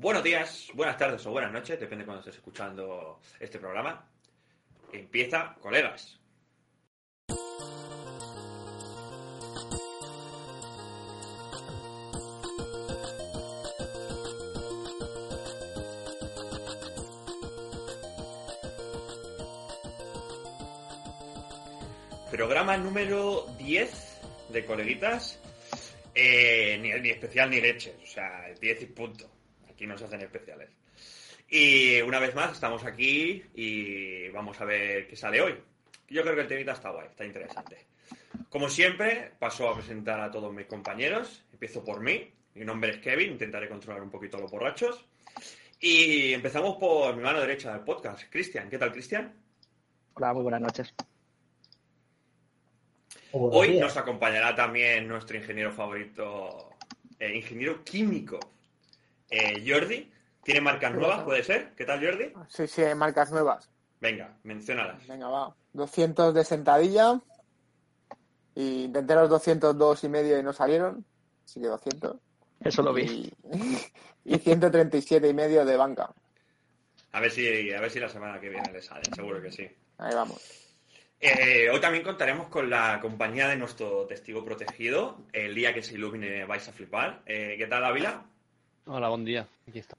buenos días, buenas tardes o buenas noches, depende de cuando estés escuchando este programa. Empieza, colegas. Programa número 10 de coleguitas. Eh, ni, especial ni leches, o sea, 10 y punto. Aquí no se hacen especiales. Y una vez más estamos aquí y vamos a ver qué sale hoy. Yo creo que el temita está guay, está interesante. Como siempre, paso a presentar a todos mis compañeros. Empiezo por mí. Mi nombre es Kevin, intentaré controlar un poquito a los borrachos. Y empezamos por mi mano derecha del podcast, Cristian. ¿Qué tal, Cristian? Hola, muy buenas noches. Hoy nos acompañará también nuestro ingeniero favorito, eh, ingeniero químico, eh, Jordi. ¿Tiene marcas nuevas, puede ser? ¿Qué tal, Jordi? Sí, sí, hay marcas nuevas. Venga, menciónalas. Venga, va. 200 de sentadilla. Y intenté los 202 y medio y no salieron. Así que 200. Eso lo vi. Y, y 137 y medio de banca. A ver si, a ver si la semana que viene le salen, seguro que sí. Ahí vamos. Eh, hoy también contaremos con la compañía de nuestro testigo protegido. El día que se ilumine vais a flipar. Eh, ¿Qué tal, Ávila? Hola, buen día. Aquí está.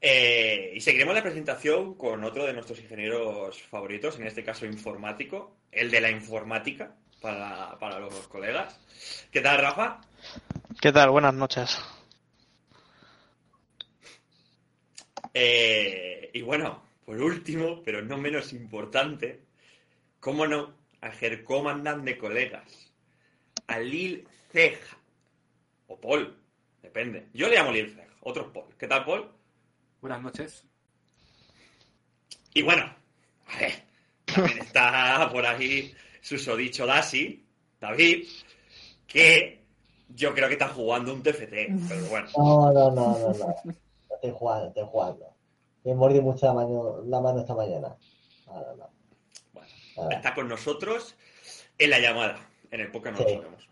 Eh, y seguiremos la presentación con otro de nuestros ingenieros favoritos, en este caso informático, el de la informática para, para los colegas. ¿Qué tal, Rafa? ¿Qué tal? Buenas noches. Eh, y bueno, por último, pero no menos importante, cómo no, al Comandante de colegas, a Lil Ceja, o Paul, depende. Yo le llamo Ceja, otro Paul. ¿Qué tal, Paul? Buenas noches. Y bueno, a ver, también está por ahí susodicho Dasi, David, que yo creo que está jugando un TFT, pero bueno. No, no, no, no, no. Estoy jugando, estoy jugando. Me mordí mucho la mano, la mano esta mañana. No, no, no. Bueno, está con nosotros en la llamada. En el podcast no lo Sí. sabemos.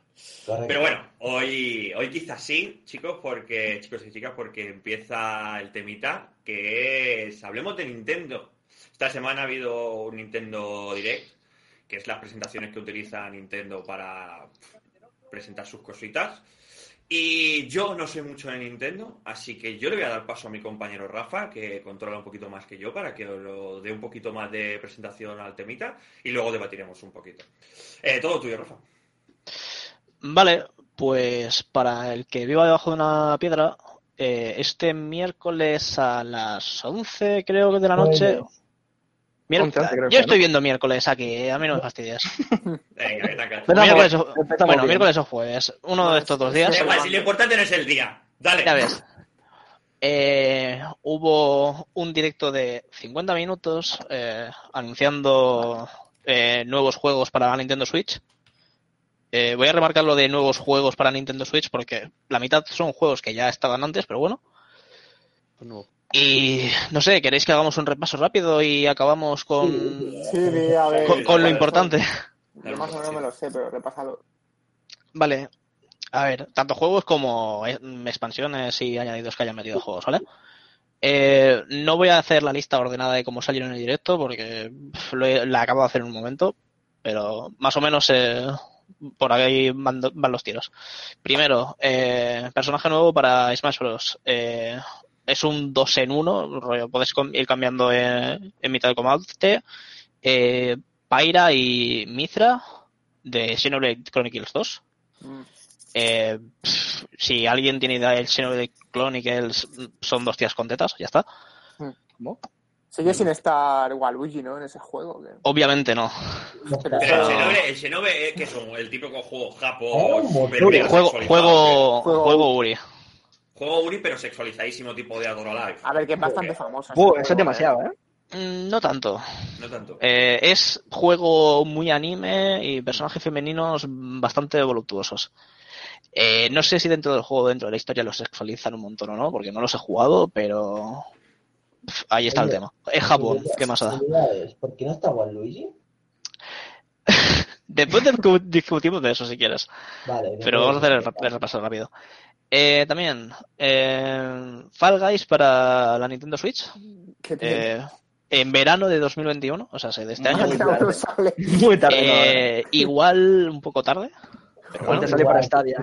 Pero bueno, hoy, hoy quizás sí, chicos, porque, chicos y chicas, porque empieza el temita, que es, hablemos de Nintendo. Esta semana ha habido un Nintendo Direct, que es las presentaciones que utiliza Nintendo para presentar sus cositas. Y yo no sé mucho de Nintendo, así que yo le voy a dar paso a mi compañero Rafa, que controla un poquito más que yo, para que lo dé un poquito más de presentación al temita y luego debatiremos un poquito. Eh, todo tuyo, Rafa. Vale, pues para el que viva debajo de una piedra, eh, este miércoles a las 11, creo que de la noche. Mier- 11, creo Yo que, estoy viendo miércoles aquí, a mí no me fastidies. Venga, que te acá. Empezamos miércoles, o- bueno, bien. miércoles o jueves, uno de estos dos días. Igual, si lo importante no es el día. Dale. Ya ves. Eh, hubo un directo de 50 minutos eh, anunciando eh, nuevos juegos para la Nintendo Switch. Eh, voy a remarcar lo de nuevos juegos para Nintendo Switch porque la mitad son juegos que ya estaban antes, pero bueno. Y no sé, ¿queréis que hagamos un repaso rápido y acabamos con, Sí, a ver. con, con lo importante? Yo más o menos me lo sé, pero repásalo. Vale. A ver, tanto juegos como eh, expansiones y añadidos que hayan metido juegos, ¿vale? Eh, no voy a hacer la lista ordenada de cómo salieron en el directo porque pf, lo he- la acabo de hacer en un momento, pero más o menos eh, por ahí van, los tiros. Primero, eh, personaje nuevo para Smash Bros. Eh, es un 2 en 1, rollo, puedes com- ir cambiando en, en mitad del combate. Eh, Pyra y Mithra de Xenoblade Chronicles 2. Mm. Eh, pff, si alguien tiene idea del Xenoblade Chronicles, son dos tías con tetas, ya está. ¿Cómo? Sigue sin estar Waluigi, ¿no? En ese juego. que- Obviamente no. Pero el eso- Xenoblade, el Xenoblade es que es un- el típico juego Oh, japo, mega Juego, juego, Juego- Uri. Juego Uri, pero sexualizadísimo tipo de Adoro Life. A ver, que es bastante famoso. Ese eso es demasiado, ¿eh? Mm, No tanto. No tanto. Eh, es juego muy anime y personajes femeninos bastante voluptuosos. Eh, no sé si dentro del juego, dentro de la historia, los sexualizan un montón o no, porque no los he jugado, pero ahí está el tema. Es Japón, ¿qué más da? ¿Por qué no está Waluigi? Después discu- discutimos de eso si quieres. Vale. Pero vamos a hacer el, rep- el repaso rápido. Eh, también, eh, Fall Guys para la Nintendo Switch. ¿Qué eh, en verano de 2021, o sea, de este año. Muy tarde. sale. Muy tarde. no, igual un poco tarde. Pero bueno, Te sale para Stadia.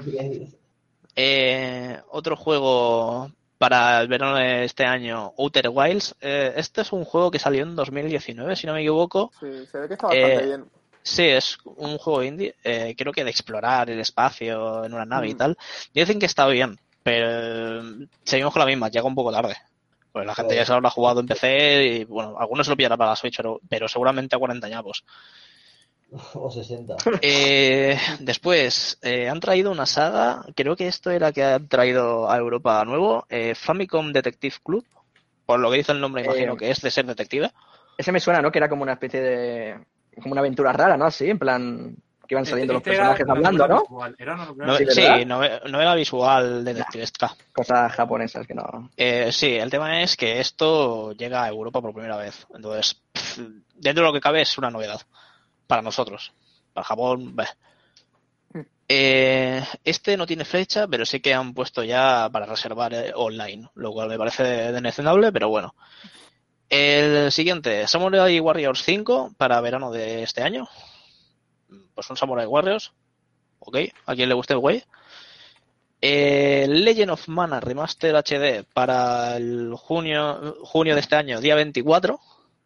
Eh, otro juego para el verano de este año, Outer Wilds. Eh, este es un juego que salió en 2019, si no me equivoco. Sí, se ve que está bastante Eh, bien. Sí, es un juego indie, eh, creo que de explorar el espacio en una nave y Mm. tal. Dicen que está bien, pero eh, seguimos con la misma, llega un poco tarde. Pues la gente ya se lo habrá jugado en PC y bueno, algunos se lo pillará para la Switch, pero, pero seguramente a 40 años. O 60. Eh, después, eh, han traído una saga, creo que esto era que han traído a Europa nuevo, eh, Famicom Detective Club, por lo que dice el nombre, imagino Eh, que es de ser detective. Ese me suena, ¿no? Que era como una especie de. como una aventura rara, ¿no? Así, en plan. que iban saliendo los Este personajes hablando, ¿no? visual, Era una novela No- sí, novela visual detectivesca. Cosas japonesas que no. Eh, sí, el tema es que esto llega a Europa por primera vez. Entonces, pff, dentro de lo que cabe es una novedad para nosotros. Para Japón, beh. Eh, este no tiene fecha, pero sí que han puesto ya para reservar eh, online, lo cual me parece denecendable, pero bueno. El siguiente, Samurai Warriors 5 para verano de este año. Pues son Samurai Warriors. Ok, a quien le guste el güey. Eh, Legend of Mana Remaster HD para el junio, junio de este año, día 24.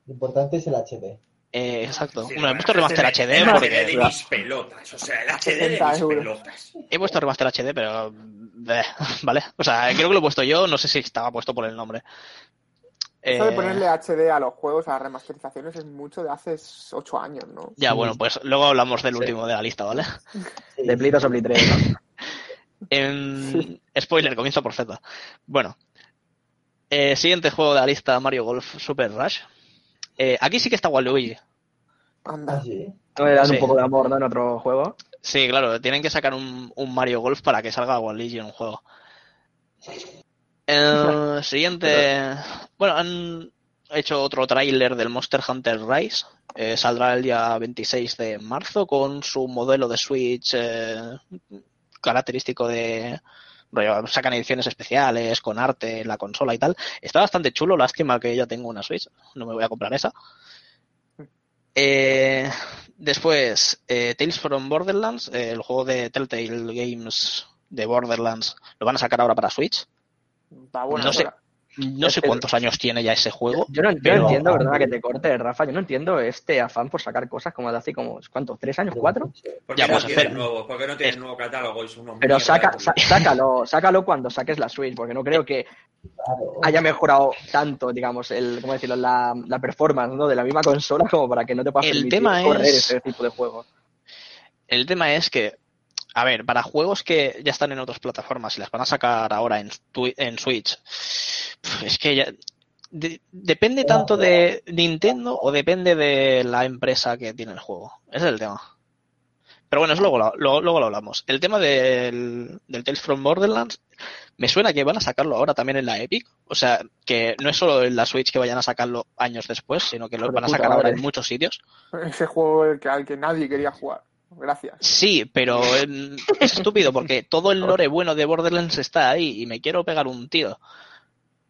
Lo importante es el HD. Eh, exacto. Sí, Bueno, he puesto remaster HD, HD el HD porque de mis pelotas, o sea, el HD de 60 mis euros. pelotas. he puesto remaster HD, pero vale. O sea, creo que lo he puesto yo, no sé si estaba puesto por el nombre. Eso de Eh, ponerle HD a los juegos, a las remasterizaciones, es mucho de hace 8 años, ¿no? Ya, bueno, pues luego hablamos del Sí. último de la lista, ¿vale? Sí. De Play 2 o Play 3, ¿no? En- Spoiler, comienza por Z. Bueno. Eh, siguiente juego de la lista, Mario Golf Super Rush. Eh, aquí sí que está Waluigi. Anda. Ah, sí. No le dan Sí. un poco de amor, ¿no? En otro juego. Sí, claro, tienen que sacar un, un Mario Golf para que salga Waluigi en un juego. El siguiente. Bueno, han hecho otro tráiler del Monster Hunter Rise. Eh, saldrá el día 26 de marzo con su modelo de Switch eh, característico de. Sacan ediciones especiales con arte en la consola y tal. Está bastante chulo, lástima que ya tengo una Switch. No me voy a comprar esa. Eh, después, eh, Tales from Borderlands, eh, el juego de Telltale Games de Borderlands, lo van a sacar ahora para Switch. Está bueno. No sé. No sé Es que- cuántos años tiene ya ese juego. Yo no, yo no Pero- entiendo, perdona que te corte, Rafa, yo no entiendo este afán por sacar cosas como de hace como, ¿cuántos? ¿Tres años? ¿Cuatro? ¿Por Ya, no pues, tienes espera. nuevo, ¿Por qué no tienes Es- nuevo catálogo? Y son unos Pero saca, sácalo, sácalo cuando saques la Switch, porque no creo que Claro. haya mejorado tanto, digamos, el, ¿cómo decirlo? La, la performance ¿no? de la misma consola como para que no te puedas El tema correr es- ese tipo de juegos. El tema es que, a ver, para juegos que ya están en otras plataformas y las van a sacar ahora en, Switch, es que ya. de- depende tanto de Nintendo o depende de la empresa que tiene el juego. Ese es el tema. Pero bueno, eso luego, lo- luego, luego lo hablamos. El tema del, del Tales from Borderlands, me suena que van a sacarlo ahora también en la Epic. O sea, que no es solo en la Switch que vayan a sacarlo años después, sino que lo van a sacar ahora en muchos sitios. Ese juego al que nadie quería jugar. Gracias. Sí, pero es estúpido porque todo el lore bueno de Borderlands está ahí y me quiero pegar un tiro.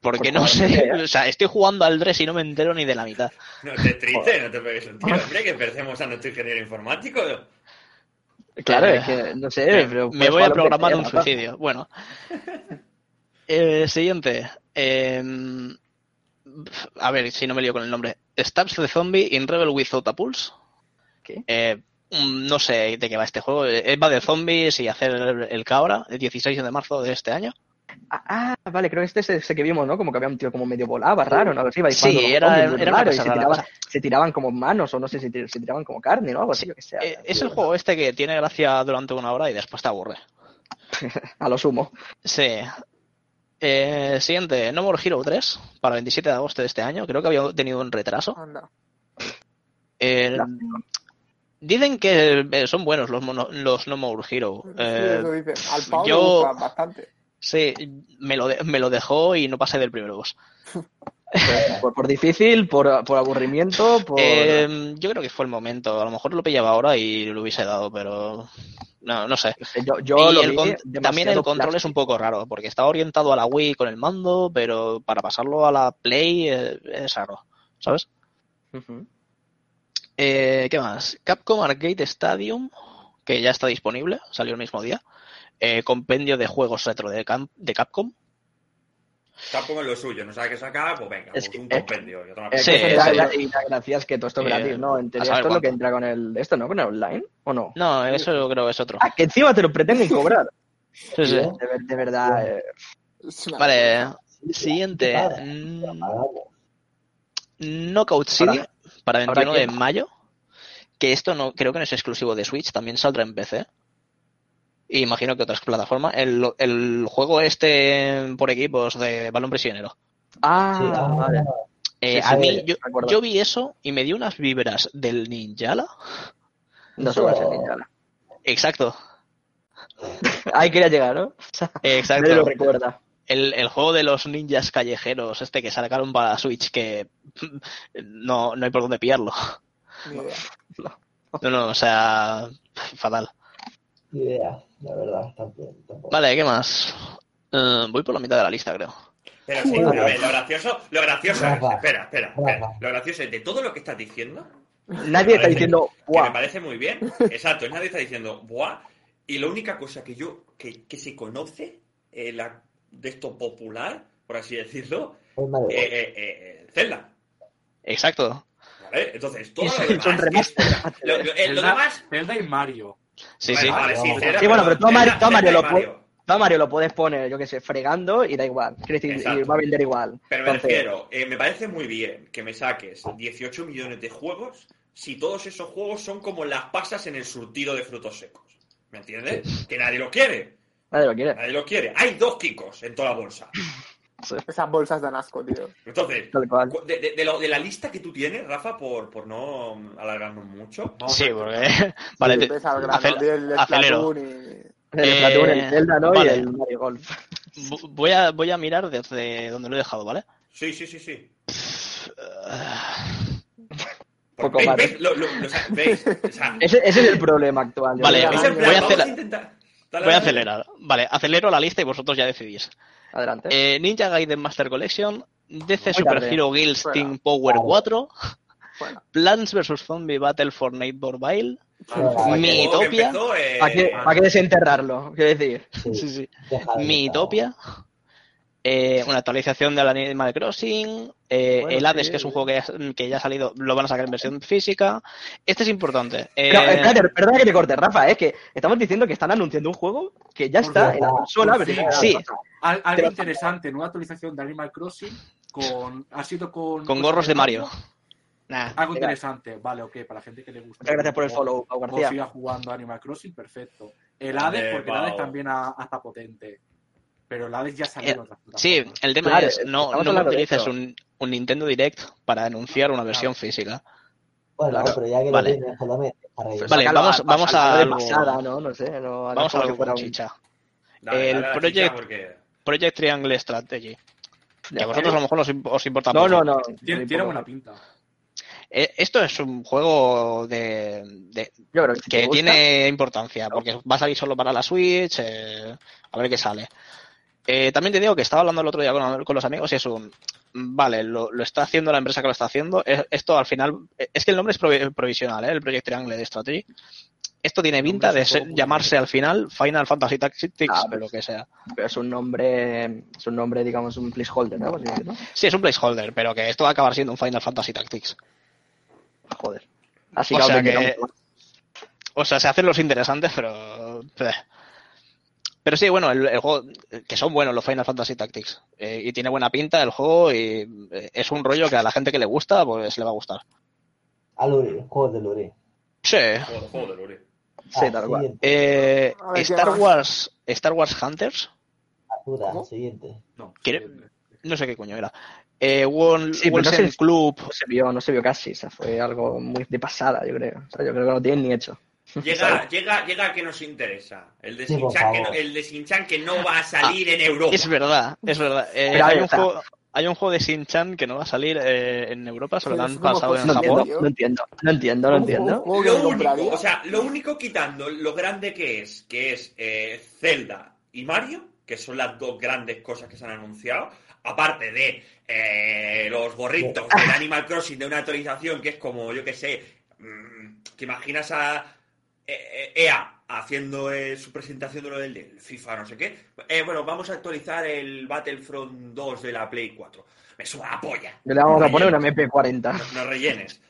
Porque Por no sé, o sea, estoy jugando al 3 y no me entero ni de la mitad. No te triste, no te pegues un tiro, hombre, que perdemos a nuestro ingeniero informático. Claro, Eh, es que, no sé, Me, pero me voy a programar un suicidio. Bueno. Eh, siguiente. Em, a ver si no me lío con el nombre. Stabs the Zombie in Rebel Without a Pulse. ¿Qué? Eh, no sé de qué va este juego. Eh, Va de zombies y hacer el, el cabra, el 16 de marzo de este año. Ah, ah, vale, creo que este es ese que vimos, ¿no? Como que había un tío como medio volaba, raro, ¿no? Iba Sí, era- zombies, era raro, y se tiraban, sea. se como manos, o no sé si tir- se tiraban como carne, ¿no? Algo así, yo que sé. Eh, es el juego este que tiene gracia durante una hora y después te aburre. A lo sumo. Sí. Eh, siguiente, No More Hero 3 para el 27 de agosto de este año. Creo que había tenido un retraso. Anda. Eh, dicen que eh, son buenos los, mono- los No More Hero. Sí, Eh, eso dice. Al Pau yo- bastante. sí, me lo, de- me lo dejó y no pasé del primer boss. Por, por difícil, por, por aburrimiento, por... Eh, yo creo que fue el momento. A lo mejor lo pillaba ahora y lo hubiese dado, pero No, no sé. Yo, yo Y lo el vi también el control es un poco raro, porque está orientado a la Wii con el mando, pero para pasarlo a la Play eh, es raro, ¿sabes? Ujú. Eh, ¿Qué más? Capcom Arcade Stadium, que ya está disponible, salió el mismo día. Eh, compendio de juegos retro de, Cam- de Capcom. Capcom es lo suyo, no sabe qué sacar, pues venga, Es pues que- un es- compendio. y a tomar Eh, por Sí, que sí. y todo esto es Eh, gratis, ¿no? En teoría esto es lo que entra con el... ¿Esto no? ¿Con el online? ¿O no? No, eso yo creo que es otro. Ah, que encima te lo pretenden cobrar. Sí, sí. De, ver- de verdad. eh, Es Vale, siguiente. Mm. Knockout City para ahora 21 de mayo. Que esto no creo que no es exclusivo de Switch, también saldrá en PC. Y imagino que otras plataformas. El, el juego este por equipos de balón prisionero. Ah, Sí, ah, vale. Eh, Sí, a sí, mí, yo, yo vi eso y me dio unas vibras del Ninjala. No se va a ser Eso- ninja. Exacto, Ahí quería llegar, ¿no? Nadie lo exacto. recuerda. El, el juego de los ninjas callejeros, este que sacaron para Switch, que no, no hay por dónde pillarlo. Ni idea. No, no, o sea, fatal. Ni idea, la verdad, tampoco. Vale, ¿qué más? Eh, voy por la mitad de la lista, creo. Pero sí, pero a ver, lo gracioso, lo gracioso es, Rafa. espera, espera, espera, Rafa. lo gracioso es de todo lo que estás diciendo, Nadie está diciendo, que me parece muy bien, exacto, nadie está diciendo, buah, y la única cosa que yo, que, que se conoce eh, la, de esto popular, por así decirlo, Es eh, eh, eh, Zelda, Exacto. ¿vale? Entonces, todo lo Son demás, remaster. lo, lo- eh, lo Zelda, demás, Zelda y Mario. Sí, sí. vale, sí, Sí, Zelda, Sí, bueno, pero tú a Mario, lo puedes, Mario. tú a Mario lo puedes poner, yo qué sé, fregando y da igual. Decir, y va a vender igual. Pero me Entonces, refiero, eh, me parece muy bien que me saques 18 millones de juegos si todos esos juegos son como las pasas en el surtido de frutos secos. ¿Me entiendes? Que nadie lo quiere. Nadie lo quiere. Nadie lo quiere. Hay dos Kikos en toda la bolsa. Esas bolsas dan asco, tío. Entonces, Tal cual. cu- de, de- de lo- de la lista que tú tienes, Rafa, por, por no alargarnos mucho, Vamos Sí, porque. Vale, te- grano, acel- el. Splatoon y... El Eh, Splatoon, el Zelda, ¿no? vale. Y el Mario Golf. voy, a, voy a mirar desde donde lo he dejado, ¿vale? sí, sí, sí, sí. Poco ¿Veis? ¿Veis? Lo- lo- lo- o sea, ¿veis? O sea, Ese, ese es el problema actual. Vale, voy a vamos hacer- a intentar... Dale, Voy a acelerar. Vale, acelero la lista y vosotros ya decidís. Adelante. Eh, Ninja Gaiden Master Collection, DC Muy Super tarde. Hero Guild Fuera. Steam Power 4, Bueno, Plants vs. Zombie Battle for Mitopia. empezó, eh, ¿Para qué, pa' desenterrarlo? Quiero decir. Sí, sí, sí. deja de Miitopia, eh, una actualización del Animal Crossing, eh, Bueno, el Hades, sí. que es un juego que ya, que ya ha salido, lo van a sacar en versión física. Este es importante. Eh, perdona que te corte, Rafa, es que estamos diciendo que están anunciando un juego que ya está en la está- consola. pero está- Sí. Al- algo Pero- interesante, nueva actualización de Animal Crossing con ha sido con con gorros de Mario. Nah. Algo interesante, vale, ok, para la gente que le gusta. Muchas gracias por el follow, Pau García. siga jugando Animal Crossing, perfecto. El Hades, porque el Hades también ha- hasta potente. Pero el Hades ya salió Eh, Sí, el tema Claro, es, no, estamos no utilices eso. un, un Nintendo Direct para anunciar una versión física. Bueno, Claro. pero ya que Vale. lo tienes, para reír. Vale, vamos- a- vamos a de algo- pasada, ¿no? No sé, no, hagas Vamos a algo fuera un- chicha. Dale, el dale a la Project- chicha porque- Project Triangle Strategy. Que a Ya. vosotros a lo mejor os, os importa No, poco. no, no. Tiene, tiene buena pinta. Eh, esto es un juego de, de- Yo creo que, que gusta, tiene importancia, porque va a salir solo para la Switch, eh, a ver qué sale. Eh, también te digo que estaba hablando el otro día con, con los amigos y es un... Vale, lo, lo está haciendo la empresa que lo está haciendo. Es- Esto al final... Es que el nombre es provi- provisional, ¿eh? el Project Triangle de Strategy. Esto tiene pinta de ser- llamarse al final Final Fantasy Tactics Ah, o lo que sea. Pero es un nombre, es un nombre, digamos, un placeholder, ¿no? Sí, es un placeholder, pero que esto va a acabar siendo un Final Fantasy Tactics. Joder. Así O que sea que- más. O sea, se hacen los interesantes, pero. Pero sí, bueno, el, el juego. Que son buenos los Final Fantasy Tactics. eh, y tiene buena pinta el juego y eh, es un rollo que a la gente que le gusta, pues le va a gustar. A Luri, juegos de Luri. Sí. Joder, joder, Luri. Sí, Ah, tal cual. Eh, A ver, ¿qué Star? Wars. Star Wars Hunters. Artura, ¿Cómo? siguiente. No, ¿Quiere- sí, No sé qué coño era. Eh, Wol- Sí, no Club. No se vio, no se vio casi, o sea, fue algo muy de pasada, yo creo. O sea, yo creo que no tienen ni hecho. Llega, llega, llega que nos interesa. El de Sí, que, no, el de Shin-Chan que no va a salir en Europa. Es verdad, es verdad. Eh, hay un juego. hay un juego de Shin-Chan que no va a salir eh, en Europa, se lo han pasado en No Japón. entiendo, no entiendo, no entiendo, no que Lo único, compraría. o sea, lo único quitando lo grande que es, que es eh, Zelda y Mario, que son las dos grandes cosas que se han anunciado, aparte de eh, los gorritos del Animal Crossing de una actualización que es como, yo que sé, mm, te imaginas a EA haciendo eh, su presentación de lo del, del FIFA, no sé qué. Eh, bueno, vamos a actualizar el Battlefront 2 de la Play 4. Me suba la polla. Le vamos a poner una rellenes. MP40. No, no rellenes.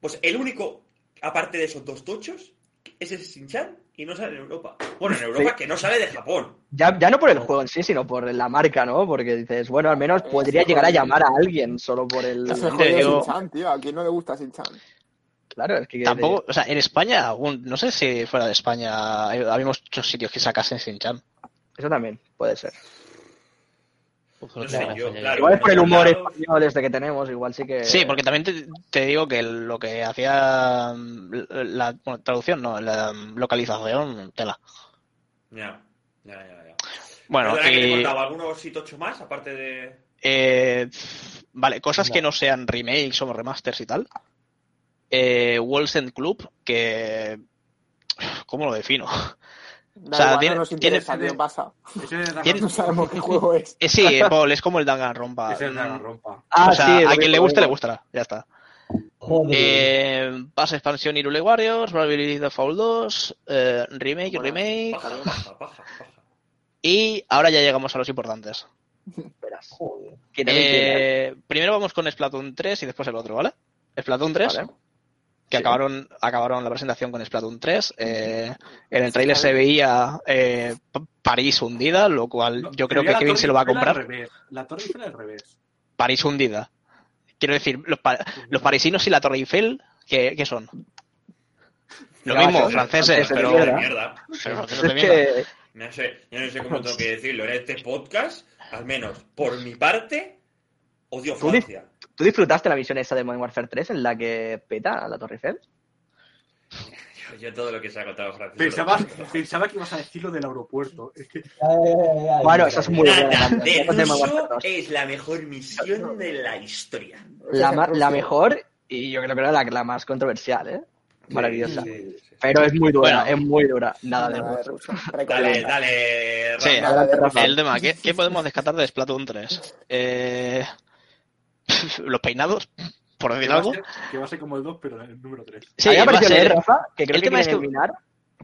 Pues el único, aparte de esos dos tochos, es el Shin-Chan y no sale en Europa. Bueno, en Europa Sí. que no sale de Japón. Ya, ya no por el juego en sí, sino por la marca, ¿no? Porque dices, bueno, al menos podría sí, llegar a llamar a alguien solo por el... Te digo- Shin-Chan, tío. ¿A quién no le gusta Shin-Chan? Claro, es que... Tampoco, o sea, en España, aún, no sé si fuera de España, había muchos sitios que sacasen Shin-Chan. Eso también puede ser. No sé, yo, claro. Igual es por el humor Claro. español este que tenemos, igual sí que... Sí, porque también te, te digo que lo que hacía mm, la bueno, traducción, no, la mm, localización, tela. Ya, ya, ya. ya. Bueno, Perdona que algunos más, aparte de. eh, vale, cosas que No. no sean remakes o remasters y tal. Eh, Club, que... ¿Cómo lo defino? Da sea, igual, tiene- no nos tiene- interesa, ¿qué pasa? Tiene- No sabemos qué juego es. Eh, sí, Paul, es como el Danganronpa. Es la rompa. Ah, o sea, sí, a quien le guste, le gustará. Ya está. Joder. Eh, pase expansión Irule Warriors, Bravely Default 2, eh, remake, Bueno, remake. Paja, paja, paja, paja. Y ahora ya llegamos a los importantes. Joder. Tiene- Eh, primero vamos con Splatoon 3 y después el otro, ¿vale? Splatoon 3, Vale. Que Sí. acabaron, acabaron la presentación con Splatoon 3. eh, en el trailer se veía eh, París hundida, lo cual No, yo creo que Kevin se lo va a comprar. La Torre Eiffel al revés. París hundida. Quiero decir, los, pa- los parisinos y la Torre Eiffel, ¿qué, qué son? Lo mismo, franceses, pero... De mierda. pero franceses Es de mierda. que... No sé, yo no sé cómo tengo que decirlo. En este podcast, al menos por mi parte, odio Francia. ¿Tú disfrutaste la misión esa de Modern Warfare 3 en la que peta a la Torre Eiffel? Yo, yo todo lo que se ha contado Francia. Pensaba, pensaba que ibas a decir lo del aeropuerto. Es que Ay, ay, ay, Bueno, esa es muy 2. es la mejor misión de la historia. La, ma- Rusia. la mejor y yo creo que era la, la más controversial, ¿eh? Maravillosa. Sí, sí, sí. Pero es muy dura, Bueno. es muy dura. Nada de Nada. Dale, dale, Sí, Rafa. El tema, ¿qué, qué podemos descartar de Splatoon 3? Eh, los peinados, por decir va, algo. ser, que va a ser como el 2, pero el número 3. Sí, va a ser- Rafa, que creo el que tema es que- eliminar,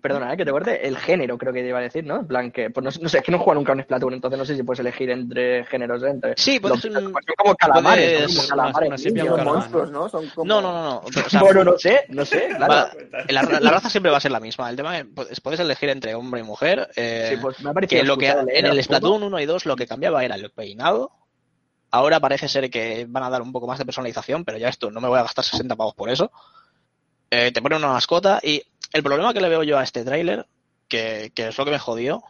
perdona, eh, que te corte, el género creo que iba a decir, ¿no? En plan que, pues no, sé- no sé, es que no jugado nunca un Splatoon, entonces no sé si puedes elegir entre géneros, ¿eh? Entre Sí, puedes- los- son como calamares, puedes- son como calamares. Son calamar, monstruos, ¿no? Son como... No, no, no, no. pero, o sea, Bueno, no sé, no sé, claro. va- la, la raza siempre va a ser la misma. El tema es puedes puedes elegir entre hombre y mujer. eh, Sí, pues me ha parecido que lo que en el. Splatoon 1 y 2 lo que cambiaba era el peinado. Ahora parece ser que van a dar un poco más de personalización, pero ya esto no me voy a gastar 60 pavos por eso. Eh, te ponen una mascota y el problema que le veo yo a este tráiler, que, que es lo que me jodió,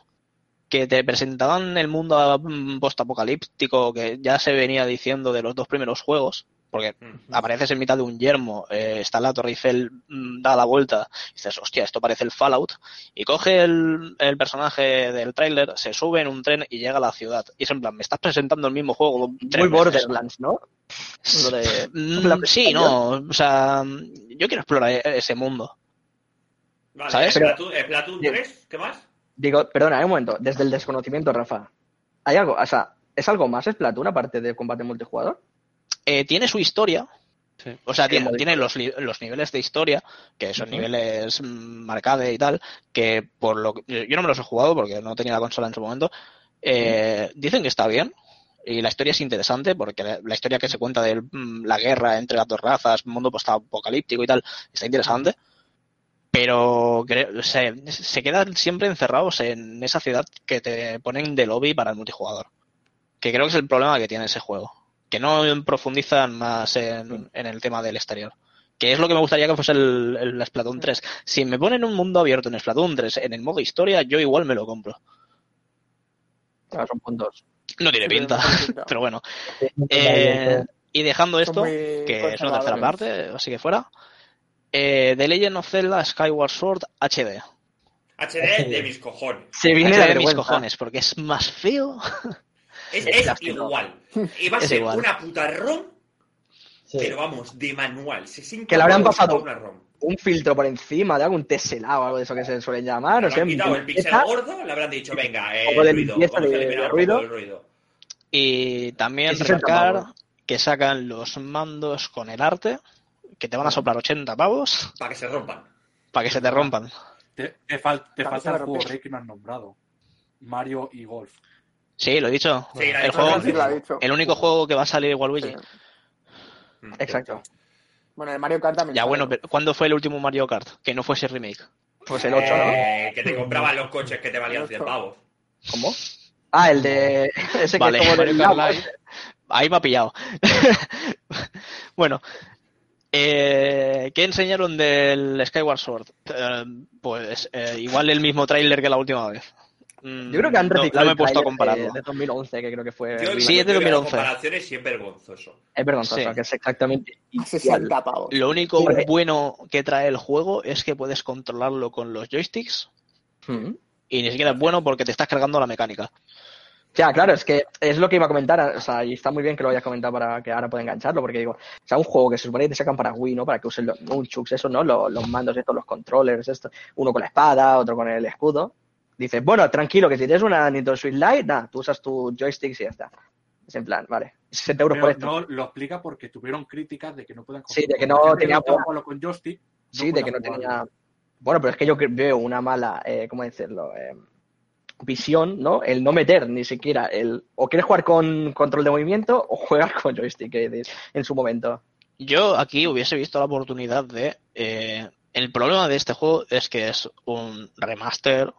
que te presentaban el mundo mm, postapocalíptico que ya se venía diciendo de los dos primeros juegos, porque apareces en mitad de un yermo, eh, está la Torre Eiffel, mm, da la vuelta, y dices, hostia, esto parece el Fallout, y coge el, el personaje del tráiler, se sube en un tren y llega a la ciudad. Y es en plan, me estás presentando el mismo juego. Muy. Borderlands, ¿no? De- Mm, sí, no, o sea, yo quiero explorar e- ese mundo. Vale, ¿Sabes? Splatoon, Splatoon Bien. 3, ¿qué más? Digo, perdona, eh, un momento, desde el desconocimiento, Rafa, ¿hay algo, o sea, ¿es algo más Splatoon aparte de combate multijugador? Eh, tiene su historia. O sea, tiene, tiene los, li- los niveles de historia, que son Ujú. niveles mm, arcade y tal, que por lo que, yo no me los he jugado porque no tenía la consola en su momento. eh, Dicen que está bien y la historia es interesante porque la, la historia que se cuenta de mm, la guerra entre las dos razas, mundo post-apocalíptico y tal, está interesante. Pero creo- se, se quedan siempre encerrados en esa ciudad que te ponen de lobby para el multijugador. Que creo que es el problema que tiene ese juego. Que no profundizan más en, en el tema del exterior. Que es lo que me gustaría que fuese el, el Splatoon 3. Si me ponen un mundo abierto en Splatoon 3 en el modo historia, yo igual me lo compro. Claro, son puntos. No tiene pinta, pero bueno. Eh, y dejando esto, que es una tercera parte, así que fuera. Eh, The Legend of Zelda Skyward Sword HD. HD de mis cojones. Se viene HD la de mis cojones, porque es más feo. Es, es igual. Y va a ser igual. una puta ROM, Sí. pero vamos, de manual. 60 Que le habrán pasado. Una ROM. Un filtro por encima de algún teselado o algo de eso que se suelen llamar. Sé, han quitado el pixel gordo, le habrán dicho, venga, eh, de ruido, vamos a un poco el ruido. Y también Y 60 remarcar pavos. que sacan los mandos con el arte, que te van a soplar 80 pavos Para que se rompan. para que se te rompan. Te, te fal- te Claro, falta se el juego que no has nombrado. Mario y Golf. Sí, lo he dicho. Sí, el, juego, dicho Sí, lo ha dicho. el único juego que va a salir igual Luigi. Sí. Mm. Exacto. Bueno, el Mario Kart también. Ya bueno, pero ¿cuándo fue el último Mario Kart? Que no fuese remake. Pues el 8, ¿no? Eh, que te compraban los coches que te valían El 100 ocho. pavos. ¿Cómo? Ah, el de. Ese que Vale, es como Mario del Kart. Live. Ahí me ha pillado. bueno, eh, ¿qué enseñaron del Skyward Sword? Eh, pues eh, igual el mismo tráiler que la última vez. Mm, Yo creo que han no- reciclado No, me he el puesto a compararlo. De, de 2011, que creo que fue. Yo Sí, es de que las 2011. comparaciones y es vergonzoso. Es vergonzoso, Sí. que es exactamente A igual. 60 pavos. Lo único Sí, bueno que trae el juego es que puedes controlarlo con los joysticks Mm. y ni siquiera es bueno porque te estás cargando la mecánica. Ya, claro, es que es lo que iba a comentar, o sea, y está muy bien que lo hayas comentado para que ahora pueda engancharlo, porque digo, o sea, un juego que se supone que te sacan para Wii, ¿no? Para que usen los nunchucks, eso, ¿no? Los, los mandos estos, los controllers, esto, uno con la espada, otro con el escudo. Dices, bueno, tranquilo, que si tienes una Nintendo Switch Lite, nada, tú usas tu joystick y ya está. Es en plan, vale, 60 euros por esto. no lo explica porque tuvieron críticas de que no puedan Sí, de que no tenía con joystick. Sí, de que no tenía. Bueno, pero es que yo veo una mala, eh, ¿cómo decirlo? Eh, visión, ¿no? El no meter ni siquiera el. O quieres jugar con control de movimiento o juegas con joystick eh, en su momento. Yo aquí hubiese visto la oportunidad de... eh, el problema de este juego es que es un remaster,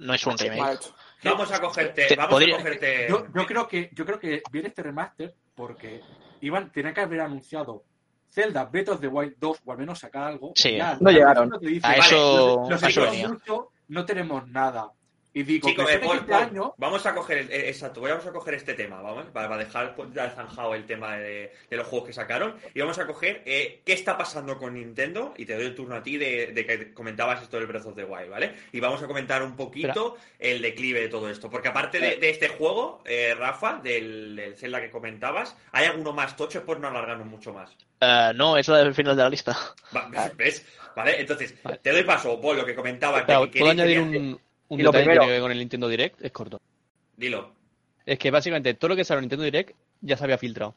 no es un remake. Vamos a cogerte, Te- vamos podría- a cogerte. Yo, yo creo que yo creo que viene este remaster porque iban tenían que haber anunciado Zelda Breath of the Wild 2 o al menos sacar algo. Sí. Ya, No llegaron. dice, A vale, eso- los, los a eso equipos venía. mucho, no tenemos nada. Y digo, que eh, año, vamos a coger, el- eh, exacto, vamos a coger este tema, vamos, para, para dejar pues, ya zanjado el tema de, de los juegos que sacaron, y vamos a coger eh, qué está pasando con Nintendo, y te doy el turno a ti de, de que comentabas esto del Breath of the Wild, ¿vale? Y vamos a comentar un poquito el declive de todo esto, porque aparte de, de este juego, eh, Rafa, del, del Zelda que comentabas, ¿hay alguno más tocho por no alargarnos mucho más? Eh, no, es la del final de la lista. Va- ¿Ves? ¿Vale? Entonces, Vale. te doy paso, Paul, lo que comentaba. que- Claro, que ¿Puedo añadir un, un Y lo detalle que primero- tiene que ver con el Nintendo Direct? Es corto. Dilo. Es que básicamente todo lo que sale en Nintendo Direct ya se había filtrado.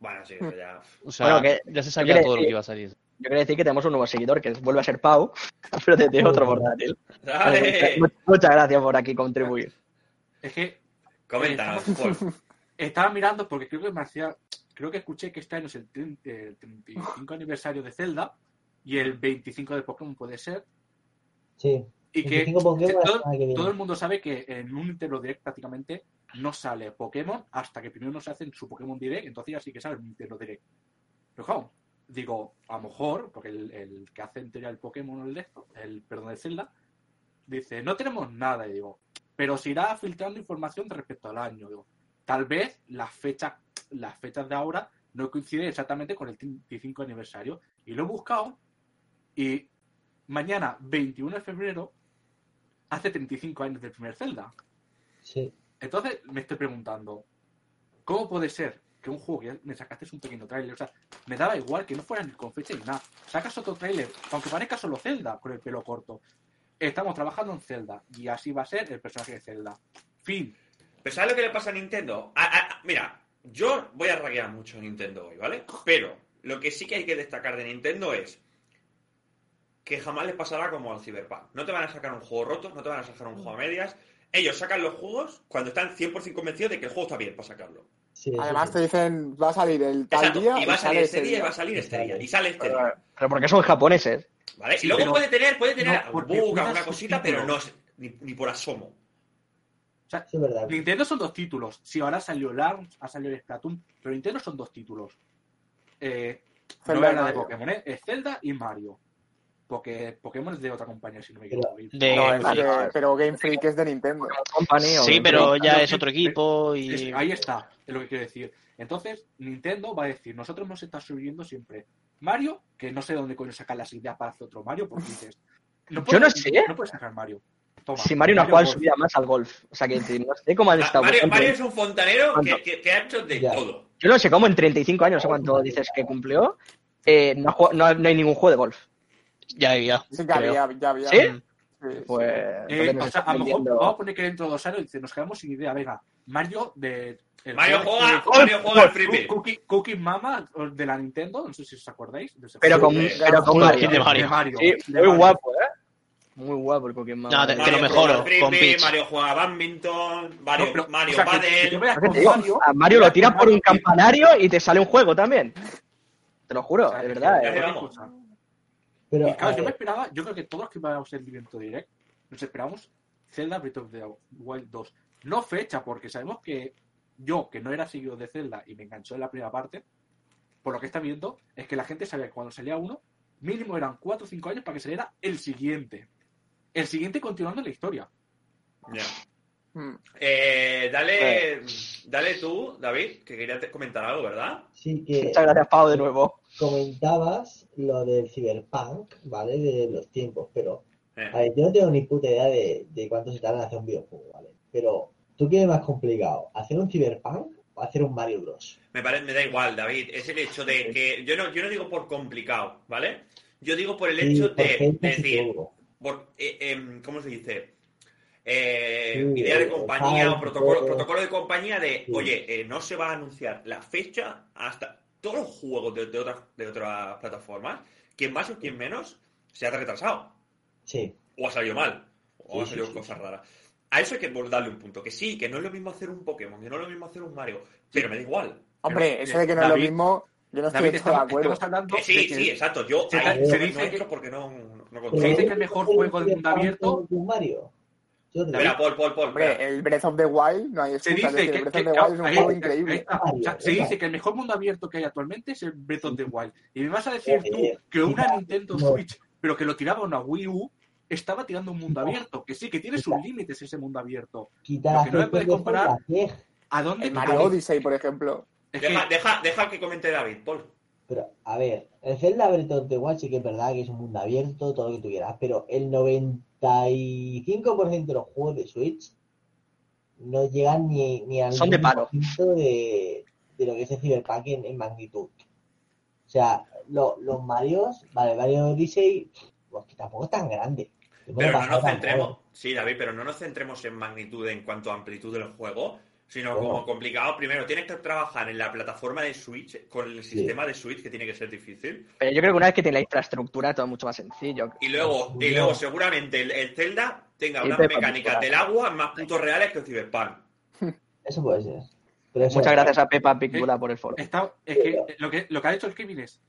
Bueno, sí, eso ya... O sea, Bueno, que- ya se sabía todo lo que iba a salir. Yo quería decir que tenemos un nuevo seguidor que vuelve a ser Pau, pero desde otro portátil. ¡Dale! Mu- Muchas gracias por aquí contribuir. es que Coméntanos, Paul. estaba mirando porque creo que me hacía, creo que escuché que este año es el, 30 el 35 aniversario de Zelda y el 25 de Pokémon puede ser. Sí. Y que 25 Pokémon la todo, el mundo sabe que en un Nintendo Direct prácticamente no sale Pokémon hasta que primero no se hacen su Pokémon Direct, entonces ya sí que sale un Nintendo Direct. Pero claro, digo, a lo mejor, porque el, el que hace en teoría el Pokémon, el de esto, el perdón, el Zelda, dice, no tenemos nada, y digo, pero se irá filtrando información respecto al año. Digo, tal vez las fechas, las fechas de ahora no coinciden exactamente con el 35 aniversario. Y lo he buscado y mañana, 21 de febrero, hace 35 años del primer Zelda. Sí. Entonces me estoy preguntando, ¿cómo puede ser que un juego que me sacaste un pequeño tráiler? O sea, me daba igual que no fuera ni con fecha ni nada. Sacas otro tráiler, aunque parezca solo Zelda con el pelo corto. Estamos trabajando en Zelda y así va a ser el personaje de Zelda. Fin. Pero ¿sabes lo que le pasa a Nintendo? A- a- a- mira, yo voy a raguear mucho a Nintendo hoy, ¿vale? Pero lo que sí que hay que destacar de Nintendo es que jamás les pasará como al Cyberpunk. No te van a sacar un juego roto, no te van a sacar un juego a medias. Ellos sacan los juegos cuando están 100% convencidos de que el juego está bien para sacarlo. sí Además sí. te dicen, va a salir el tal Exacto. día Y va a salir este ese día y va a salir este día. Y sale este día. Pero porque son japoneses. ¿Vale? Sí, y luego pero- puede tener, puede tener no, un bug, alguna cosita, pero no ni, ni por asomo. O sea, Sí, es verdad. Nintendo son dos títulos. Si ahora salió el ARMS, ha salido el Splatoon, pero Nintendo son dos títulos. Eh, no Zelda de. Pokémon, ¿eh? es Zelda y Mario. Porque Pokémon es de otra compañía, si no me equivoco. De No, de- pero Game Freak es de Nintendo. Company o- Sí, pero ya pero- es otro equipo y... Es- ahí está, es lo que quiero decir. Entonces, Nintendo va a decir, nosotros hemos estado subiendo siempre Mario, que no sé dónde coño sacar las ideas para hacer otro Mario, porque dices, no Yo no sé. No puedes sacar Mario. toma. Si Mario no ha jugado en Golf. su vida más al golf. O sea que no sé cómo han Ma- estado. Mario, es un fontanero que, que- que ha hecho de Ya. todo. Yo no sé cómo en 35 años, sé cuánto dices que cumplió, eh, no, ha jugado- no, no hay ningún juego de golf. Ya había. Sí, ya creo. había, ya había. ¿Sí? Sí, sí. Pues. Eh, o sea, a lo mejor vamos a poner que dentro de dos años dice, nos quedamos sin idea. Venga, Mario de. el Mario juega, de- Mario juega al Cu- Frisbee. Cookie, Cookie Mama de la Nintendo, no sé si os acordáis. de Pero con, Sí, pero con Mario. skin de Mario. Sí, de muy Mario. guapo, ¿eh? Muy guapo el Pokémon. No, te- que Mario lo juega mejoro, con Peach. Mario juega a badminton, Mario, No, pero, Mario o sea, Padel. que que te digo, Mario, a Mario lo tiras por un Mario, campanario y te sale un juego también. Te lo juro, o sea, de verdad. que- ¿eh? Pero, Y claro, yo me esperaba, yo creo que todos los que vamos el evento direct, nos esperamos Zelda Breath of the Wild 2. No fecha, porque sabemos que yo, que no era seguido de Zelda y me enganchó en la primera parte, por lo que está viendo, es que la gente sabía que cuando salía uno, mínimo eran 4 o 5 años para que saliera el siguiente. El siguiente continuando la historia. Ya. Eh, dale, dale tú, David, que quería comentar algo, ¿verdad? sí que Muchas gracias, Pau, de nuevo. comentabas lo del Cyberpunk, ¿vale? De los tiempos, pero Eh. a ver, yo no tengo ni puta idea de, de cuánto se tarda en hacer un videojuego, ¿vale? Pero, ¿tú qué es más complicado? ¿Hacer un Cyberpunk o hacer un Mario Bros? Me, parece, me da igual, David. Es el hecho de que. Yo no, yo no digo por complicado, ¿vale? Yo digo por el Sí, hecho por de, decir. por, eh, em, ¿Cómo se dice? Eh, Sí, idea de compañía o protocolo, todo. protocolo de compañía de, Sí. oye, eh, no se va a anunciar la fecha hasta todos los juegos de, de otras, de otras plataformas, quien más o quien menos, se ha retrasado. Sí, O ha salido mal. O Sí, ha salido sí, cosas sí. raras. A eso hay que darle un punto. Que sí, que no es lo mismo hacer un Pokémon, que no es lo mismo hacer un Mario. Pero me da igual. Hombre, Pero, eso de que no es lo mismo, yo no estoy David, de acuerdo. hablando Que sí, de que sí, exacto. Yo se- ahí se no dice entro que- porque no, no Se dice que el mejor juego de mundo abierto- ¿Un Mario? Espera, Paul, Paul, Paul. espera. El Breath of the Wild, no hay se excusa. dice es decir, que, el Breath que- of the Wild es un ahí- juego ahí increíble. está. O sea, se dice que el mejor mundo abierto que hay actualmente es el Breath of the Wild. Y me vas a decir tú que una Nintendo. Switch, pero que lo tiraba una Wii U, estaba tirando un mundo abierto. Que sí, que tiene sus límites ese mundo abierto. Lo que no me puedes comparar- ¿A dónde El Mario? Odyssey, por ejemplo. Deja, deja, deja que comente David, Paul. Pero, a ver, el Zelda Breath of the Wild sí que es verdad que es un mundo abierto, todo lo que tú quieras, pero el 95% de los juegos de Switch no llegan ni, ni al Son de palo. 1% de, de lo que es el Cyberpunk en, en magnitud. O sea, lo- los Marios, vale, Mario Odyssey, pues que tampoco es tan grande. Pero no nos centremos, sí, David, pero no nos centremos en magnitud en cuanto a amplitud del juego, sino Ojo. como complicado. Primero, tienes que trabajar en la plataforma de Switch, con el Sí. sistema de Switch, que tiene que ser difícil. Pero yo creo que una vez que tiene la infraestructura, todo es mucho más sencillo. Y luego, y No. luego seguramente el, el Zelda tenga Y unas mecánicas del agua más putos reales que el Cyberpunk. Eso puede ser. Pero eso Muchas es- gracias a Pepa Picbula por el foro. Está, es que lo, que lo que ha hecho el Kevin es,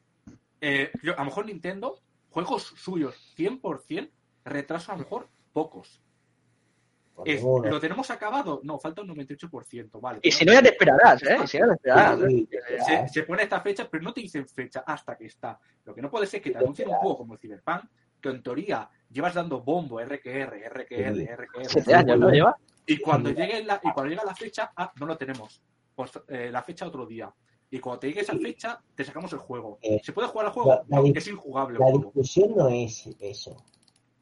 eh, yo- a lo mejor Nintendo, juegos suyos 100%, retraso a lo mejor pocos. Es. ¿Lo tenemos acabado? No, falta un 98%, vale. Y si no, ya te esperarás, ¿eh? Y si no, te esperarás. Sí, se, se pone esta fecha, pero no te dicen fecha hasta que está. Lo que no puede ser que te anuncien un juego como el Cyberpunk, que en teoría llevas dando bombo RQR, RQR. RQR. Siete años, ¿no lleva? Y cuando llegue la, y cuando llega la fecha, ah, no lo tenemos. Pues eh, la fecha otro día. Y cuando te llegue esa fecha, te sacamos el juego. Eh, ¿Se puede jugar al juego? la- es injugable La discusión no es eso.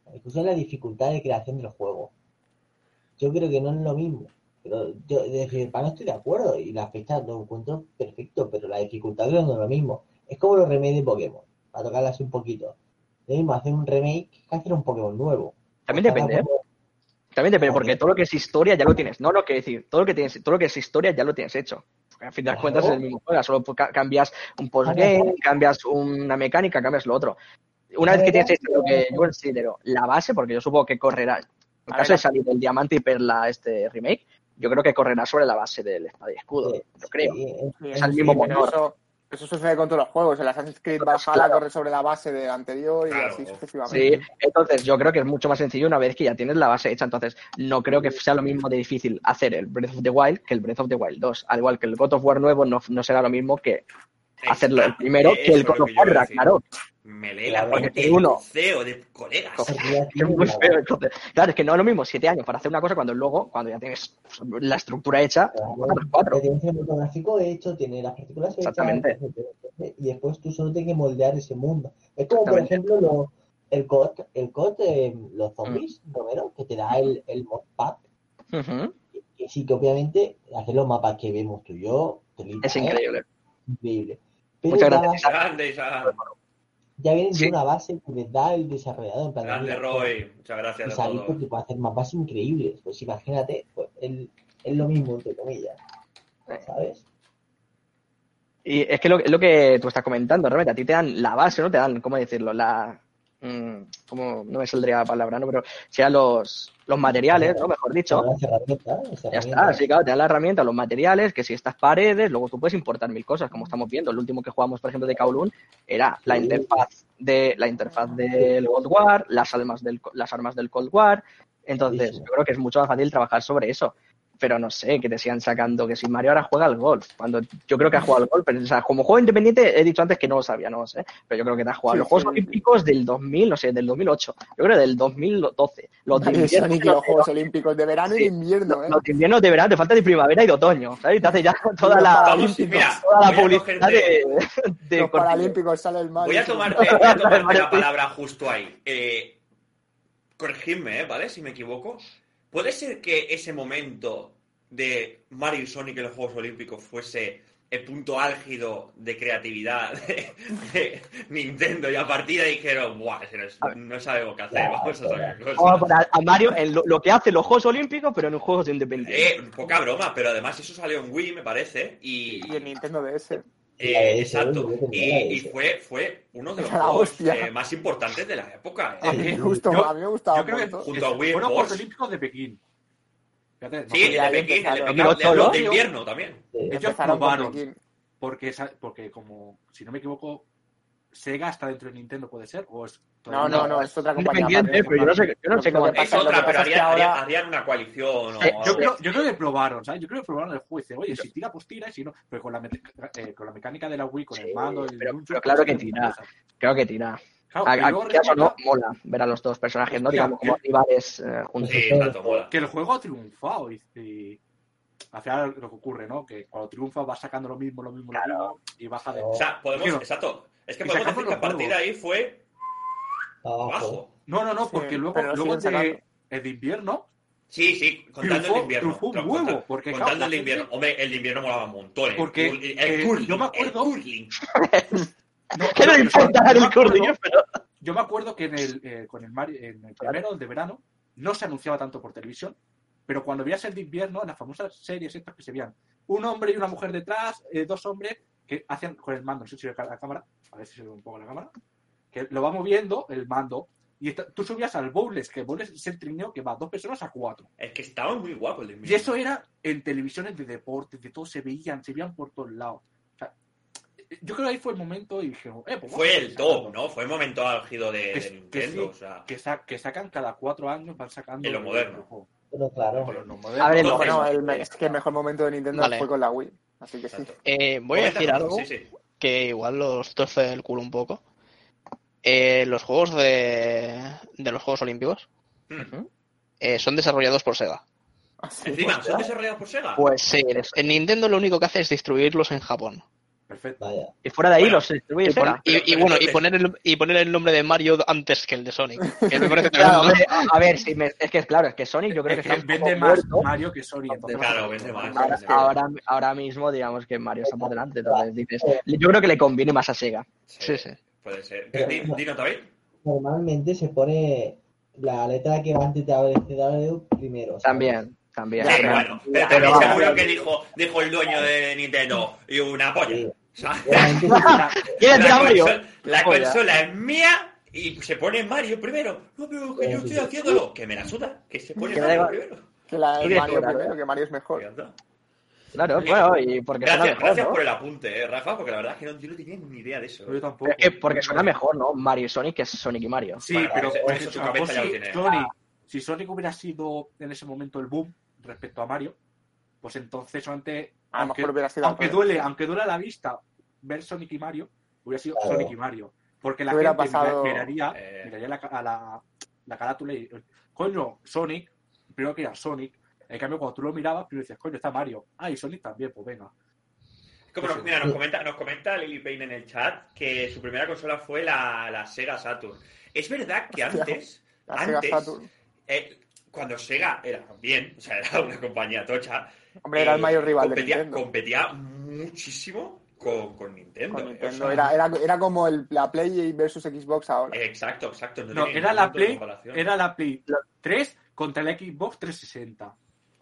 La discusión es la dificultad de creación del juego. Yo creo que no es lo mismo. Pero yo, es decir, para no estoy de acuerdo y la fecha lo encuentro perfecto, pero la dificultad creo que no es lo mismo. Es como los remakes de Pokémon, para tocarla así un poquito. Lo mismo hacer un remake que hacer un Pokémon nuevo. También depende, ¿eh? Pokémon- También depende, porque todo lo que es historia ya lo tienes. No lo que decir, todo lo que tienes, todo lo que es historia ya lo tienes hecho. Porque al fin de Claro. cuentas es el mismo juego, solo ca- cambias un postgame, cambias una mecánica, cambias lo otro. Una vez que tienes hecho lo que yo considero la base, porque yo supongo que correrá, en caso de salir el Diamante y Perla este remake, yo creo que correrá sobre la base del espada y escudo, Sí, yo creo. sí, Sí, Es el mismo motor. Eso, eso sucede con todos los juegos. El Assassin's Creed Pues Valhalla claro. corre sobre la base del anterior y Claro. así Sí, sucesivamente. entonces yo creo que es mucho más sencillo una vez que ya tienes la base hecha. Entonces, no creo que sea lo mismo de difícil hacer el Breath of the Wild que el Breath of the Wild 2. Al igual que el God of War nuevo no, no será lo mismo que hacerlo el primero que el God of War. Ragnarok. Me lee Claro, la mente uno. el CEO de colegas. Es muy feo. Entonces, claro, es que no es lo mismo siete años para hacer una cosa cuando luego, cuando ya tienes la estructura hecha, cuatro. Ya tienes el fotográfico hecho, tiene las partículas hechas, Exactamente. y después tú solo tienes que moldear ese mundo. Es como, por ejemplo, lo- el COD, el COD, eh, los zombies, Romero, que te da el, el mod pack, que sí que obviamente hacer los mapas que vemos tú y yo, Es increíble. increíble. Pero Muchas gracias. Grande. Ya vienen Sí. de una base que les da el desarrollador en plan de, Grande, mira, Roy. Muchas y gracias a salir todos. porque puede hacer mapas increíbles. Pues imagínate, pues, el- es lo mismo, entre comillas. ¿Sabes? Y es que lo, es lo que tú estás comentando, realmente, a ti te dan la base, ¿no? Te dan, ¿cómo decirlo? La. Mm, ¿Cómo? No me saldría la palabra, ¿no? Pero sean los, los materiales, ¿no? Mejor dicho. Ya está, sí, claro, te dan la herramienta, los materiales, que si estas paredes, luego tú puedes importar mil cosas, como estamos viendo. El último que jugamos, por ejemplo, de Kowloon era la Sí. interfaz de la interfaz del Cold War, las armas del las armas del Cold War. Entonces, Sí, sí. yo creo que es mucho más fácil trabajar sobre eso. Pero no sé, que te sigan sacando que si Mario ahora juega al golf, cuando yo creo que ha jugado al golf, pero o sea, como juego independiente he dicho antes que no lo sabía, no lo sé, pero yo creo que te ha jugado Sí, los Juegos sí. Olímpicos del 2000, no sé, del 2008, yo creo del 2012, los de invierno, y los Juegos Olímpicos de verano y de invierno, ¿eh? los de invierno de verano, te falta de primavera y de otoño, ¿sabes? Y te hace ya toda Los la, mira, toda la publicidad de, de Los Paralímpicos sale el Mario. Voy a tomarte, voy a tomarte la palabra justo ahí. Eh, corregidme, ¿eh? ¿vale? Si me equivoco. ¿Puede ser que ese momento de Mario y Sonic en los Juegos Olímpicos fuese el punto álgido de creatividad de, de Nintendo y a partir de ahí dijeron, ¡buah! ese No, es- no sabemos qué hacer, vamos a saber Vamos a cosas. poner a Mario en lo, lo que hace los Juegos Olímpicos, pero en los Juegos Independientes. Eh, poca broma, pero además eso salió en Wii, me parece, y, Y el Nintendo DS. Eh, exacto. Y, fue, fue uno de los juegos eh, más importantes de la época. A eh. mí me gustó, Yo- a mí me gustaba Yo creo que. Junto a Wii fueron Sports. Juegos Olímpicos de Pekín. Fíjate, Sí, de Pekín, de. Pekín, Los de- invierno también. Sí. ellos probaron. Porque, porque como, si no me equivoco, Sega está dentro de Nintendo, ¿puede ser? ¿O es No, no, no, es otra compañía. Independiente, aparte. pero yo no sé, yo no sé cómo Es otra, pero harían, ahora- harían una coalición o Eh. Yo creo, yo creo que probaron, ¿sabes? Yo creo que probaron el dice, oye, si tira, pues tira, y si no. Pero con la, eh, con la mecánica de la Wii, con Sí, el mando, el pero- claro que pues, tira. Creo que tira. Claro, A, luego no, mola ver a los dos personajes, ¿no? Hostia, Digamos, como rivales eh, juntos. Sí, tanto mola. que el juego ha triunfado y, y al final lo que ocurre, ¿no? Que cuando triunfa va sacando lo mismo, lo mismo, lo mismo y baja de... O sea, podemos, exacto. Es que podemos decir que a partir de ahí fue Abajo. No, no, no, Sí, porque luego, luego de, el de invierno Sí, sí, contando el Triunfó- invierno. triunfó un huevo, conta- porque, contando el gente- invierno. Hombre, el de invierno molaba un montón. el Porque, el, eh, curling, yo me acuerdo- el curling. No, ¿Qué no, le importa yo el me acuerdo- curling? Pero... Yo me acuerdo que en el, eh, con el, Mario- en el primero, el de verano, no se anunciaba tanto por televisión, pero cuando veías el de invierno, en las famosas series estas que se veían, un hombre y una mujer detrás, eh, dos hombres que hacían con el mando, no sé si ve la cámara, a ver si se ve un poco la cámara, que lo va moviendo el mando, y tú subías al bowles, que el bowles es el trineo que va dos personas a cuatro. Es que estaba muy guapo el Y eso era en televisiones de deportes, de todo, se veían, se veían por todos lados. O sea, yo creo que ahí fue el momento y dije, eh, pues Fue el top. ¿no? Fue el momento álgido de, Que- de que Nintendo. sí. o sea, que, sa- que sacan cada cuatro años, van sacando. En lo moderno. Pero claro. Con los no modernos. A ver, el, me- es que el mejor momento de Nintendo Vale. fue con la Wii. Así que sí. Eh, voy a decir algo Sí, sí. que igual los torce el culo un poco. Eh, los juegos de, de los Juegos Olímpicos Mm. eh, son desarrollados por Sega. Así. Encima, ¿son desarrollados por Sega? Pues sí, en Nintendo lo único que hace es distribuirlos en Japón. Perfecto. Vaya. Y fuera de ahí Bueno, los distribuye Y, pon- Sega. y- y Pero bueno, y poner, el, y poner el nombre de Mario antes que el de Sonic. Que me parece Claro, tremendo. hombre, a ver, si me- es que es claro, es que Sonic yo creo que Es que poco vende más muerto. Mario que entonces- Claro, vende más. Ahora, ahora mismo digamos que Mario está por delante, entonces dices, yo creo que le conviene más a Sega. Sí, sí. Puede ser. Pero- Dino, David. Normalmente se pone la letra que va antes de abecedario primero. ¿sabes? También, también. Sí, Pero- bueno, pero pero también seguro que dijo, dijo el dueño de Nintendo y una polla. Sí. ¿Quieres decir La, consola, la consola es mía y se pone Mario primero. No, pero que yo estoy haciéndolo. Que me la suda. Que se pone Mario primero. Que la es Mario primero, que Mario es mejor. Claro, bueno, y porque suena Gracias, mejor, gracias ¿no? por el apunte, eh, Rafa, porque la verdad es que no, yo no tenía ni idea de eso. Yo tampoco. Es que porque suena mejor, ¿no? Mario y Sonic que es Sonic y Mario. Sí, Bueno, pero por ejemplo, su cabeza ya lo si tiene. Sonic, si Sonic hubiera sido en ese momento el boom respecto a Mario, pues entonces solamente, A lo aunque, mejor hubiera sido al aunque revés. duele, aunque duele a la vista ver Sonic y Mario, hubiera sido. Sonic y Mario. Porque la gente pasado- miraría, Eh. miraría la, a la, la carátula y coño, Sonic, primero que era Sonic, en cambio cuando tú lo mirabas, primero decías, coño, está Mario. Ah, y Sonic también, pues venga. Como nos- mira, nos comenta, nos comenta Lily Payne en el chat que su primera consola fue la, la Sega Saturn. Es verdad que antes, La antes, Saturn. eh, cuando Sega era bien, o sea, era una compañía tocha, Hombre, era el eh, mayor rival de competía, Nintendo. competía muchísimo con, con Nintendo. Con Nintendo. o sea, Era, era, era como el, la Play versus Xbox ahora. Exacto, exacto. No, era la de Play, era la Play 3 contra el Xbox 360.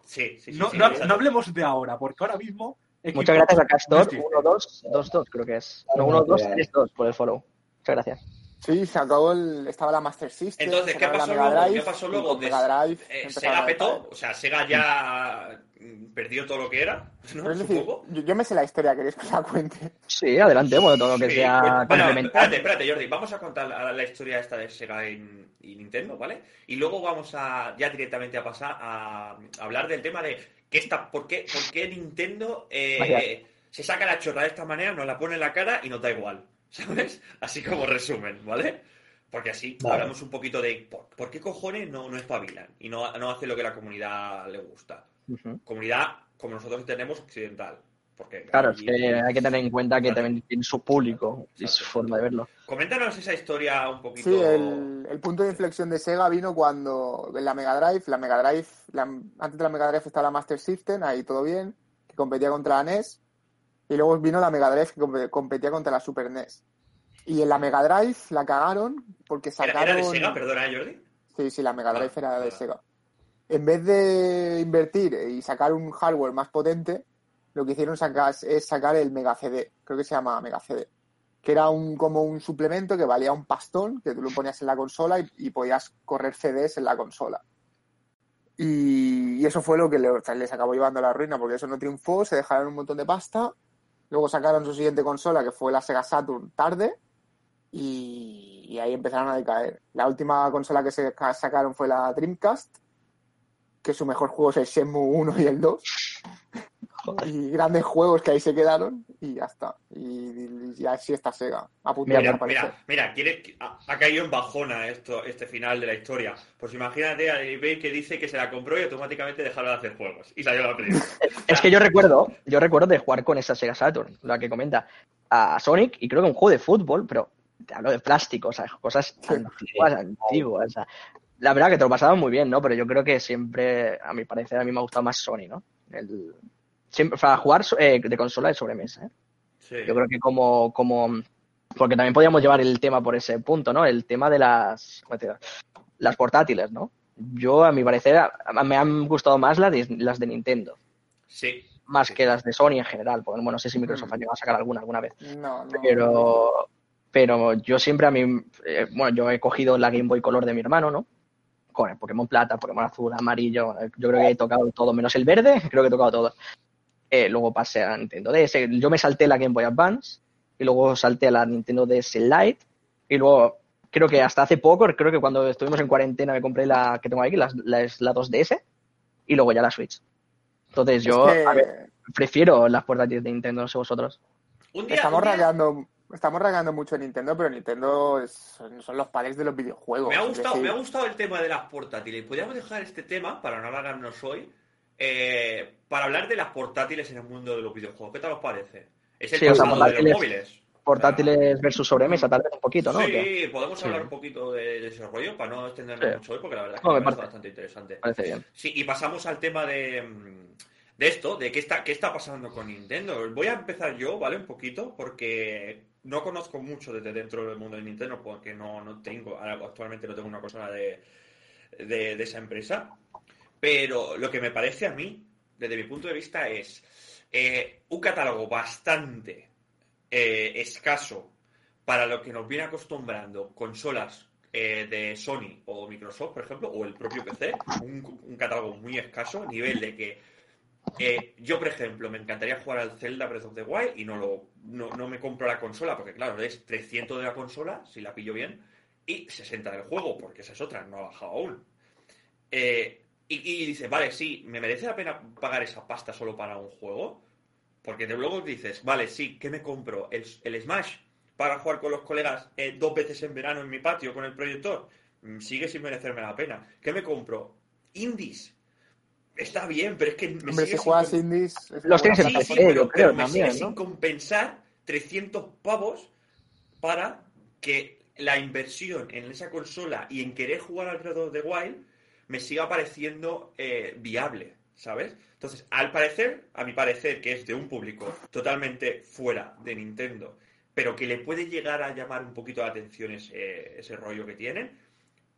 Sí, sí, sí. No, sí, no, hablemos de ahora, porque ahora mismo. Muchas gracias a Castor. existe. 1, 2, 2, 2, creo que es. No, 1, 2, 3, 2 por el follow. Muchas gracias. Sí, se acabó el, estaba la Master System. Entonces, ¿qué pasó luego? Drive, ¿Qué pasó luego? De- Drive Eh, Sega petó, o sea, Sega ya mm, perdió todo lo que era, ¿no? Pero es decir, Supongo. yo, yo me sé la historia, ¿queréis que la cuente? Sí, adelante, bueno, todo lo que Sí, sea bueno, espérate, espérate, Jordi. Vamos a contar la, la historia esta de Sega y, y Nintendo, ¿vale? Y luego vamos a ya directamente a pasar a, a hablar del tema de qué está, por qué, por qué Nintendo eh, se saca la chorra de esta manera, nos la pone en la cara y nos da igual, ¿sabes? Así como resumen, ¿vale? Porque así Vale. hablamos un poquito de por, por qué cojones no, no espabilan y no, no hace lo que la comunidad le gusta. Ujú. Comunidad como nosotros entendemos occidental. Porque Claro, es que hay que tener en cuenta que Claro. también tiene su público y su forma de verlo. Coméntanos esa historia un poquito. Sí, el, el punto de inflexión de Sega vino cuando en la Mega Drive, la Mega Drive, la- antes de la Mega Drive estaba la Master System, ahí todo bien, que competía contra la NES, y luego vino la Mega Drive que compe- competía contra la Super NES. Y en la Mega Drive la cagaron porque ¿Era, sacaron... era de Sega, perdona, Jordi? Sí, sí, la Mega Drive Ah, era de ah. Sega. En vez de invertir y sacar un hardware más potente, lo que hicieron es sacar el Mega CD, creo que se llama Mega CD, que era un como un suplemento que valía un pastón, que tú lo ponías en la consola y, y podías correr CDs en la consola. Y, y eso fue lo que le- les acabó llevando a la ruina, porque eso no triunfó, se dejaron un montón de pasta, luego sacaron su siguiente consola, que fue la Sega Saturn, tarde, y, ahí empezaron a decaer. La última consola que se ca- sacaron fue la Dreamcast, que su mejor juego es el Shenmue 1 y el 2. Y grandes juegos que ahí se quedaron y ya está. Y, y así está Sega. A punto Mira, de Mira, mira, mira, quiere, ha, ha caído en bajona esto, este final de la historia. Pues imagínate a eBay que dice que se la compró y automáticamente dejaron de hacer juegos. Y salió la película. Es que yo recuerdo, yo recuerdo de jugar con esa Sega Saturn, la que comenta, a Sonic, y creo que un juego de fútbol, pero te hablo de plástico, o sea, cosas antiguas, antiguas. o sea, la verdad que te lo pasaba muy bien, ¿no? Pero yo creo que siempre, a mi parecer, a mí me ha gustado más Sony, ¿no? El, siempre, para jugar eh, de consola de sobremesa, ¿eh? Sí. Yo creo que como, como, porque también podríamos llevar el tema por ese punto, ¿no? El tema de las, ¿cómo te digo? las portátiles, ¿no? Yo, a mi parecer, me han gustado más las de, las de Nintendo, Sí. más Sí. que las de Sony en general, porque bueno, no sé si Microsoft ha llegado a sacar alguna alguna vez, No, no. pero, pero yo siempre a mí, eh, bueno, yo he cogido la Game Boy Color de mi hermano, ¿no? Con el Pokémon Plata, Pokémon Azul, Amarillo, yo creo que he tocado todo, menos el verde, creo que he tocado todo. Eh, luego pasé a Nintendo DS, yo me salté la Game Boy Advance, y luego salté a la Nintendo DS Lite, y luego creo que hasta hace poco, creo que cuando estuvimos en cuarentena me compré la que tengo aquí, la, la, la 2DS, y luego ya la Switch. Entonces yo Es que a ver, prefiero las portátiles de Nintendo, no sé vosotros. Un día, estamos un día rayando. Estamos rayando mucho en Nintendo, pero Nintendo es- son, son los padres de los videojuegos. me ha gustado, decir, me ha gustado el tema de las portátiles. Podríamos dejar este tema para no alargarnos hoy. Eh, para hablar de las portátiles en el mundo de los videojuegos. ¿Qué tal os parece? Es el Sí, o sea, pasado de los portátiles- móviles. Portátiles versus sobremesa, tal vez un poquito, ¿no? Sí, podemos Sí. hablar un poquito de, de ese rollo para no extendernos Sí. mucho hoy, porque la verdad es que No, me parece bastante interesante. Parece bien. Sí, y pasamos al tema de, mm, de esto, de qué está, qué está pasando con Nintendo. Voy a empezar yo, ¿vale? Un poquito, porque no conozco mucho desde dentro del mundo de Nintendo, porque no, no tengo, actualmente no tengo una consola de, de, de esa empresa. Pero lo que me parece a mí, desde mi punto de vista, es eh, un catálogo bastante eh, escaso para lo que nos viene acostumbrando consolas eh, de Sony o Microsoft, por ejemplo, o el propio PC, un, catálogo muy escaso, a nivel de que yo, por ejemplo, me encantaría jugar al Zelda Breath of the Wild y no, lo, no, no me compro la consola, porque claro, es 300 de la consola, si la pillo bien, y 60 del juego, porque esa es otra, no ha bajado aún. Eh, y, y dices, vale, sí, ¿me merece la pena pagar esa pasta solo para un juego? Porque de luego dices, vale, sí, ¿qué me compro? ¿El, el Smash para jugar con los colegas eh, dos veces en verano en mi patio con el proyector? Mm, Sigue sin merecerme la pena. ¿Qué me compro? Indies. está bien, pero es que me Hombre, sigue si sin juegas con- indies... es Los tienes en buena Sí, pero, yo creo, pero me también, sigue ¿no? sin compensar 300 pavos para que la inversión en esa consola y en querer jugar al Breath of the Wild me siga pareciendo eh, viable, ¿sabes? Entonces, al parecer, a mi parecer, que es de un público totalmente fuera de Nintendo, pero que le puede llegar a llamar un poquito la atención ese, ese rollo que tienen,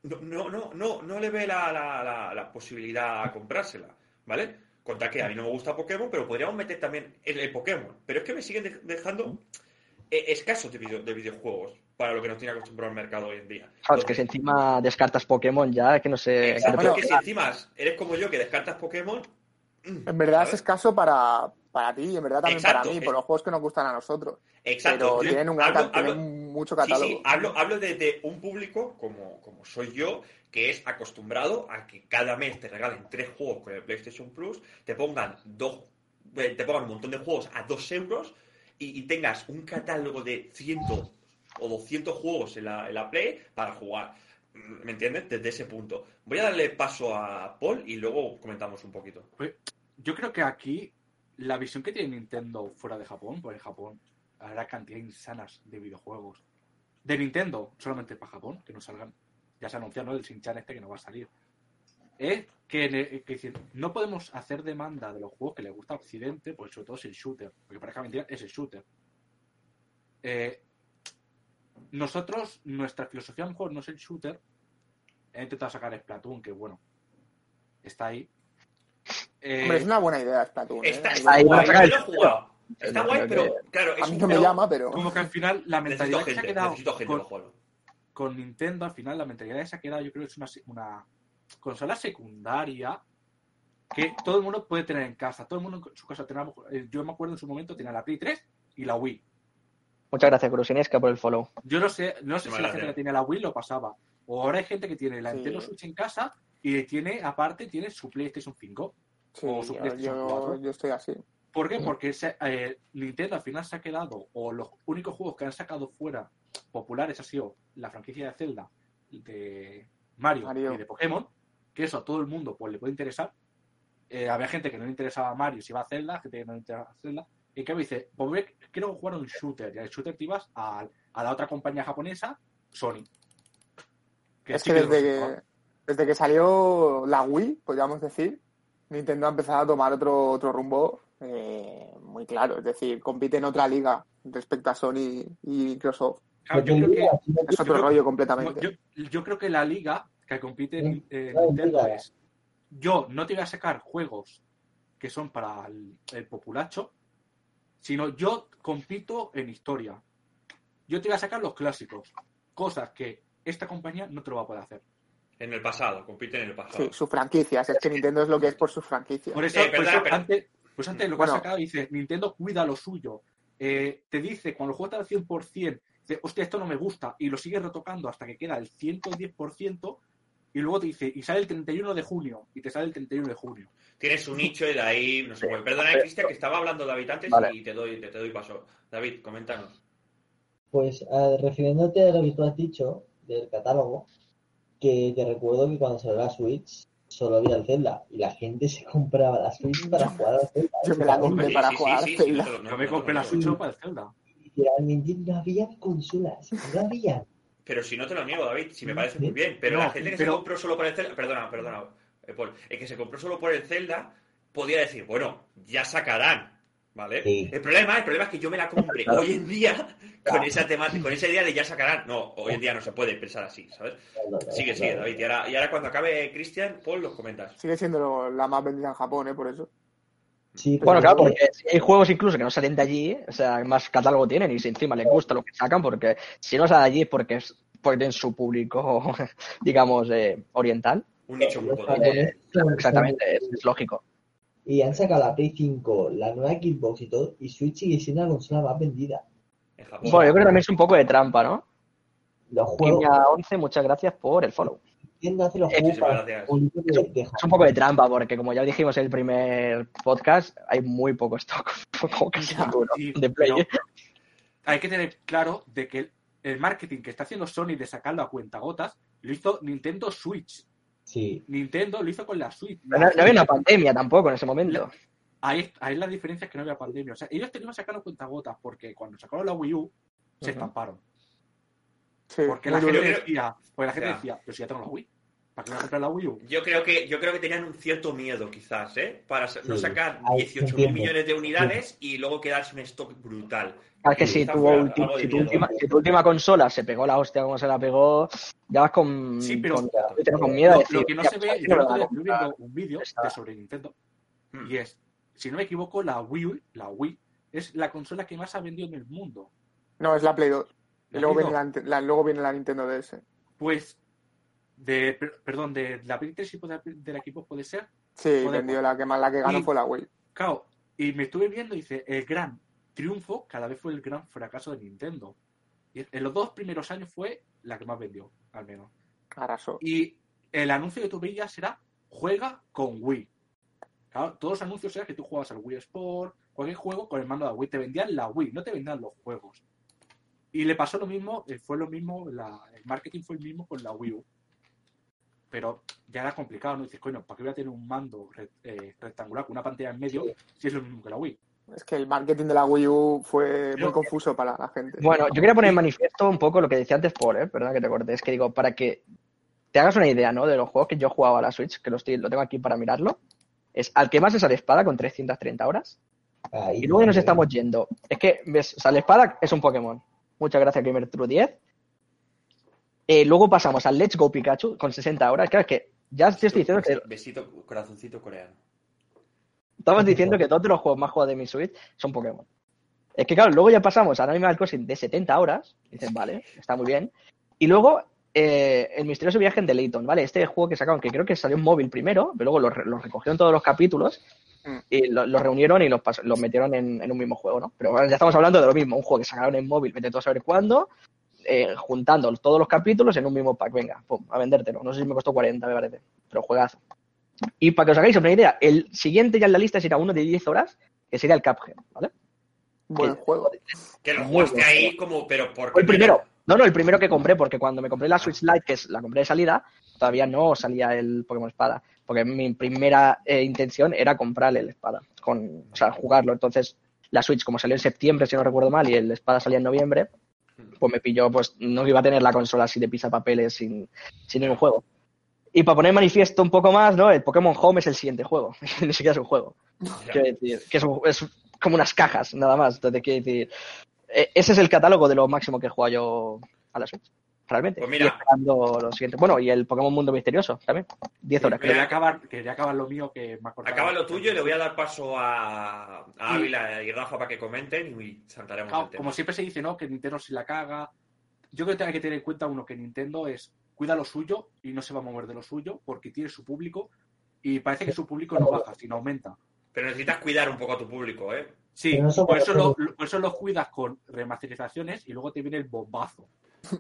no, no, no, no, no le ve la, la- la- posibilidad a comprársela, ¿vale? Contar que a mí no me gusta Pokémon, pero podríamos meter también el, Pokémon. Pero es que me siguen de- dejando eh, escasos de, video- de videojuegos para lo que nos tiene acostumbrado el mercado hoy en día. Claro, es que si encima descartas Pokémon ya, que no sé... Exacto, que te es que si encima eres como yo que descartas Pokémon. mm, En verdad ¿sabes? es escaso para, para ti y en verdad también Exacto, para mí, es- por los juegos que nos gustan a nosotros. Exacto. Pero yo tienen, un gran hablo- ca- tienen hablo- mucho Sí, catálogo. sí, hablo, hablo de, de un público como, como soy yo, que es acostumbrado a que cada mes te regalen tres juegos con el PlayStation Plus, te pongan dos, eh, te pongan un montón de juegos a dos euros y, y tengas un catálogo de 100 o 200 juegos en la, en la Play para jugar. ¿Me entiendes? Desde ese punto. Voy a darle paso a Paul y luego comentamos un poquito. Yo creo que aquí la visión que tiene Nintendo fuera de Japón, pues en Japón habrá cantidad insanas de videojuegos. De Nintendo, solamente para Japón, que no salgan. Ya se anunció, ¿no? El Shinchan este que no va a salir. Es que, que no podemos hacer demanda de los juegos que le gusta a Occidente, pues sobre todo es el shooter. Porque parezca mentira, es el shooter. Eh, nosotros, nuestra filosofía a lo mejor no es el shooter. He intentado sacar Splatoon, que bueno, está ahí. Eh, Hombre, es una buena idea Splatoon. ¿eh? Está, Ahí está guay, lo jugado. Está guay, pero claro, es A mí un no me llama, pero... como que al final la mentalidad que se ha gente, quedado gente con, Nintendo, al final la mentalidad que se ha quedado, yo creo que es una consola secundaria que todo el mundo puede tener en casa. Todo el mundo en su casa tenía, eh, yo me acuerdo en su momento tenía la Play 3 y la Wii. Muchas gracias, Crucinesca, por el follow. Yo no sé, no sé si la gente que tenía la Wii lo pasaba. O ahora hay gente que tiene la Sí. Nintendo Switch en casa y tiene, aparte, tiene su PlayStation 5. Sí, o su yo, PlayStation yo, 4. yo estoy así. ¿Por qué? Porque se- eh, Nintendo al final se ha quedado, o los únicos juegos que han sacado fuera populares ha sido la franquicia de Zelda, de Mario, Mario. y de Pokémon, que eso a todo el mundo pues, le puede interesar. Eh, había gente que no le interesaba Mario si iba a Zelda, gente que no le interesaba Zelda. Y que me dice, pues quiero jugar a un shooter. Y al shooter te ibas a, a la otra compañía japonesa, Sony. Es sí que desde que, desde que salió la Wii, podríamos decir, Nintendo ha empezado a tomar otro, otro rumbo eh, muy claro. Es decir, compite en otra liga respecto a Sony y Microsoft. Claro, yo creo que Es otro creo- rollo completamente. yo, yo creo que la liga que compite en eh, Nintendo es yo no te voy a sacar juegos que son para el, el populacho, sino yo compito en historia. Yo te voy a sacar los clásicos, cosas que esta compañía no te lo va a poder hacer. En el pasado, compiten en el pasado. Sí, sus franquicias. Es que Nintendo es lo que es por sus franquicias. Por eso, Eh, por eso pero- antes, pues antes lo que Bueno. ha sacado dice, Nintendo cuida lo suyo. Eh, te dice, cuando el juego está al 100%, dice, hostia, esto no me gusta, y lo sigues retocando hasta que queda el 110%, y luego te dice, y sale el 31 de junio, y te sale el 31 de junio. Tienes un nicho y de ahí no se mueve. Perdona, eh, Cristian, que estaba hablando David antes Vale. y te doy, te, te doy paso. David, coméntanos. Pues refiriéndote a lo que tú has dicho del catálogo, que te recuerdo que cuando salió la Switch solo había el Zelda y la gente se compraba la Switch para jugar al Zelda. Yo me la compré Sí, para sí, jugar sí, sí, Zelda. Yo me compré la. Switch para el Zelda. Literalmente no había consolas, no había. Pero si no te lo niego, David, si me Sí, parece muy bien. Pero No, la gente que se compró solo por el Zelda. Perdona, perdona, eh, Paul. El que se compró solo por el Zelda podía decir, bueno, ya sacarán. ¿Vale? Sí. El problema, el problema es que yo me la compré hoy en día con esa temática, con esa idea de ya sacarán. No, hoy en día no se puede pensar así, ¿sabes? Sigue, sigue. David. Y ahora, y ahora cuando acabe Cristian, Paul, los comentas. Sigue siendo lo- la más vendida en Japón, ¿eh? Por eso. Sí, Bueno, claro, porque si hay juegos incluso que no salen de allí, o sea, más catálogo tienen y si encima les gusta lo que sacan, porque si no sale de allí es porque es porque tienen su público, digamos, eh, oriental. Un nicho muy Claro, son- exactamente, es, es lógico. Y han sacado la Play 5, la nueva Xbox y todo, y Switch sigue siendo la consola más vendida. Bueno, yo creo que también es un poco de trampa, ¿no? Los juegos, Kimia 11, muchas gracias por el follow. Nintendo hace los Eh, juegos muchísimas para gracias. público de, de Es un poco de trampa porque como ya dijimos en el primer podcast, hay muy poco stock, como casi Ya, ninguno, Sí, de Play. hay que tener claro de que el, el marketing que está haciendo Sony de sacarlo a cuentagotas lo hizo Nintendo Switch. Sí. Nintendo lo hizo con la Switch. No, no había una pandemia tampoco en ese momento. Ahí, ahí la diferencia es que no había pandemia. O sea, ellos tenían sacando cuentagotas porque cuando sacaron la Wii U se estamparon. Sí, Porque la gente decía, porque la gente Ya. decía, pero si ya tengo la Wii, ¿para qué voy a comprar la Wii U? Yo creo que yo creo que tenían un cierto miedo quizás, ¿eh? Para no Sí. sacar Ahí 18 entiendo. millones de unidades y luego quedarse un stock brutal. Ah, Es que si tu, si, última, si tu última consola se pegó la hostia como se la pegó, ya vas con, Sí, pero- con, pero con miedo decir, lo que no "Hostia, se pues ve, aquí yo no me el van otro a día estuve comprar". viendo un vídeo de sobre Nintendo Hmm. y es, si no me equivoco, la Wii la Wii es la consola que más ha vendido en el mundo. No, es la Play 2. Y ¿La luego viene la, la- luego viene la Nintendo DS. Pues, de, per- perdón, de la Play 3 y de- del equipo puede ser. Sí, vendió la que más la que ganó y- fue la Wii. Claro, y me estuve viendo y dice, el gran triunfo cada vez fue el gran fracaso de Nintendo. Y en los dos primeros años fue la que más vendió, al menos. Y el anuncio que tú veías era juega con Wii. Claro, todos los anuncios eran que tú jugabas al Wii Sport, cualquier juego con el mando de la Wii. Te vendían la Wii, no te vendían los juegos. Y le pasó lo mismo, eh, fue lo mismo, la- el marketing fue el mismo con la Wii U. Pero ya era complicado, ¿no? Dices, coño, ¿para qué voy a tener un mando re- eh, rectangular con una pantalla en medio si es lo mismo que la Wii? Es que el marketing de la Wii U fue Pero- muy confuso para la gente. Bueno, yo quería poner en manifiesto un poco lo que decía antes Paul, ¿eh? perdona que te corte, es que digo, para que te hagas una idea, ¿no? De los juegos que yo jugaba a la Switch, que lo, estoy, lo tengo aquí para mirarlo, es al que más es a la espada con 330 horas, y luego ya nos estamos yendo. Es que, ¿ves? O sea, la espada es un Pokémon. Muchas gracias, Gamer True 10. Eh, luego pasamos al Let's Go Pikachu con 60 horas. Claro, es que ya te estoy diciendo que Besito, corazoncito coreano. estamos diciendo que todos los juegos más jugados de mi Switch son Pokémon. Es que claro, luego ya pasamos a Animal Crossing de 70 horas. Dices, vale, está muy bien. Y luego eh, el misterioso viaje en The Layton, ¿vale? Este juego que sacaron, que creo que salió en móvil primero, pero luego lo, lo recogieron todos los capítulos. Y lo, lo reunieron y los, los metieron en, en un mismo juego, ¿no? Pero bueno, ya estamos hablando de lo mismo, un juego que sacaron en móvil, vete tú a saber cuándo, eh, juntando todos los capítulos en un mismo pack, venga, pum, a vendértelo. No sé si me costó 40, me parece, pero juegazo. Y para que os hagáis una idea, el siguiente ya en la lista será uno de 10 horas, que sería el Cuphead, ¿vale? Buen que- juego. Que lo jugaste ahí como, pero por el primero. No, no, el primero que compré, porque cuando me compré la Switch Lite, que es la compré de salida, todavía no salía el Pokémon Espada. Porque mi primera eh, intención era comprarle el Espada, con, o sea, jugarlo. Entonces, la Switch, como salió en septiembre, si no recuerdo mal, y el Espada salía en noviembre, pues me pilló, pues no iba a tener la consola así de papeles sin, sin ningún juego. Y para poner manifiesto un poco más, ¿no? El Pokémon Home es el siguiente juego. Ni siquiera es un juego. Quiero decir, que es, un- es como unas cajas, nada más. Entonces, quiero decir, ese es el catálogo de lo máximo que he jugado yo a la Switch. Realmente. Pues mira. Y esperando lo siguiente. Bueno, y el Pokémon Mundo Misterioso también. 10 horas. Quería acabar, quería acabar lo mío que me acordaba. Acaba lo tuyo y le voy a dar paso a, a Ávila y Rafa para que comenten y saltaremos Claro, el tema. como siempre se dice, ¿no? Que Nintendo si la caga. Yo creo que hay que tener en cuenta uno que Nintendo es cuida lo suyo y no se va a mover de lo suyo porque tiene su público y parece que su público no baja, sino aumenta. Pero necesitas cuidar un poco a tu público, ¿eh? Sí, no son por eso, lo, para por eso los cuidas con remasterizaciones y luego te viene el bombazo.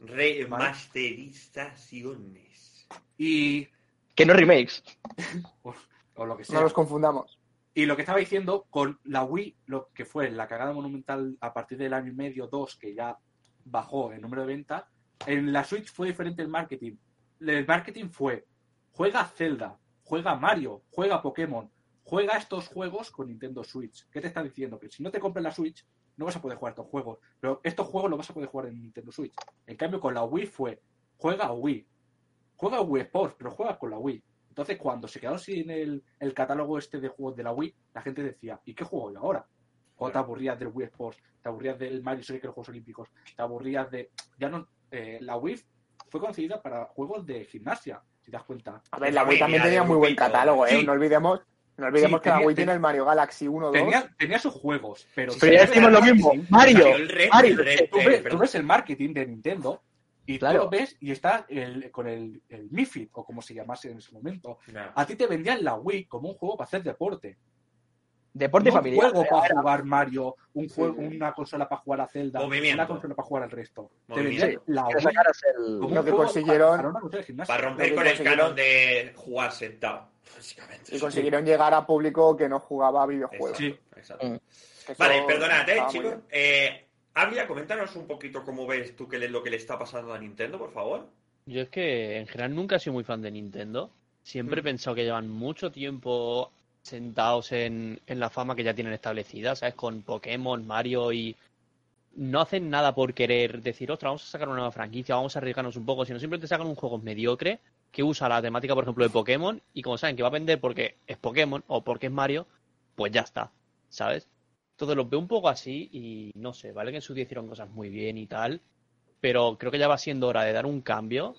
Remasterizaciones. Y, Que no remakes. o, o lo que sea. No los confundamos. Y lo que estaba diciendo, con la Wii, lo que fue la cagada monumental a partir del año y medio, dos, que ya bajó el número de ventas, en la Switch fue diferente el marketing. El marketing fue, juega Zelda, juega Mario, juega Pokémon, juega estos juegos con Nintendo Switch. ¿Qué te está diciendo? Que si no te compras la Switch, no vas a poder jugar estos juegos. Pero estos juegos los vas a poder jugar en Nintendo Switch. En cambio, con la Wii fue, juega a Wii. Juega a Wii Sports, pero juega con la Wii. Entonces, cuando se quedaron sin el, el catálogo este de juegos de la Wii, la gente decía, ¿y qué juego yo ahora? O te aburrías del Wii Sports, te aburrías del Mario Sonic en los Juegos Olímpicos, te aburrías de... Ya no... eh, la Wii fue concebida para juegos de gimnasia, si te das cuenta. A ver, la Wii también tenía muy buen catálogo, ¿eh? Sí. No olvidemos, no olvidemos Sí, que la tenía- Wii tiene tenía- el Mario Galaxy 1, 2. Tenía, tenía sus juegos, pero... Pero ya decimos lo mismo. sí. Mario. Salió el red, Mario, el red, tú, eh, ves, tú perdón. ves el marketing de Nintendo y Claro. tú lo ves y está el- con el, el Mifid, o como se llamase en ese momento. A ti te vendían la Wii como un juego para hacer deporte. Deporte no familiar. un juego eh, para jugar Mario, un juego, sí. una consola para jugar a Zelda, Movimiento. una consola para jugar al resto. Movimiento. la que sacaras el- Lo que consiguieron- para romper con el canon de jugar sentado, básicamente. Y consiguieron llegar a público que no jugaba a videojuegos. Exacto, Sí. exacto. Mm. Vale, perdonad, eh, chicos. Eh, Ávila, coméntanos un poquito cómo ves tú que lo que le está pasando a Nintendo, por favor. Yo es que en general nunca he sido muy fan de Nintendo. siempre he Mm. pensado que llevan mucho tiempo sentados en, en la fama que ya tienen establecida, ¿sabes? Con Pokémon, Mario y no hacen nada por querer decir, ostras, vamos a sacar una nueva franquicia, vamos a arriesgarnos un poco, sino simplemente sacan un juego mediocre que usa la temática, por ejemplo, de Pokémon y como saben que va a vender porque es Pokémon o porque es Mario, pues ya está, ¿sabes? Entonces los veo un poco así y no sé, vale que en su día hicieron cosas muy bien y tal, pero creo que ya va siendo hora de dar un cambio.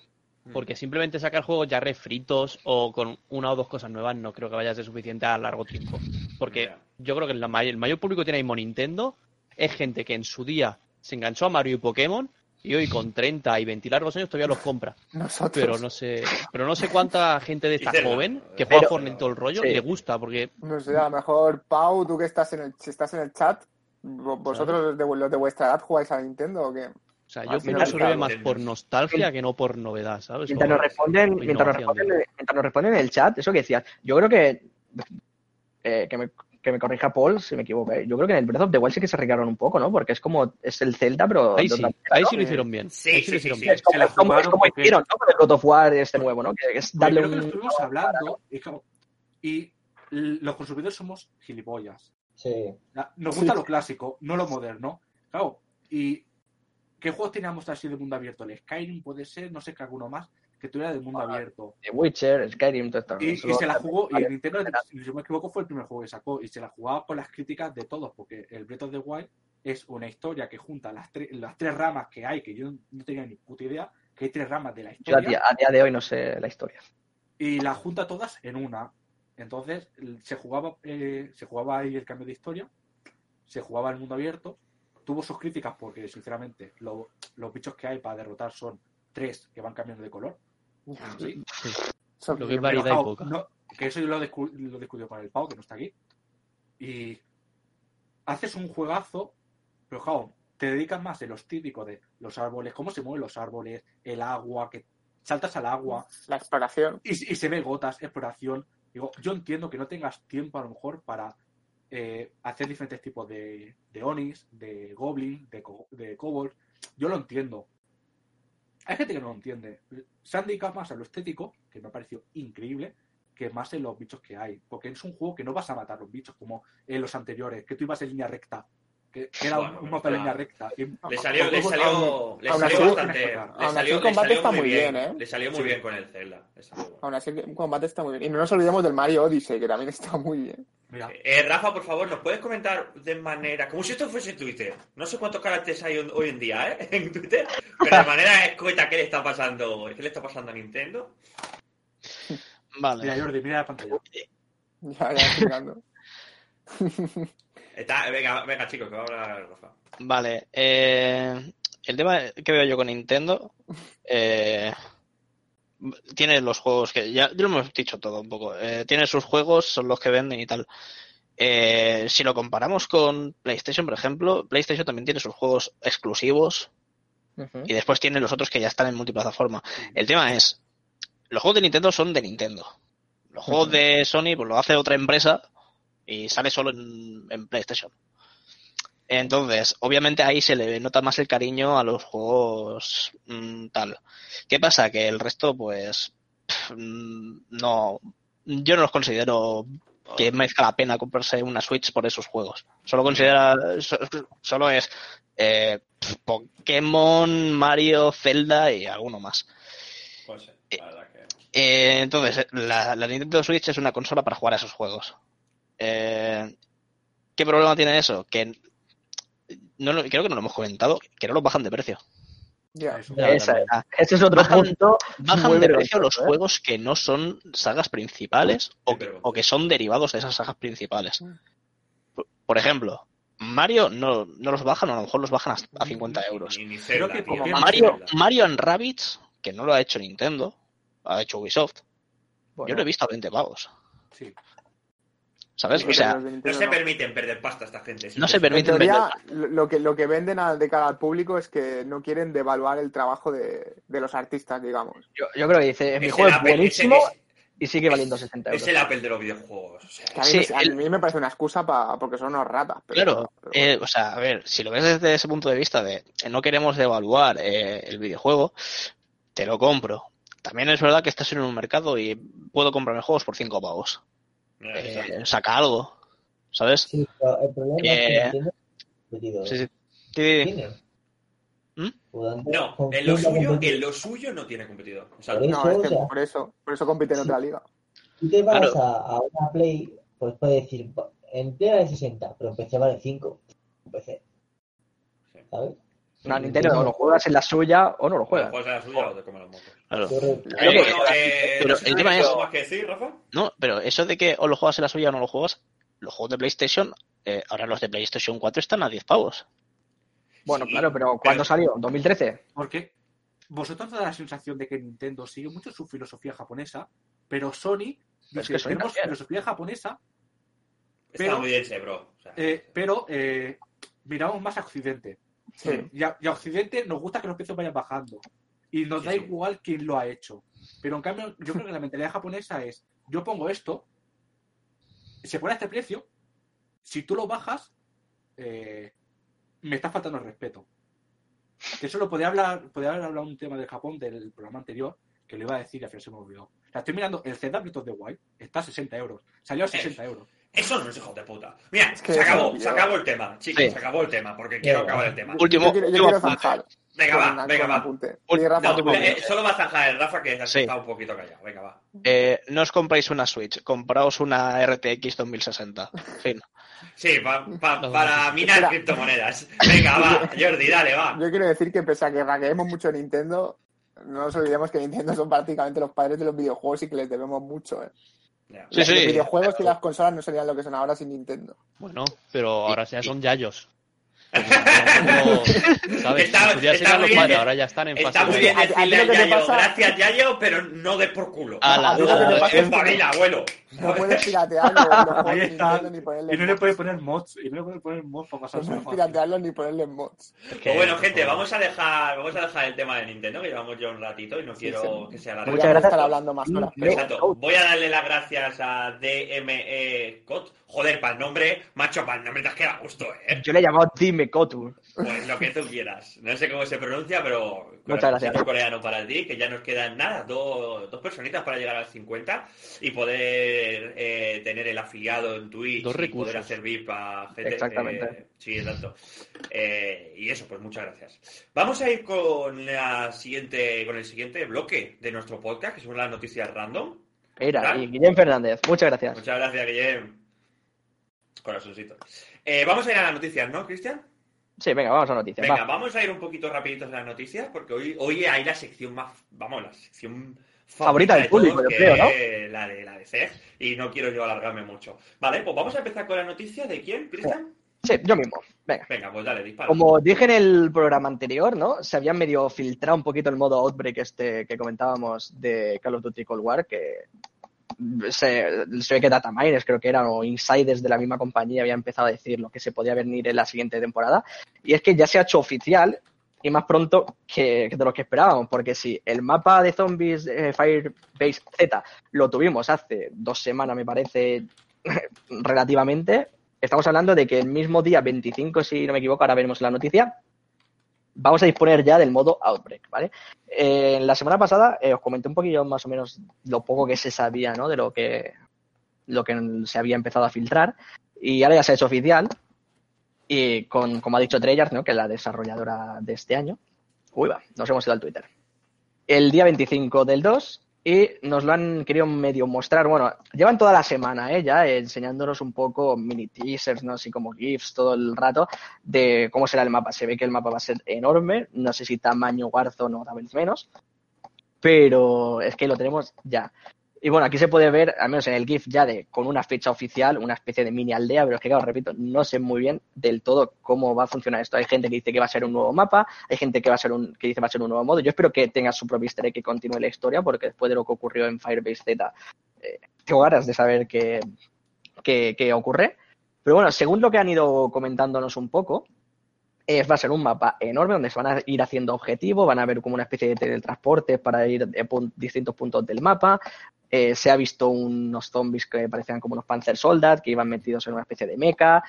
Porque simplemente sacar juegos ya refritos o con una o dos cosas nuevas no creo que vaya a ser suficiente a largo tiempo. Porque yo creo que el mayor público que tiene ahí mismo Nintendo es gente que en su día se enganchó a Mario y Pokémon y hoy con 30 y 20 largos años todavía los compra. Nosotros. Pero no sé, pero no sé cuánta gente de esta joven que juega Fortnite todo el rollo sí. y le gusta porque No sé, a lo mejor, Pau, tú que estás en el, si estás en el chat, vo- ¿vosotros los de, los de vuestra edad jugáis a Nintendo o qué? O sea, Ah, yo creo que sobrevive más por nostalgia que no por novedad, ¿sabes? Mientras nos responden, mientras nos responden, mientras nos responden en el chat, eso que decías, yo creo que eh, que, me, que me corrija Paul si me equivoco. eh. Yo creo que en el Breath of the Wild sí que se arriesgaron un poco, ¿no? Porque es como es el Zelda, pero Ahí sí, manera, ahí ¿no? sí lo hicieron bien. Sí, ahí sí, lo sí, hicieron sí. bien. Es como, Se la es como- es jugaron como porque- hicieron, ¿no? Con el God of War este nuevo, ¿no? Que es darle creo que lo un... estuvimos hablando y, como- y los consumidores somos gilipollas. Sí. Nos gusta Sí. lo clásico, no lo moderno. Claro, y ¿qué juegos teníamos así de mundo abierto? El Skyrim puede ser, no sé qué alguno más, que tuviera de mundo abierto. The Witcher, Skyrim, todo esto. Y, se la jugó, y vale. Nintendo, si no me equivoco, fue el primer juego que sacó, y se la jugaba con las críticas de todos, porque el Breath of the Wild es una historia que junta las, tre- las tres ramas que hay, que yo no tenía ni puta idea, que hay tres ramas de la Yo a historia. día, a día de hoy no sé la historia. y las junta todas en una. Entonces se jugaba, eh, se jugaba ahí el cambio de historia, se jugaba el mundo abierto, tuvo sus críticas porque sinceramente lo- los bichos que hay para derrotar son tres que van cambiando de color. Sí. Lo que variedad y Jao, poca. no, que eso yo lo, discu- lo discutió con el Pau, que no está aquí. Y haces un juegazo, pero Jao, te dedicas más en los típicos de los árboles, cómo se mueven los árboles, el agua, que saltas al agua, La exploración. y, y se ve gotas, exploración. Digo, yo entiendo que no tengas tiempo a lo mejor para eh, hacer diferentes tipos de, onis, de goblin, de, de kobold. Yo lo entiendo. Hay gente que no lo entiende. Se han dedicado más a lo estético, que me ha parecido increíble, que más en los bichos que hay. Porque es un juego que no vas a matar los bichos como en los anteriores, que tú ibas en línea recta. Que, que era un- Bueno, un, está- línea recta. Y- Le salió, le Aún- salió, le aún salió así- bastante. Le aún así salió, el combate está muy bien, bien, ¿eh? Le salió muy Sí. bien con el Zelda. bueno. Aún así, el combate está muy bien. Y no nos olvidemos del Mario Odyssey, que también está muy bien. Mira, Eh, Rafa, por favor, ¿nos puedes comentar de manera, como si esto fuese Twitter? No sé cuántos caracteres hay hoy en día, ¿eh? En Twitter, pero de manera escueta, ¿qué le está pasando? ¿Qué le está pasando a Nintendo? Vale. mira, Jordi, mira la pantalla. Ya, ya. Está, venga, venga, chicos, que va a hablar Rafa. Vale. eh, el tema que veo yo con Nintendo eh, tiene los juegos que ya, ya lo hemos dicho todo un poco. eh, tiene sus juegos, son los que venden y tal. Eh, si lo comparamos con PlayStation, por ejemplo, PlayStation también tiene sus juegos exclusivos y después tiene los otros que ya están en multiplataforma. El tema es, los juegos de Nintendo son de Nintendo. Los juegos de Sony pues lo hace otra empresa y sale solo en, en PlayStation. Entonces, obviamente ahí se le nota más el cariño a los juegos mm, tal. ¿Qué pasa? Que el resto, pues, mm, no, yo no los considero que merezca la pena comprarse una Switch por esos juegos. Solo considera, so- solo es eh, Pokémon, Mario, Zelda y alguno más. Pues sí, la verdad que... Eh, entonces, la, la Nintendo Switch es una consola para jugar a esos juegos. Eh, ¿Qué problema tiene eso? Que no creo que no lo hemos comentado, que no los bajan de precio. Ya. Esa. Ese es otro Bajan- punto. Bajan de precio los ¿eh? juegos que no son sagas principales o, que- pero- o que son derivados de esas sagas principales. Por, por ejemplo, Mario no, no los bajan o a lo mejor los bajan a, a 50 euros. Ni, ni Creo Zelda, que tío, como ni Mario. Mario and Rabbids, que no lo ha hecho Nintendo, ha hecho Ubisoft. Bueno, Yo lo he visto a 20 pavos. Sí. No se permiten perder pasta esta gente. No se En permiten teoría, lo lo que, lo que venden a- de cara al público es que no quieren devaluar el trabajo de, de los artistas, digamos. yo, yo creo que dice, mi Es juego el es buenísimo es- y sigue valiendo 60 euros. Es el Apple de los videojuegos. O sea, Que a, mí, Sí, a el- mí me parece una excusa pa- porque son unos ratas. Pero, Claro, pero- eh, o sea, a ver, si lo ves desde ese punto de vista de eh, no queremos devaluar eh, el videojuego, te lo compro. también es verdad que estás en un mercado y puedo comprarme juegos por 5 pavos. Eh, Eh, saca algo, ¿sabes? Sí, pero el problema Eh, es que Nintendo competidor. Sí, sí. Sí, tiene. ¿Mm? Tanto, No, en lo a suyo, en lo suyo no tiene competidor. O sea, Por eso, No, es o que sea, por eso, por eso compite en otra liga. tú te vas Claro. a, a una Play, pues puedes decir, en Play vale 60, pero en PC vale 5. En PC. Sí. ¿Sabes? No, Nintendo o lo juegas en la suya o no lo Juega. juegas. Juegas a la suya o te comen los mocos. claro. Correcto. Pero- eh, pero el tema tienes es- algo más que decir, Rafa. No, pero eso de que o lo juegas en la suya o no lo juegas, los juegos de PlayStation, eh, ahora los de PlayStation 4 están a 10 pavos. Bueno, Sí, claro, pero ¿cuándo pero- salió? ¿2013? Porque vosotros da la sensación de que Nintendo sigue mucho su filosofía japonesa, pero Sony Pero es dice, que Sony tenemos filosofía japonesa, Está Pero- muy bien, ese, bro. O sea, eh, pero eh, miramos más a Occidente. Sí. Y a, y a Occidente nos gusta que los precios vayan bajando. Y nos Sí, da sí. igual quién lo ha hecho. Pero en cambio, yo creo que la mentalidad japonesa es, yo pongo esto, se pone a este precio, si tú lo bajas, eh, me está faltando el respeto. Que eso lo podía hablar, podía haber hablado un tema del Japón del programa anterior, que lo iba a decir y al final se me olvidó. Sea, estoy mirando, el of the Wild está a 60 euros. Salió a 60 euros. Eso no es hijo de puta. Mira, que se acabó, se acabó el tema, chicos, Sí. se acabó el tema, porque quiero acabar el tema. Último, yo quiero, yo último quiero apunte. zanjar. Venga, va, una- venga, va. Rafa, No, eh, solo va a zanjar el Rafa, que has Sí. estado un poquito callado. Venga, va. Eh, no os compráis una Switch, compraos una RTX 2060. Fin. Sí, pa- pa- No, para minar espera. criptomonedas. Venga, va, Jordi, dale, va. Yo quiero decir que pese a que raqueemos mucho Nintendo, no nos olvidemos que Nintendo son prácticamente los padres de los videojuegos y que les debemos mucho. ¿eh? Ya. Sí, sí. Los videojuegos y las consolas no serían lo que son ahora sin Nintendo. Bueno, pero ahora ya son yayos. No, ¿Sabes? Está- muy los padres, bien, ahora ya están en Está fase de- A- a decirle a Yayo, pasa- gracias Yayo, pero no de por culo. A la- A ti lo que te a- pasa Es familia, abuelo. no puedes piratear los, los juegos Ahí está. Ni ponerle Y no le mods. puede poner mods. Y no le puede poner mods para No pasarse puedes piratearlos ni ponerle mods. Pues bueno, gente, vamos a dejar, vamos a dejar el tema de Nintendo, que llevamos ya un ratito y no Sí, quiero sí. que sea la Podríamos gracias. estar hablando más horas. Exacto. Voy a darle las gracias a DME Cot. Joder, para el nombre, macho, para el nombre te has quedado a gusto, ¿eh? Yo le he llamado Dime Kotu. Pues lo que tú quieras. No sé cómo se pronuncia, pero Muchas gracias. coreano para ti, que ya nos quedan nada, dos, dos personitas para llegar al 50 y poder eh, tener el afiliado en Twitch Dos y recursos. poder hacer VIP a gente. Exactamente. eh, sí, exacto. Eh, y eso, pues muchas gracias. Vamos a ir con la siguiente, con el siguiente bloque de nuestro podcast, que son las noticias random. Era, y Guillem Fernández. Muchas gracias. Muchas gracias, Guillem. Corazoncito. Eh, vamos a ir a las noticias, ¿no, Cristian? Sí, venga, vamos a noticias. Venga, va. vamos a ir un poquito rapiditos en las noticias, porque hoy, hoy hay la sección más, vamos, la sección Favorita del de todos, público, yo creo, ¿no? La de la de CEG, y no quiero yo alargarme mucho. Vale, pues vamos a empezar con la noticia de quién, Cristian. Sí, yo mismo. Venga. Venga, pues dale, dispara. Como dije en el programa anterior, ¿no? Se había medio filtrado un poquito el modo Outbreak este que comentábamos de Call of Duty Cold War, que se, se ve que Dataminers creo que eran o insiders de la misma compañía había empezado a decir lo que se podía venir en la siguiente temporada. Y es que ya se ha hecho oficial y más pronto que, que de lo que esperábamos, porque si el mapa de zombies eh, Firebase Z lo tuvimos hace dos semanas, me parece, relativamente, estamos hablando de que el mismo día 25, si no me equivoco, ahora veremos la noticia, vamos a disponer ya del modo Outbreak, ¿vale? Eh, la semana pasada eh, os comenté un poquillo más o menos lo poco que se sabía, ¿no? De lo que, lo que se había empezado a filtrar y ahora ya se ha hecho oficial y con, como ha dicho Treyarch, ¿no? Que es la desarrolladora de este año. Uy, va, nos hemos ido al Twitter. El día 25 del 2 y nos lo han querido medio mostrar. Bueno, llevan toda la semana, ¿eh? Ya enseñándonos un poco mini teasers, ¿no? Así como GIFs todo el rato de cómo será el mapa. Se ve que el mapa va a ser enorme. No sé si tamaño Warzone o tal vez menos. Pero es que lo tenemos ya. Y bueno, aquí se puede ver, al menos en el GIF ya de con una fecha oficial, una especie de mini aldea, pero es que claro, repito, no sé muy bien del todo cómo va a funcionar esto. Hay gente que dice que va a ser un nuevo mapa, hay gente que va a ser un, que dice va a ser un nuevo modo. Yo espero que tenga su propio easter egg que continúe la historia, porque después de lo que ocurrió en Firebase Z, eh, tengo ganas de saber qué, qué, qué ocurre. Pero bueno, según lo que han ido comentándonos un poco, es, va a ser un mapa enorme donde se van a ir haciendo objetivos, van a ver como una especie de teletransporte para ir pun- distintos puntos del mapa. Eh, se ha visto unos zombies que parecían como unos Panzer Soldat, que iban metidos en una especie de mecha.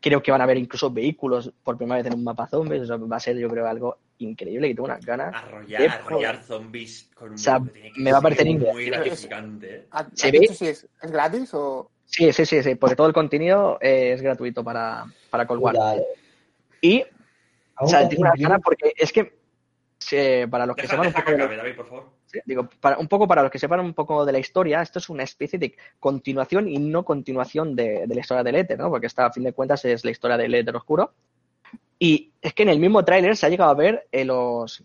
Creo que van a haber incluso vehículos por primera vez en un mapa zombies. Eso va a ser, yo creo, algo increíble y tengo unas ganas. Arrollar, de arrollar zombies con un O sea, que tiene que me va a parecer increíble. muy gratificante. ¿eh? ¿Has ¿Se ve? si es, es gratis o...? Sí, sí, sí, sí, porque todo el contenido eh, es gratuito para, para Cold War. Y, o sea, tengo unas ganas porque es que, se- para los que sepan un poco de, acabe, David, por favor. Sí, digo, para, un poco para los que sepan un poco de la historia, esto es una especie de continuación y no continuación de, de la historia del éter, ¿no? Porque esta, a fin de cuentas, es la historia del éter oscuro. Y es que en el mismo tráiler se ha llegado a ver eh, los,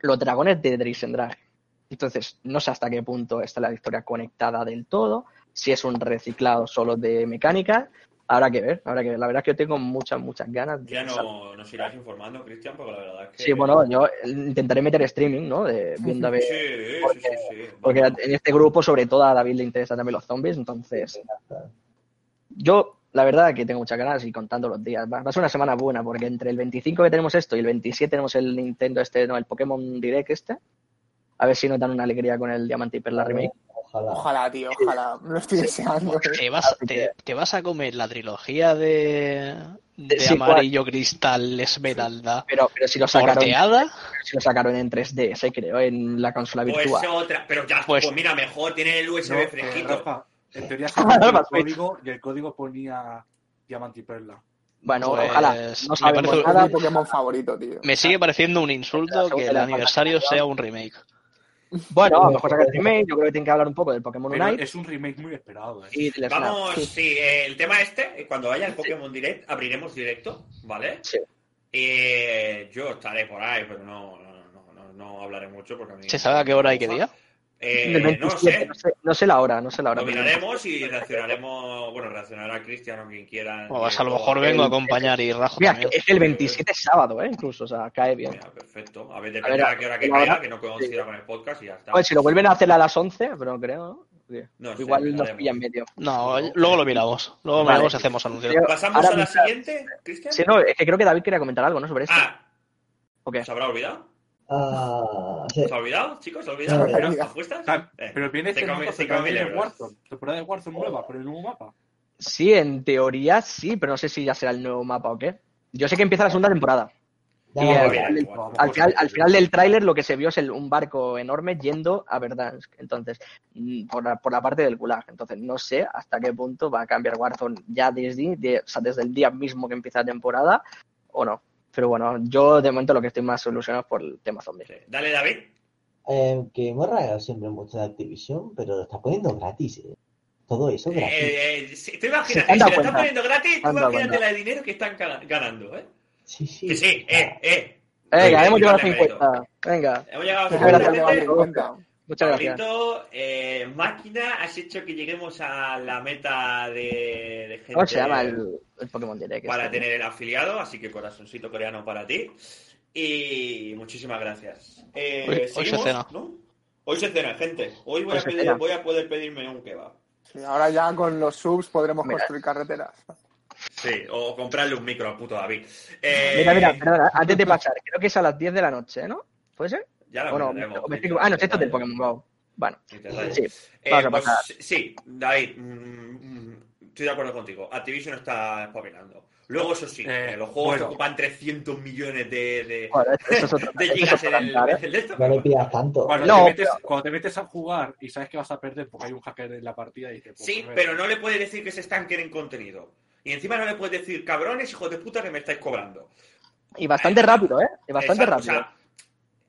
los dragones de Drisendrag. Entonces, no sé hasta qué punto está la historia conectada del todo, si es un reciclado solo de mecánica. Habrá que ver, habrá que ver. La verdad es que yo tengo muchas, muchas ganas. de Ya no nos irás informando, Cristian, porque la verdad es que... Sí, bueno, yo intentaré meter streaming, ¿no? De, viendo a ver. Sí, porque- sí, sí. Porque en este grupo, sobre todo, a David le interesan también los zombies, entonces. Yo, la verdad, que tengo muchas ganas y contando los días. Va, va a ser una semana buena, porque entre el 25 que tenemos esto y el 27 tenemos el Nintendo este, no, el Pokémon Direct este. A ver si nos dan una alegría con el Diamante y Perla Remake. Ojalá. Ojalá, tío, ojalá. Me lo estoy deseando. ¿Te vas, te, te vas a comer la trilogía de, de Sí, amarillo cristal esmeralda Pero, pero si lo sacaron, porteada? si lo sacaron en 3D, se creo, en la consola Pues virtual. otra, pero ya, Pues- pues, mira, mejor, tiene el USB No, eh, fresquito. Rafa, en teoría el código y el código ponía diamante y perla. Bueno, Pues, ojalá. No sabemos parece- Es nada. Pokémon favorito, tío. Me sigue pareciendo un insulto que el aniversario sea un remake. Bueno, a lo mejor saca el remake. Yo creo que tienen que hablar un poco del Pokémon Pero Unite es un remake muy esperado, ¿eh? y del Snap. Vamos, sí, eh, el tema este, cuando vaya el Pokémon Direct, abriremos directo, ¿vale? Sí. Eh, yo estaré por ahí, pero no, no, no, no, no hablaré mucho porque a mí... ¿Se sabe a qué hora y qué día? Eh, Del no 27, sé, no sé, no sé la hora, no sé la hora. lo miraremos y reaccionaremos, bueno, reaccionará Cristian o quien quiera. O pues a lo mejor vengo a acompañar y rajo Mira, también. es el 27 es sábado, ¿eh? Incluso, o sea, cae bien. Mira, perfecto. A ver, A depende ver, a, qué hora que caiga, hora- que no coincida con el podcast y ya está. Ver, si lo vuelven a hacer a las 11, pero no creo, ¿no? Sí. Igual nos miraremos. pilla en medio. No, luego lo miramos. Luego Vale. miramos y hacemos anuncios. ¿Pasamos ahora a la siguiente, Cristian? Sí, no, es que creo que David quería comentar algo, ¿no? Sobre esto. Ah, ¿O qué? ¿se habrá olvidado? Ah, sí. ¿Se ha olvidado, chicos? ¿Se ha olvidado? ¿Pero ¿Apuestas? Eh, pero viene este también en euros. Warzone. Temporada de Warzone nueva, pero el nuevo mapa. Sí, en teoría sí, pero no sé si ya será el nuevo mapa o qué. Yo sé que empieza la segunda temporada. Y al, final, Bueno, al final- al sí. final del tráiler lo que se vio es el- un barco enorme yendo a Verdansk. Entonces, mm, por la, por la parte del Gulag. Entonces, no sé hasta qué punto va a cambiar Warzone ya desde, de- o sea, desde el día mismo que empieza la temporada o no. Pero bueno, yo de momento lo que estoy más ilusionado es por el tema zombie. Sí. Dale, David. Eh, que hemos regalado siempre mucho de Activision, pero lo está poniendo gratis, ¿eh? Todo eso gratis. Eh, eh, sí, tú Se imagínate, te han si lo están poniendo gratis, tú imagínate cuenta. la de dinero que están ga- ganando, ¿eh? Sí, sí. Sí, eh, eh. Venga, hemos llegado a darle 50. Venga, Hemos llegado a Muchas Espera, gracias, que gente. vale, cuenta. muchas gracias. Eh, máquina, has hecho que lleguemos a la meta de, de gente ¿Cómo se llama el, el Pokémon Direct? para este? tener el afiliado, así que corazoncito coreano para ti. Y muchísimas gracias. Eh, Hoy- hoy se cena. ¿no? Hoy se cena, gente. Hoy voy, Hoy a, pedir- cena. voy a poder pedirme un kebab. Sí, ahora ya con los subs podremos Mira. construir carreteras. Sí, o comprarle un micro al puto David. Eh, Mira, mira, perdona, antes de pasar, creo que es a las 10 de la noche, ¿no? ¿Puede ser? Ya lo ¿O no? miraremos. Me estoy- Ah, no, esto es del Pokémon Go. Bueno, sí. Eh, pues, sí, David, mm, estoy de acuerdo contigo. Activision está espabilando. Luego, eso sí, Eh, eh, los juegos bueno. ocupan 300 millones de, de, es otro, gigas en el, ¿eh? el esto. No le pidas tanto. Cuando, No, te metes, pero- cuando te metes a jugar y sabes que vas a perder porque hay un hacker en la partida y dices... pues, Sí, pero no le puedes decir que se estanquen en contenido. Y encima no le puedes decir, cabrones, hijos de puta, que me estáis cobrando. Y bastante rápido, ¿eh? Y bastante Exacto, rápido. o sea,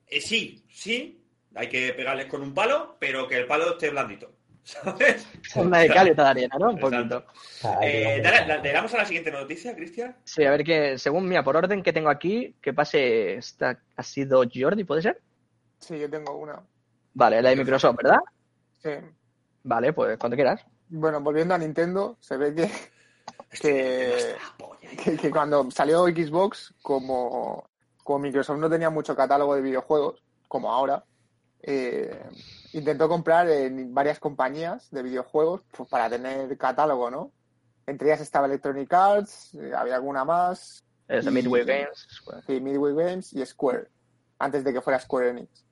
eh, sí, sí, hay que pegarles con un palo, pero que el palo esté blandito. ¿Sabes? Una de cal y otra de arena, ¿no? Un Exacto. poquito. Que Eh, dale-. ¿Le damos a la siguiente noticia, Cristian? Sí, a ver que, según mía, por orden que tengo aquí, que pase esta ha sido Jordi, ¿puede ser? Sí, yo tengo una. Vale, la de Microsoft, ¿verdad? Sí. Vale, pues cuando quieras. Bueno, volviendo a Nintendo, se ve que, que, que cuando salió Xbox, como, como Microsoft no tenía mucho catálogo de videojuegos, como ahora, eh, intentó comprar en varias compañías de videojuegos pues, para tener catálogo, ¿no? Entre ellas estaba Electronic Arts, eh, había alguna más, Es Y- Midway Games. sí, Midway Games y Square, antes de que fuera Square Enix.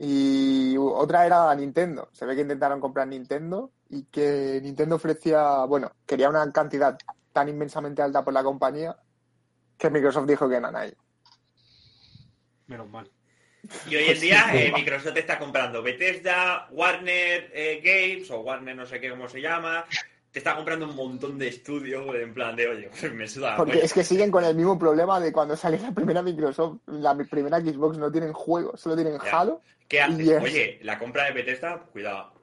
Y otra era Nintendo. Se ve que intentaron comprar Nintendo y que Nintendo ofrecía, bueno, quería una cantidad tan inmensamente alta por la compañía que Microsoft dijo que no, nadie. Menos mal. Y hoy en día eh, Microsoft está comprando Bethesda, Warner eh, Games o Warner no sé qué cómo se llama. Te está comprando un montón de estudios en plan de, oye, pues me suda. Porque es que siguen con el mismo problema de cuando salió la primera Microsoft, la primera Xbox no tienen juegos, solo tienen Ya. Halo. ¿Qué haces? Yes. Oye, la compra de Bethesda, cuidado.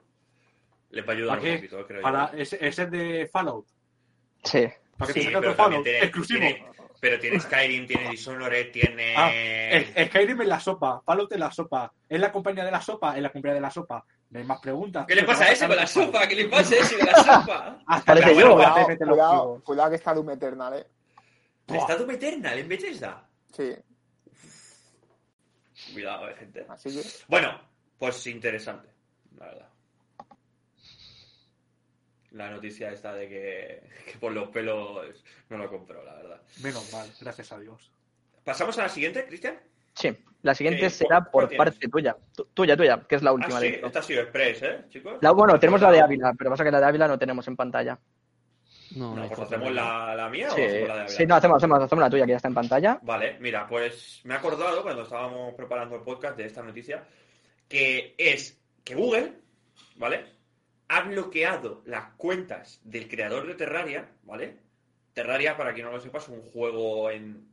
Le va a ayudar ¿Para un qué? poquito, creo Para yo. ese, es de Fallout. Sí. Para que Sí, te pero Fallout tiene- exclusivo. tiene- pero tiene Skyrim, tiene Dishonored, tiene... Ah, es- Skyrim en la sopa, Fallout en la sopa. ¿Es la compañía de la sopa? Es la compañía de la sopa. No hay más preguntas. ¿Qué le pasa a ese con la sopa? ¿Qué le pasa a ese con la sopa? Hasta Parece yo, Cuidado, cuidado, cuidado que está Doom Eternal, eh. ¿Está Doom Eternal en Bethesda? Sí, Cuidado, eh, gente. así que. Bueno, pues interesante, la verdad. La noticia esta de que, que por los pelos no lo compró, la verdad. Menos mal, gracias a Dios. ¿Pasamos a la siguiente, Cristian? Sí. La siguiente Eh, será ¿cuál- cuál por parte tienes? tuya. Tu- tuya, tuya, que es la Ah, última sí, de esto. esta ha sido Express, ¿eh, chicos? La, bueno, tenemos la de Ávila, pero pasa que la de Ávila no tenemos en pantalla. No, No, pues hacemos la, la mía Sí, o hacemos la de Ávila? sí, no, hacemos, hacemos, hacemos la tuya, que ya está en pantalla. Vale, mira, pues me he acordado cuando estábamos preparando el podcast de esta noticia que es que Google, ¿vale? Ha bloqueado las cuentas del creador de Terraria, ¿vale? Terraria, para quien no lo sepa, es un juego en...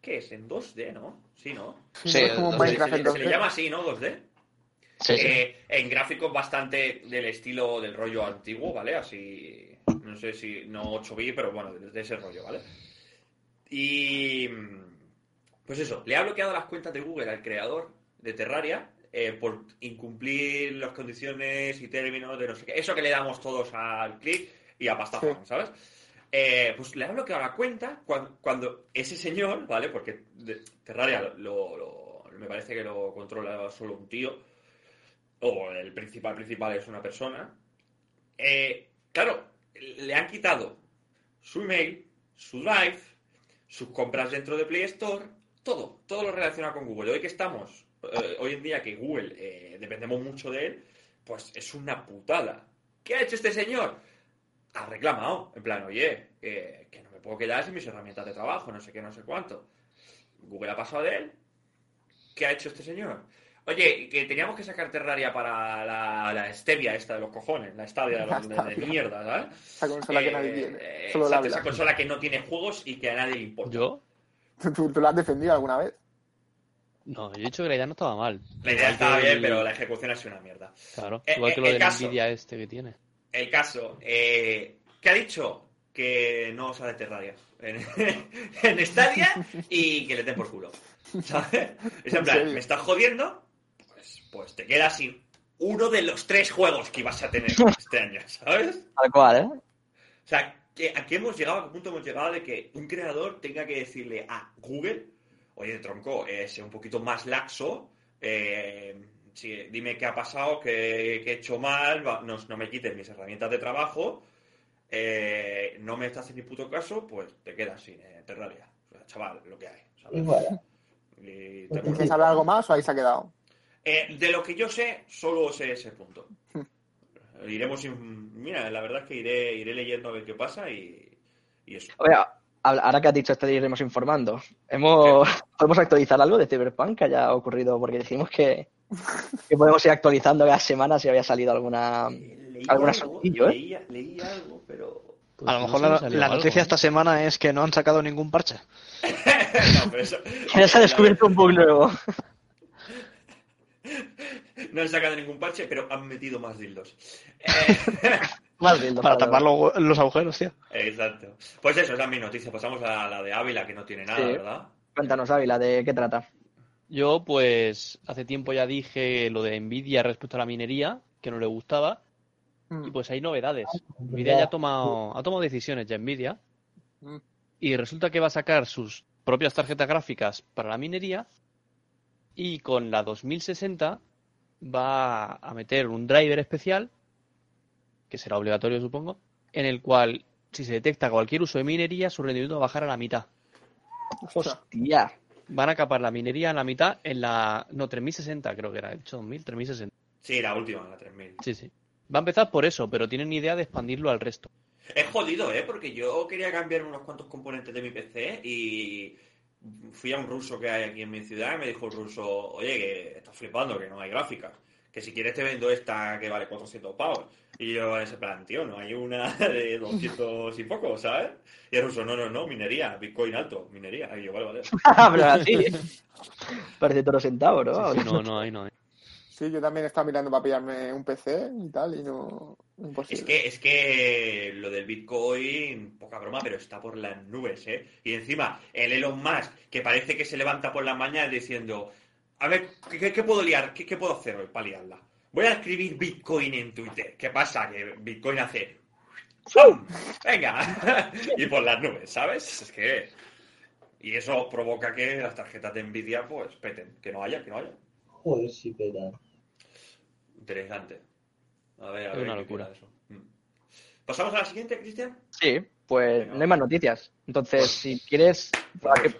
¿Qué es? En 2D, ¿no? Sí, ¿no? Sí, es como un Minecraft se, en se le 2D. llama así, ¿no? 2D. Sí, sí. Eh, en gráficos bastante del estilo del rollo antiguo, ¿vale? Así, no sé si, no 8 bits, pero bueno, de, de ese rollo, ¿vale? Y, pues eso, le ha bloqueado las cuentas de Google al creador de Terraria eh, por incumplir las condiciones y términos de no sé qué. Eso que le damos todos al clic y a pasta Sí. Juan, ¿sabes? Eh, pues le ha bloqueado la cuenta cuando, cuando ese señor, ¿vale? Porque Terraria lo, lo- me parece que lo controla solo un tío, o el principal principal es una persona. Eh, claro, le han quitado su email, su drive, sus compras dentro de Play Store, todo, todo lo relacionado con Google. Hoy que estamos, eh, hoy en día que Google eh, dependemos mucho de él, pues es una putada. ¿Qué ha hecho este señor? Ha reclamado, en plan, oye, eh, que no me puedo quedar sin mis herramientas de trabajo, no sé qué, no sé cuánto. Google ha pasado de él. ¿Qué ha hecho este señor? Oye, que teníamos que sacar Terraria para la, la stevia esta de los cojones, la Stadia de, los- de- de Stadia. mierda, ¿sabes? Esa consola que nadie tiene. eh, Solo la exacto, esa consola que no tiene juegos y que a nadie le importa. ¿Yo? ¿Tú, tú la has defendido alguna vez? No, yo he dicho que la idea no estaba mal. La idea Igual estaba bien, el- pero la ejecución ha sido una mierda. Claro, Eh, igual eh, que lo el de caso. Nvidia este que tiene. El caso, eh, ¿qué ha dicho? Que no sale Terraria en, en Stadia y que le den por culo. ¿Sabes? Es en ¿En plan? ¿me estás jodiendo? Pues, pues te quedas sin uno de los tres juegos que ibas a tener este año, ¿sabes? Tal cual, ¿eh? O sea, ¿a qué hemos llegado? ¿A qué punto hemos llegado de que un creador tenga que decirle a Google, oye, tronco, eh, sé un poquito más laxo, eh, sí, dime qué ha pasado, qué, qué he hecho mal, va- no, no me quites mis herramientas de trabajo, eh, no me estás haciendo ni puto caso, pues te quedas sin eh, Terraria. O sea, chaval, lo que hay. ¿sabes? Y voilà. Y te Pues mueres. ¿Quieres hablar algo más o ahí se ha quedado? Eh, de lo que yo sé, solo sé ese punto. Iremos, in- mira, la verdad es que iré, iré leyendo a ver qué pasa y, y eso. Oye, a- ahora que has dicho esto de iremos informando, ¿hemos, ¿podemos actualizar algo de Cyberpunk que haya ocurrido? Porque dijimos que, que podemos ir actualizando cada semana si había salido alguna... Leí Algún algo, ¿eh? leí, leí algo, pero... Pues A lo mejor la, salió la algo, noticia ¿eh? esta semana es que no han sacado ningún parche. no, pero eso... Ya se ha descubierto un bug nuevo. No han sacado ningún parche, pero han metido más dildos. Eh, Más bien, Para tapar lo- los agujeros, tío. Exacto. Pues eso, esa es mi noticia. Pasamos a la de Ávila, que no tiene nada, Sí. ¿verdad? Cuéntanos, Ávila, ¿de qué trata? Yo, pues, hace tiempo ya dije lo de Nvidia respecto a la minería, que no le gustaba, y Mm. pues hay novedades. verdad. Nvidia ya ha tomado, ha tomado decisiones ya Nvidia, Mm. y resulta que va a sacar sus propias tarjetas gráficas para la minería, y con la 2060 va a meter un driver especial, que será obligatorio supongo, en el cual, si se detecta cualquier uso de minería, su rendimiento va a bajar a la mitad. Hostia. Van a capar la minería en la mitad en la... No, 3060 creo que era, he dicho 2000, 3060. Sí, la última, la 3000. Sí, sí. Va a empezar por eso, pero tienen idea de expandirlo al resto. Es jodido, ¿eh? Porque yo quería cambiar unos cuantos componentes de mi PC y, fui a un ruso que hay aquí en mi ciudad y me dijo el ruso, oye, que estás flipando, que no hay gráficas. Que si quieres te vendo esta que vale 400 pavos. Y yo en ese plan, tío, no hay una de 200 y poco, ¿sabes? Y el ruso, no, no, no, minería, Bitcoin alto, minería. Y yo, vale, vale. Pero así. Parece toro sentado, ¿no? Sí, sí, no, no hay, no hay. Sí, yo también estaba mirando para pillarme un PC y tal, y no. Es que, es que lo del Bitcoin, poca broma, pero está por las nubes, ¿eh? Y encima, el Elon Musk, que parece que se levanta por la mañana diciendo, a ver, ¿qué, puedo liar? ¿Qué, qué puedo hacer hoy para liarla? Voy a escribir Bitcoin en Twitter. ¿Qué pasa? Que Bitcoin hace... ¡Pum! Venga, y por las nubes, ¿sabes? Es que... Y eso provoca que las tarjetas de Nvidia, pues, peten. Que no haya, que no haya. Joder, sí, peta. Interesante. A ver, a Es ver. una locura. eso. Mm. ¿Pasamos a la siguiente, Cristian? Sí, pues no hay más noticias. Entonces, si quieres, para que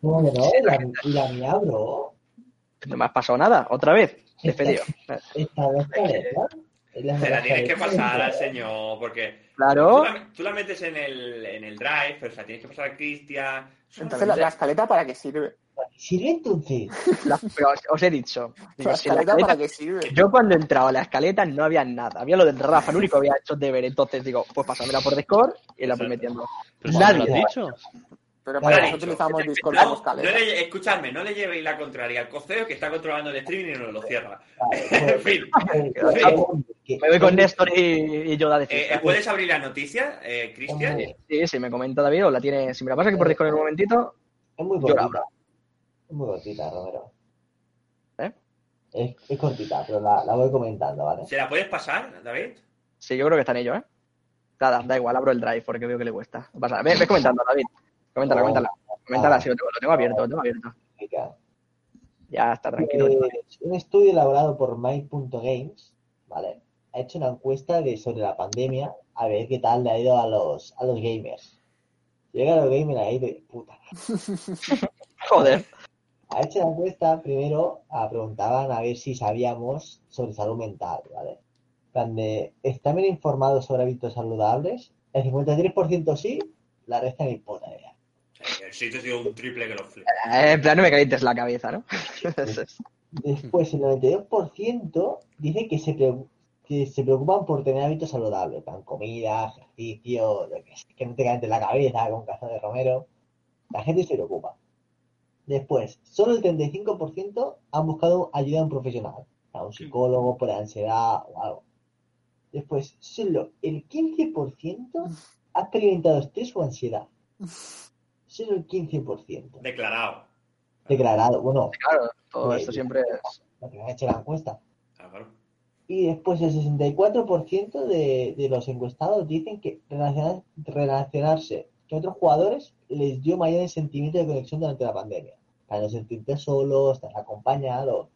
¿Cómo que no? La, la mía, bro. no me has pasado nada, otra vez, despedido. Esta vez caleta. Es la Te la tienes que pasar al señor, porque tú Claro, la, tú la metes en el, en el drive, pero o sea, tienes que pasar a Cristian. Entonces, ¿la, la escaleta para qué sirve? ¿Sirve entonces? la- pero os, os he dicho. digo, ¿La si la escaleta escaleta- para qué sirve? yo cuando he entrado a la escaleta no había nada. Había lo del Rafa, el único que había hecho deber. Entonces digo, pues pásamela por Discord y la voy metiendo. Pero Nadie. lo has dicho. Pero para eso dicho. utilizamos Discord No, como no escaleta. le- escuchadme, no le llevéis la contraria al coceo que está controlando el streaming y no lo cierra. Vale, en pues, fin, que- Me voy con Néstor y, y Yoda de eh. ¿puedes abrir la noticia, eh, Cristian? Sí, sí, me comenta David, o la tiene. Si me la pasa aquí por Discord en un momentito, Es muy Yo la cortita. Es muy cortita, Romero. ¿Eh? Es, es cortita, pero la, la voy comentando, ¿vale? ¿Se la puedes pasar, David? sí, yo creo que está en ello, ¿eh? Nada, da igual, abro el drive porque veo que le cuesta. Pasa nada. Ve, ve comentando, David. Coméntala, Oh. coméntala. Coméntala, Ah. sí, lo tengo, lo tengo abierto, lo tengo abierto. Ya está, tranquilo. Pues, un estudio elaborado por My.Games, ¿vale? Ha hecho una encuesta de, sobre la pandemia a ver qué tal le ha ido a los, a los gamers. Llega a los gamers ahí de puta. Joder. Ha hecho la encuesta primero, a, preguntaban a ver si sabíamos sobre salud mental, ¿vale? En plan de, ¿están bien informados sobre hábitos saludables? El 53% sí, la resta ni puta idea. El sitio ha sido un triple que lo flipa. Eh, en plan, no me calientes la cabeza, ¿no? Después, el 92% dice que se, que se preocupan por tener hábitos saludables, plan comida, ejercicio, sé, que no te calientes la cabeza con caza de romero. La gente se preocupa. Después, solo el 35% han buscado ayuda de un profesional, a un psicólogo por ansiedad o algo. Después, solo el 15% ha experimentado estrés o ansiedad. Solo el 15%. Declarado. Declarado, bueno, Claro, todo esto siempre es. lo que me ha hecho la encuesta. Ah, claro. Y después el 64% de, de los encuestados dicen que relacionar- relacionarse con otros jugadores les dio mayores sentimientos de conexión durante la pandemia. Para no sentirte solo, estar acompañado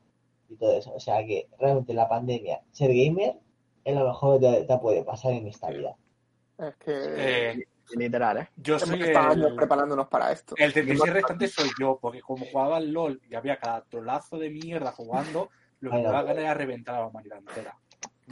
y todo eso. O sea que realmente la pandemia, ser gamer es lo mejor que te, te puede pasar en esta vida. Es que Eh, Literal, ¿eh? yo hemos soy el, preparándonos para esto. el 36 restante soy yo, porque como jugaba al LOL y había cada trolazo de mierda jugando, lo que me daba pues. ganas era reventar a la humanidad entera.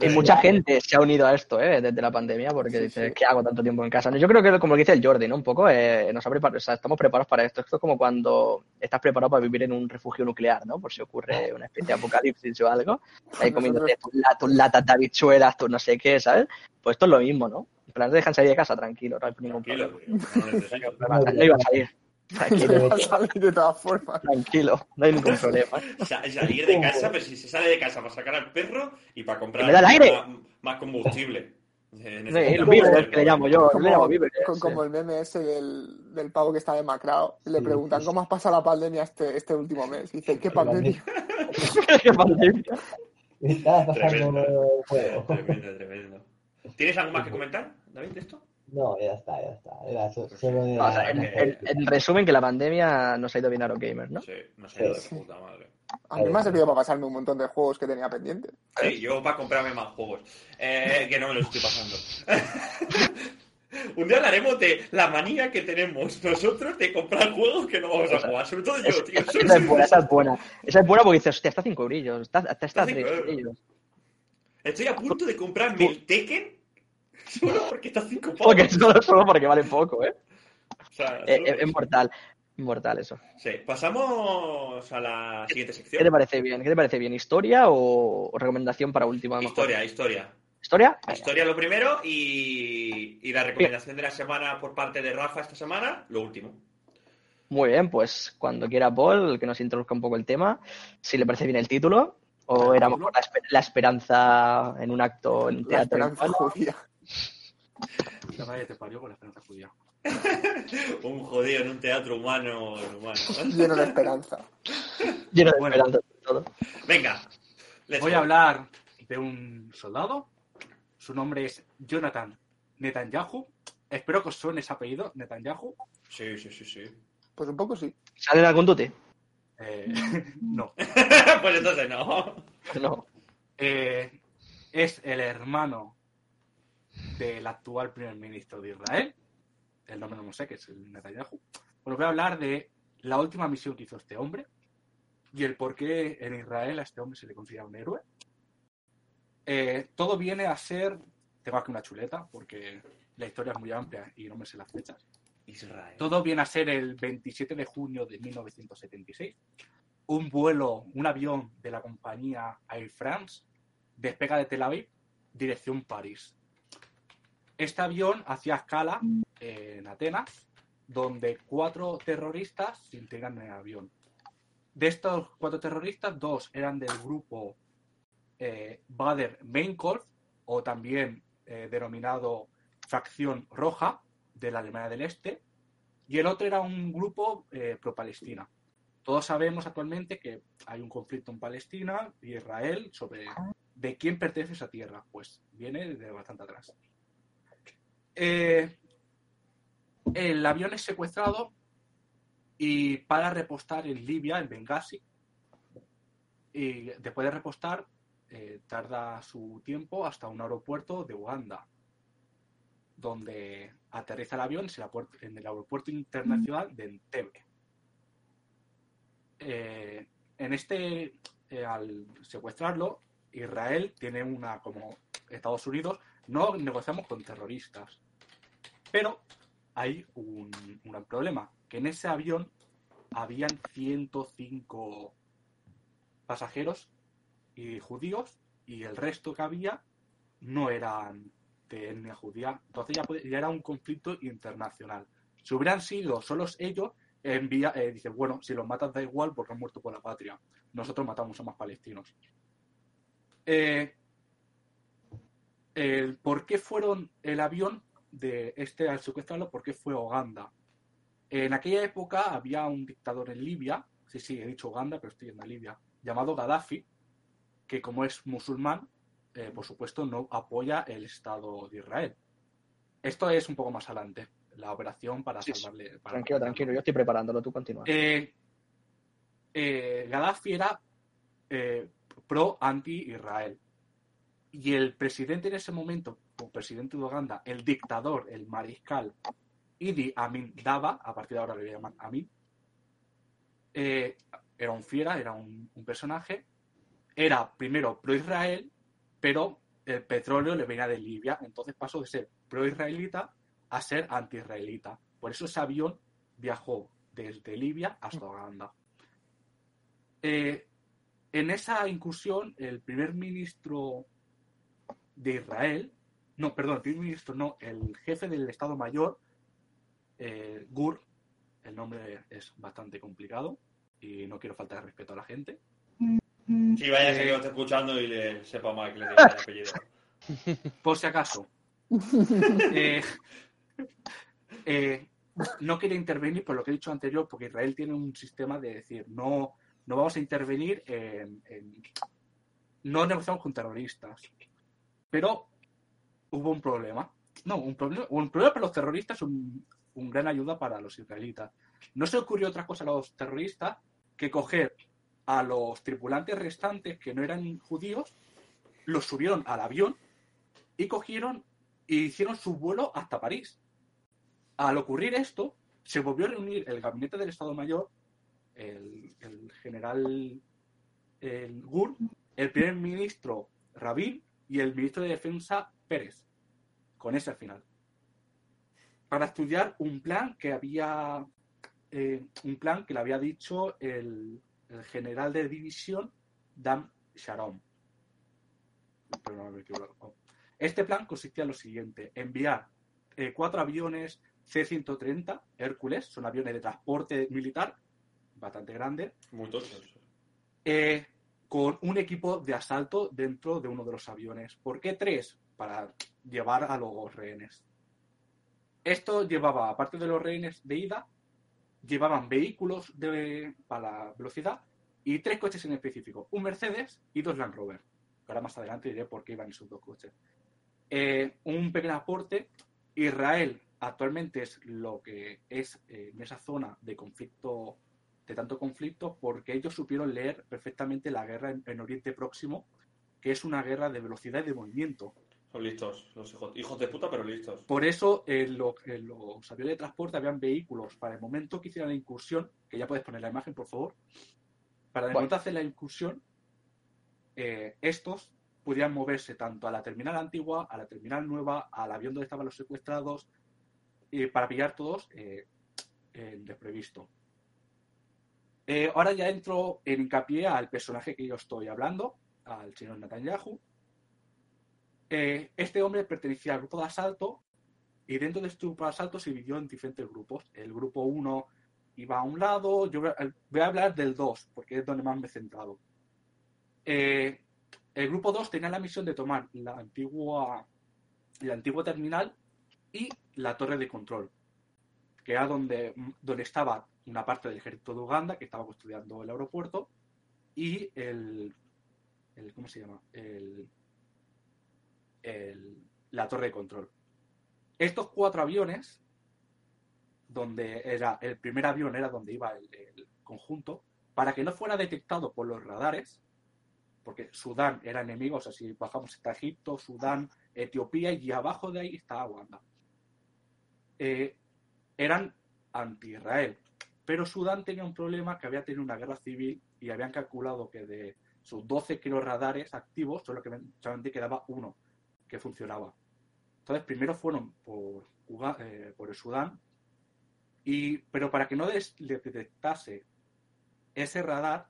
Y mucha gente se ha unido a esto, ¿eh? Desde la pandemia, porque Sí, dice, sí. ¿qué hago tanto tiempo en casa? Yo creo que, como dice el Jordi, ¿no? Un poco, eh, nos ha preparado, o sea, estamos preparados para esto. Esto es como cuando estás preparado para vivir en un refugio nuclear, ¿no? Por si ocurre una especie de apocalipsis o algo. Ahí comiéndote tus latas de habichuelas, tus no sé qué, ¿sabes? Pues esto es lo mismo, ¿no? Plan, dejan salir de casa tranquilo, no hay ningún Tranquilo, problema. tío, no iba a salir. Tranquilo, Va a salir de todas formas. tranquilo, no hay ningún problema. Sa- salir de casa, pero si se sale de casa para sacar al perro y para comprar ¡Que me da el aire! Más, más combustible. Eh, los víveres, combustible. que le llamo yo, yo le llamo sí. como el meme ese del, del pavo que está demacrado. Le preguntan sí. cómo has pasado la pandemia este, este último mes. Y dice, ¿qué pandemia? Qué pandemia. Me estaba pasando Tremendo. el juego. Tremendo, tremendo. ¿Tienes algo más que comentar, David, de esto? No, ya está, ya está. Era so- solo de... O sea, en, en- en resumen, que la pandemia nos ha ido bien a los gamers, ¿no? Sí, no sé, de Sí. puta madre. A mí me ha servido para pasarme un montón de juegos que tenía pendientes. Sí, yo para comprarme más juegos. Eh, que no me los estoy pasando. Un día hablaremos de la manía que tenemos nosotros de comprar juegos que no vamos a jugar. Sobre todo yo, tío. Esa es buena, esa es buena. Esa es buena porque dices, hostia, está 5 eurillos, está, está, está Está 3 cinco euros. eurillos. Estoy a punto de comprarme el Tekken solo porque está 5 pavos. Porque solo, solo porque vale poco, ¿eh? O sea, Eh, Es, es mortal. Inmortal eso. Sí, pasamos a la siguiente ¿Qué te sección. parece bien? ¿Qué te parece bien? ¿Historia o recomendación para última? mejor? Historia, historia. ¿Historia? Venga. Historia lo primero y, y la recomendación de la semana por parte de Rafa esta semana, lo último. Muy bien, pues cuando quiera Paul, que nos introduzca un poco el tema, si le parece bien el título, o era mejor la, esper- la esperanza en un acto, en un La teatro. esperanza judía. La madre te parió con la esperanza judía. Un jodido en un teatro humano. humano. Lleno de esperanza. Lleno de Bueno. esperanza sobre todo. Venga. Voy go. a hablar de un soldado. Su nombre es Jonathan Netanyahu. Espero que os suene ese apellido, Netanyahu. Sí, sí, sí, sí. Pues un poco sí. ¿Sale algún tute? Eh, no. pues entonces no. No. Eh, es el hermano del actual primer ministro de Israel. El nombre no lo sé, que es el Netanyahu. Bueno, voy a hablar de la última misión que hizo este hombre y el por qué en Israel a este hombre se le considera un héroe. Eh, todo viene a ser. Tengo aquí una chuleta porque la historia es muy amplia y no me sé las fechas. Israel. Todo viene a ser el 27 de junio de 1976. Un vuelo, un avión de la compañía Air France despega de Tel Aviv, dirección París. Este avión hacía escala en Atenas, donde cuatro terroristas se integran en el avión. De estos cuatro terroristas, dos eran del grupo eh, Bader Meinhof, o también eh, denominado Facción Roja, de la Alemania del Este, y el otro era un grupo eh, pro-Palestina. Todos sabemos actualmente que hay un conflicto en Palestina y Israel sobre de quién pertenece esa tierra. Pues viene de bastante atrás. Eh, el avión es secuestrado y para repostar en Libia, en Benghazi. Y después de repostar, eh, tarda su tiempo hasta un aeropuerto de Uganda, donde aterriza el avión en el aeropuerto- internacional de Entebbe. Eh, en este, eh, al secuestrarlo, Israel tiene una, como Estados Unidos, no negociamos con terroristas. Pero hay un, un problema, que en ese avión habían 105 pasajeros y judíos y el resto que había no eran de etnia judía. Entonces ya, ya era un conflicto internacional. Si hubieran sido solos ellos, envía, eh, bueno, si los matas da igual porque han muerto por la patria. Nosotros matamos a más palestinos. Eh, el por qué fueron el avión de este al secuestrarlo, por qué fue a Uganda. En aquella época había un dictador en Libia, sí, sí, he dicho Uganda, pero estoy en la Libia, llamado Gaddafi, que como es musulmán, eh, por supuesto no apoya el Estado de Israel. Esto es un poco más adelante, la operación para Sí, salvarle. para Tranquilo, tranquilo, yo estoy preparándolo, tú continúa. Eh, eh, Gaddafi era eh, pro anti-Israel. Y el presidente en ese momento, como presidente de Uganda, el dictador, el mariscal Idi Amin Daba, a partir de ahora le llaman Amin, eh, era un fiera, era un, un personaje, era primero pro-Israel, pero el petróleo le venía de Libia, entonces pasó de ser pro-israelita a ser anti-israelita. Por eso ese avión viajó desde Libia hasta Uganda. Eh, en esa incursión, el primer ministro de Israel, no, perdón, el primer ministro no, el jefe del Estado Mayor, eh, Gur, el nombre es bastante complicado y no quiero faltar de respeto a la gente. Si vaya a seguir esté escuchando y le sepa mal que le diga el apellido. Por si acaso. Eh, eh, no quiere intervenir por lo que he dicho anterior, porque Israel tiene un sistema de decir, no, no vamos a intervenir en, en- no negociamos con terroristas. Pero hubo un problema. No, un problema, un problema para los terroristas, un, un gran ayuda para los israelitas. No se ocurrió otra cosa a los terroristas que coger a los tripulantes restantes que no eran judíos, los subieron al avión y cogieron y hicieron su vuelo hasta París. Al ocurrir esto, se volvió a reunir el gabinete del Estado Mayor, el, el general el Gur, el primer ministro Rabin y el ministro de Defensa Pérez, con ese al final, para estudiar un plan que había eh, un plan que le había dicho el, el general de división Dan Sharon. Este plan consistía en lo siguiente: enviar eh, cuatro aviones C-130 Hércules, son aviones de transporte militar, bastante grandes, Muy tochos. eh, con un equipo de asalto dentro de uno de los aviones. ¿Por qué tres? Para llevar a los rehenes. Esto llevaba, aparte de los rehenes de ida, llevaban vehículos de, para velocidad y tres coches en específico, un Mercedes y dos Land Rover. Ahora más adelante diré por qué iban esos dos coches. Eh, un pequeño aporte, Israel actualmente es lo que es eh, en esa zona de conflicto de tanto conflicto porque ellos supieron leer perfectamente la guerra en, en Oriente Próximo, que es una guerra de velocidad y de movimiento. Son listos, los hijos, hijos de puta, pero listos. Por eso en, lo- en los aviones de transporte habían vehículos para el momento que hicieran la incursión, que ya puedes poner la imagen, por favor, para el momento de hacer la incursión, eh, estos podían moverse tanto a la terminal antigua, a la terminal nueva, al avión donde estaban los secuestrados, y para pillar todos eh, en desprevisto. Eh, ahora ya entro en hincapié al personaje que yo estoy hablando, al señor Netanyahu. Eh, este hombre pertenecía al grupo de asalto y dentro de este grupo de asalto se dividió en diferentes grupos. El grupo 1 iba a un lado, yo voy a, hablar del 2 porque es donde más me he centrado. Eh, el grupo 2 tenía la misión de tomar la antigua, la antigua terminal y la torre de control, que era donde, donde estaba una parte del ejército de Uganda que estaba custodiando el aeropuerto y el, el ¿cómo se llama? El, el- la torre de control. Estos cuatro aviones, donde era el primer avión era donde iba el, conjunto, para que no fuera detectado por los radares, porque Sudán era enemigo, o sea, si bajamos está Egipto, Sudán, Etiopía y abajo de ahí está Uganda. Eh, eran anti-Israel, pero Sudán tenía un problema que había tenido una guerra civil y habían calculado que de sus 12 radares activos, solo que solamente quedaba uno que funcionaba. Entonces, primero fueron por, eh, el Sudán, y, pero para que no des- le detectase ese radar,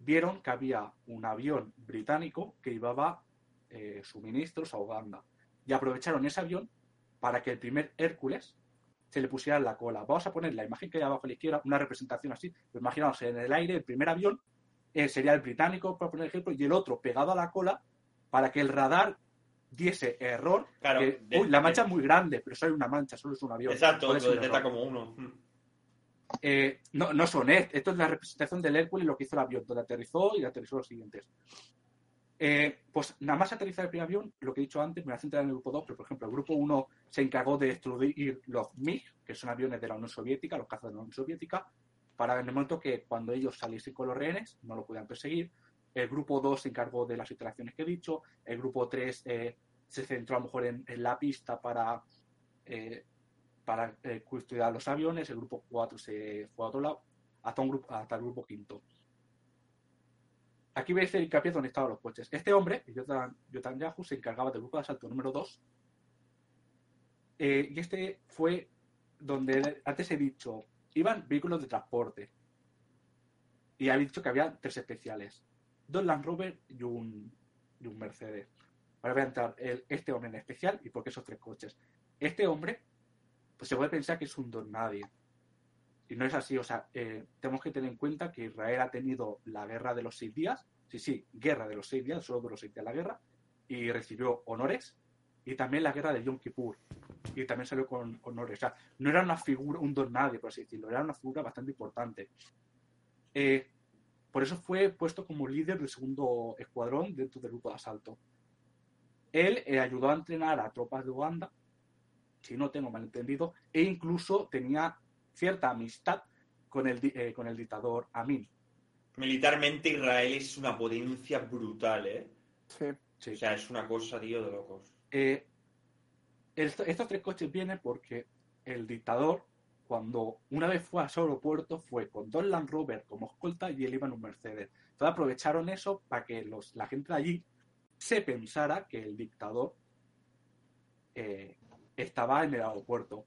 vieron que había un avión británico que llevaba eh, suministros a Uganda. Y aprovecharon ese avión para que el primer Hércules se le pusiera la cola. Vamos a poner la imagen que hay abajo a la izquierda, una representación así. Pues imaginaos, en el aire, el primer avión eh, sería el británico, por poner ejemplo, y el otro pegado a la cola para que el radar diese error. Claro, que, de- uy, la mancha de- es muy grande, pero solo es una mancha, solo es un avión. Exacto, lo detecta error. como uno. Eh, no, no son esto es la representación del Hércules, lo que hizo el avión, donde aterrizó y aterrizó los siguientes. Eh, pues nada más aterrizar el primer avión, lo que he dicho antes, me voy a centrar en el grupo 2, pero por ejemplo, el grupo 1 se encargó de destruir los MiG, que son aviones de la Unión Soviética, los cazas de la Unión Soviética, para en el momento que cuando ellos saliesen con los rehenes, no lo pudieran perseguir. El grupo 2 se encargó de las instalaciones que he dicho. El grupo 3 eh, se centró a lo mejor en, la pista para, eh, para eh, custodiar los aviones. El grupo 4 se fue a otro lado, hasta, un grupo, hasta el grupo quinto. Aquí veis el hincapié donde estaban los coches. Este hombre, Yotan, Yotan Yahu, se encargaba del grupo de asalto número 2. Eh, y este fue donde antes he dicho, iban vehículos de transporte. Y había dicho que había tres especiales. Dos Land Rover y un, y un Mercedes. Ahora voy a entrar el- este hombre en especial y por qué esos tres coches. Este hombre, pues se puede pensar que es un don nadie. Y no es así, o sea, eh, tenemos que tener en cuenta que Israel ha tenido la guerra de los seis días, sí, sí, guerra de los seis días, solo de los seis días la guerra, y recibió honores, y también la guerra de Yom Kippur, y también salió con honores. O sea, no era una figura, un don nadie, por así decirlo, era una figura bastante importante. Eh, por eso fue puesto como líder del segundo escuadrón dentro del grupo de asalto. Él eh, ayudó a entrenar a tropas de Uganda, si no tengo mal entendido, e incluso tenía cierta amistad con el, eh, con el dictador Amin. Militarmente Israel es una potencia brutal, ¿eh? Sí. Sí. O sea, es una cosa, tío, de locos. Eh, esto- estos tres coches vienen porque el dictador, cuando una vez fue a su aeropuerto, fue con dos Land Rover como escolta y él iba en un Mercedes. Entonces aprovecharon eso para que los, la gente de allí se pensara que el dictador eh, estaba en el aeropuerto.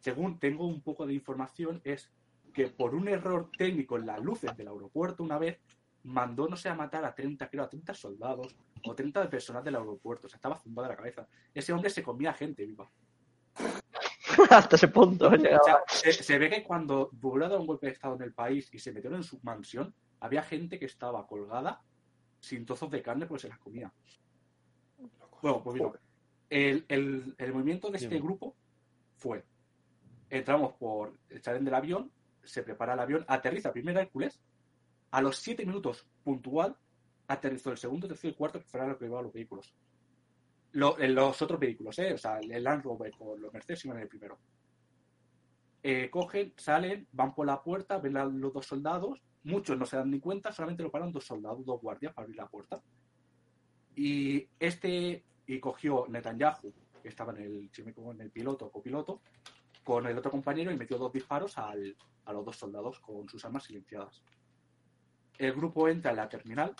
Según tengo un poco de información, es que por un error técnico en las luces del aeropuerto una vez mandó, no sé, a matar a 30, creo, a 30 soldados o 30 personas del aeropuerto. O sea, estaba zumbado de la cabeza. Ese hombre se comía gente viva. Hasta ese punto. O llegaba. sea, se, se ve que cuando volvió a dar un golpe de estado en el país y se metieron en su mansión, había gente que estaba colgada sin trozos de carne porque se las comía. Bueno, pues mira, el, el- el movimiento de este grupo fue, entramos por, salen del avión, se prepara el avión, aterriza primero Hércules, a los 7 minutos puntual, aterrizó el segundo, tercero y cuarto, que fueran lo que llevaban los vehículos. Los otros vehículos, ¿eh? O sea, el Land Rover con los Mercedes iban en el primero. Eh, cogen, salen, van por la puerta, ven a los dos soldados, muchos no se dan ni cuenta, solamente lo paran dos soldados, dos guardias para abrir la puerta. Y este, y cogió Netanyahu, que estaba en el, si me equivoco, en el piloto copiloto, con el otro compañero y metió dos disparos al- a los dos soldados con sus armas silenciadas. El grupo entra en la terminal,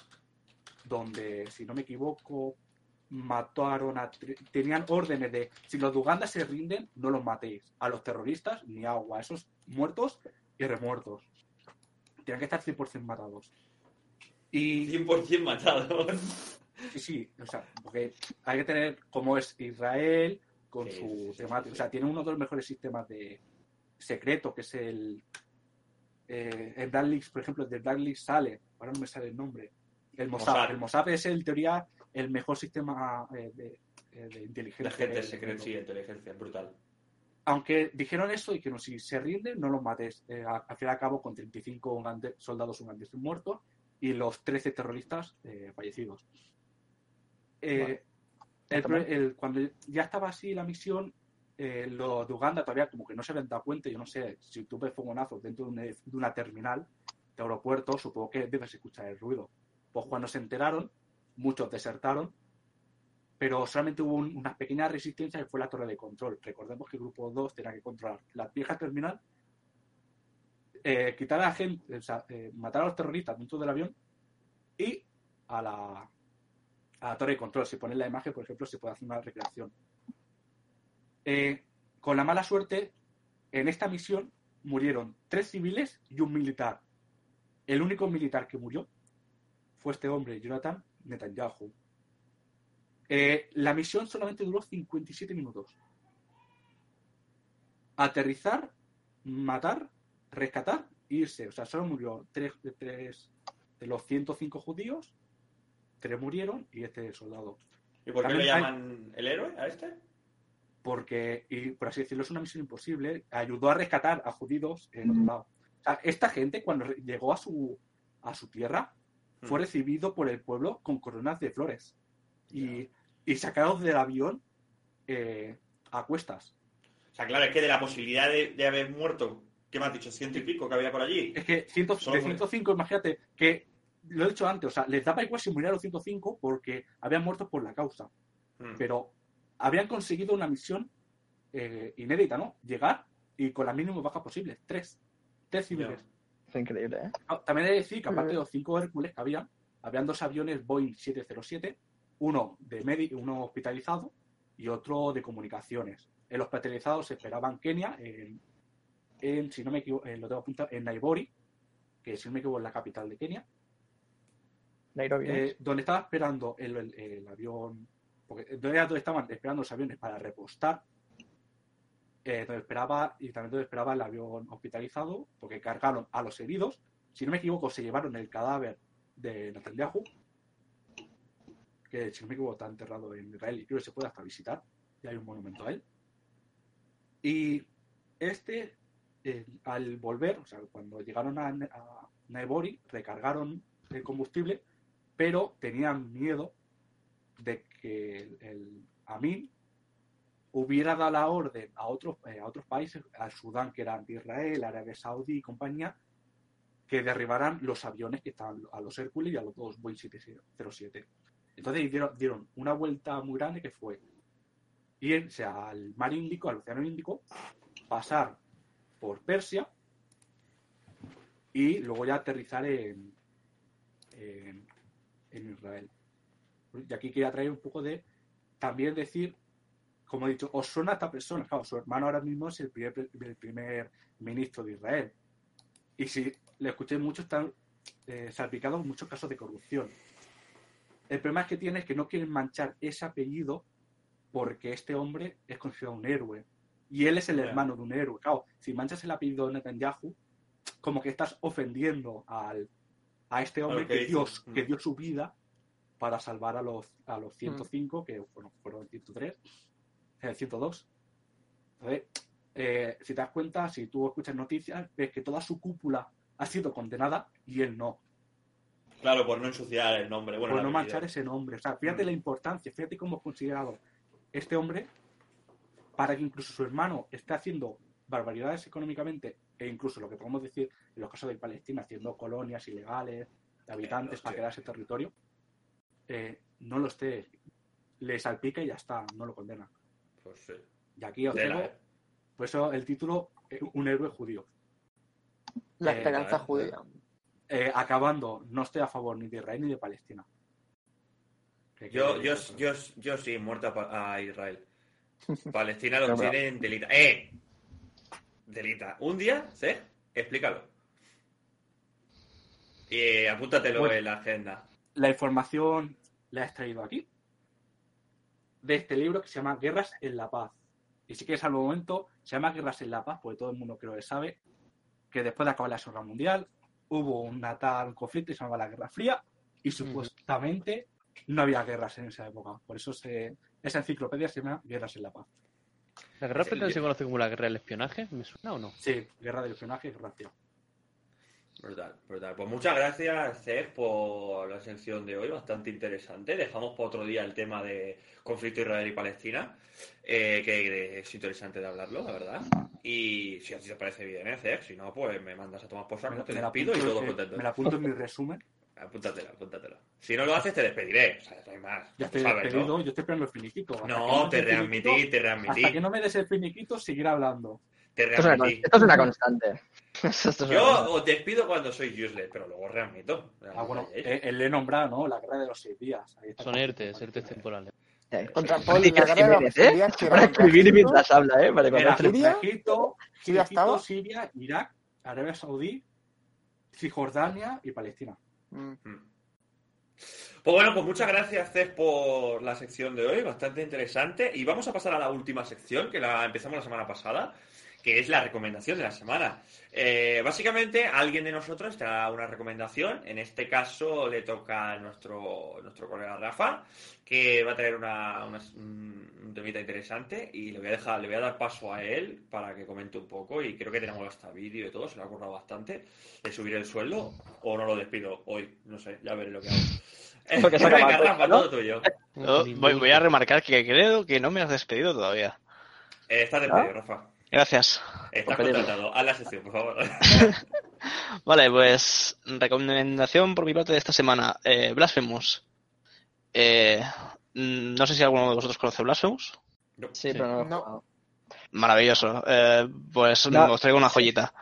donde, si no me equivoco, mataron a... Tenían órdenes de, si los de Uganda se rinden, no los matéis. A los terroristas, ni agua. A esos muertos y remuertos. Tienen que estar 100% matados. Y 100% matados. Sí, sí, o sea, porque hay que tener como es Israel con Sí, su sí, temática. sí. O sea, tiene uno de los mejores sistemas de secreto, que es el. Eh, el Leaks, por ejemplo, el de Black Leaks sale, ahora no me sale el nombre. El Mossad. Mossad. El Mossad es, en teoría, el mejor sistema eh, de, eh, de La inteligencia. gente del secreta, mundo. sí, inteligencia, brutal. Aunque dijeron eso y que no, si se rinden, no los mates. Eh, al fin y al cabo, con 35 ugande- soldados ugandeses muertos y los 13 terroristas eh, fallecidos. Eh, Vale. El cuando ya estaba así la misión, eh, los de Uganda todavía como que no se habían dado cuenta. Yo no sé, si tú ves fogonazos dentro de una, de una terminal de aeropuerto, supongo que debes escuchar el ruido. Pues cuando se enteraron, muchos desertaron, pero solamente hubo un- una pequeña resistencia que fue la torre de control. Recordemos que el grupo 2 tenía que controlar la vieja terminal, eh, quitar a la gente, o sea, eh, matar a los terroristas dentro del avión y a la, a la torre de control. Si pones la imagen, por ejemplo, se puede hacer una recreación. Eh, con la mala suerte, en esta misión murieron tres civiles y un militar. El único militar que murió fue este hombre, Jonathan Netanyahu. Eh, la misión solamente duró 57 minutos. Aterrizar, matar, rescatar e irse. O sea, solo murió tres, tres de los 105 judíos, tres murieron y este soldado. ¿Y por qué También le hay- llaman el héroe a este? Porque, y por así decirlo, es una misión imposible. Ayudó a rescatar a judíos en otro lado. O sea, esta gente, cuando llegó a su, a su tierra, fue Mm. recibido por el pueblo con coronas de flores. Y, y sacados del avión eh, a cuestas. O sea, claro, es que de la posibilidad de, de haber muerto, ¿qué me has dicho? ¿Ciento y pico que había por allí? Es que ciento- de muere. 105, imagínate, que lo he dicho antes, o sea, les daba igual si murieran los 105 porque habían muerto por la causa. Mm. Pero habían conseguido una misión eh, inédita, ¿no? Llegar y con las mínimas bajas posibles. Tres. Tres civiles. Es increíble, ¿eh? Ah, También he de decir que aparte Mm. de los cinco Hércules que había, habían dos aviones Boeing 707, uno de medi uno hospitalizado y otro de comunicaciones. El hospitalizado se esperaba en Kenia, en, en, si no me equivoco, eh, lo tengo apuntado, en Naivori, que si no me equivoco es la capital de Kenia, Eh, donde estaba esperando el, avión, donde estaban esperando los aviones para repostar, eh, donde esperaba, y también donde esperaba el avión hospitalizado, porque cargaron a los heridos, si no me equivoco, se llevaron el cadáver de Netanyahu, que si no me equivoco está enterrado en Israel y creo que se puede hasta visitar, y hay un monumento a él. Y este, al volver, o sea, cuando llegaron a, a recargaron el combustible, pero tenían miedo de que el, el Amin hubiera dado la orden a otros, eh, a otros países, al Sudán, que era anti-Israel, Arabia Saudí y compañía, que derribaran los aviones que estaban a los Hércules y a los dos Boeing 707. Entonces dieron, dieron una vuelta muy grande que fue irse al mar Índico, al Océano Índico, pasar por Persia y luego ya aterrizar en, en, en Israel. Y aquí quería traer un poco de también decir, como he dicho, os suena esta persona. Claro, su hermano ahora mismo es el primer, el primer ministro de Israel. Y si le escuché mucho, están eh, salpicados muchos casos de corrupción. El problema que tiene es que no quieren manchar ese apellido porque este hombre es considerado un héroe. Y él es el hermano de un héroe. Claro, si manchas el apellido de Netanyahu, como que estás ofendiendo al, a este hombre que dio, Mm. que dio su vida para salvar a los, a los 105, que bueno, fueron 103, eh, 102. Entonces, eh, si te das cuenta, si tú escuchas noticias, ves que toda su cúpula ha sido condenada y él no. Claro, por no ensuciar el nombre. Bueno, por no manchar ese nombre. O sea, fíjate Mm. la importancia, fíjate cómo es considerado este hombre para que incluso su hermano esté haciendo barbaridades económicamente e incluso lo que podemos decir en los casos de Palestina, haciendo colonias ilegales de habitantes para quedarse territorio, eh, no lo esté. Le salpica y ya está, no lo condena. Pues sí. Y aquí os tengo, eh. por eso el título, eh, Un héroe judío. La esperanza judía. Eh, acabando, no estoy a favor ni de Israel ni de Palestina. Yo, yo, yo, yo sí, muerta a Israel. Palestina lo tienen delita. ¡Eh! Delita. Un día, ¿sí? Explícalo. Y apúntatelo Bueno. en la agenda. la información la he extraído aquí de este libro que se llama Guerras en la Paz. Y si quieres al momento, se llama Guerras en la Paz, porque todo el mundo creo que sabe que después de acabar la Segunda Guerra Mundial hubo una tal conflicto que se llamaba la Guerra Fría y supuestamente no había guerras en esa época. Por eso se, esa enciclopedia se llama Guerras en la Paz. ¿La guerra Es que- se conoce como la guerra del espionaje? ¿Me suena o no? Sí, Guerra del Espionaje y Fría. Brutal, brutal. Pues muchas gracias, Cef, por la sección de hoy, bastante interesante. Dejamos para otro día el tema de conflicto Israel y Palestina, eh, que es interesante de hablarlo, la verdad. Y si a ti te parece bien, ¿eh, Cef? Si no, pues me mandas a tomar por saco, te la despido y todo contento. me la apunto en mi resumen. Apúntatela, apúntatela. Si no lo haces, te despediré. O sea, no hay más. Ya estoy Sabes, ¿no? despedido, yo estoy esperando el finiquito. Hasta No, te readmití, finiquito- te Hasta que readmití, no me des el finiquito, seguiré hablando. te Esto es una, readmití. esto es una constante. Esto es una Yo os despido cuando soy useless, pero luego readmito. Ah, bueno, eh, él le he nombrado, ¿no? La guerra de los seis días. Ahí está. Son ERTES, ERTES temporales. Eh, Contra Iker Paul, la guerra de los ¿eh? días Para escribir mientras habla, ¿eh? Vale, Era ¿Siria? Egipto, ¿Siria? Siria, Irak, Arabia Saudí, Cisjordania y Palestina. Mm. Pues bueno, pues muchas gracias, Cés, por la sección de hoy, bastante interesante. Y vamos a pasar a la última sección, que la empezamos la semana pasada, que es la recomendación de la semana. Eh, básicamente, alguien de nosotros te da una recomendación. En este caso, le toca a nuestro, nuestro colega Rafa, que va a traer una, una- un temita interesante. Y le voy a dejar, le voy a dar paso a él para que comente un poco. Y creo que tenemos hasta vídeo y todo, se lo ha currado bastante. Le subiré el sueldo o no lo despido hoy, no sé, ya veré lo que hago. Porque se acaba Venga, el Rafa, ¿no? todo tuyo. Yo voy, voy a remarcar que creo que no me has despedido todavía. Eh, estás despedido, Rafa. Gracias. Peligro. contratado. Haz la sección, por favor. Vale, pues recomendación por mi parte de esta semana. Eh, Blasphemous. Eh, mm, no sé si alguno de vosotros conoce Blasphemous. No. Sí, pero no. Maravilloso. Eh, pues No. os traigo una joyita.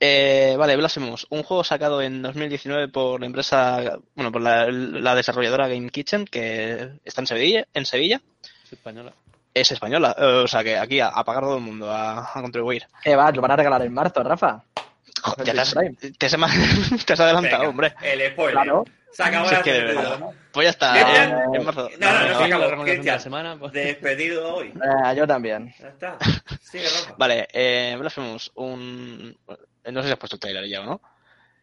Eh, vale, Blasphemous. Un juego sacado en 2019 por la empresa, bueno, por la, la desarrolladora Game Kitchen, que está en Sevilla. En Sevilla. Es española. Es española. eh, o sea que aquí a, a pagar todo el mundo, a, a contribuir. ¿Qué va? Lo van a regalar en marzo, Rafa. Joder, ya te has, te has, te has adelantado, Venga, hombre. El spoiler. Claro. Se acabó Si la es que verdad. Pues ya está. Cristian. en- en marzo. No, no, no, se acabó. la semana. pues. Despedido hoy. Eh, yo también. Ya está. Sigue, Rafa. Vale, eh, Blasphemous, un... No sé si has puesto el trailer ya o no.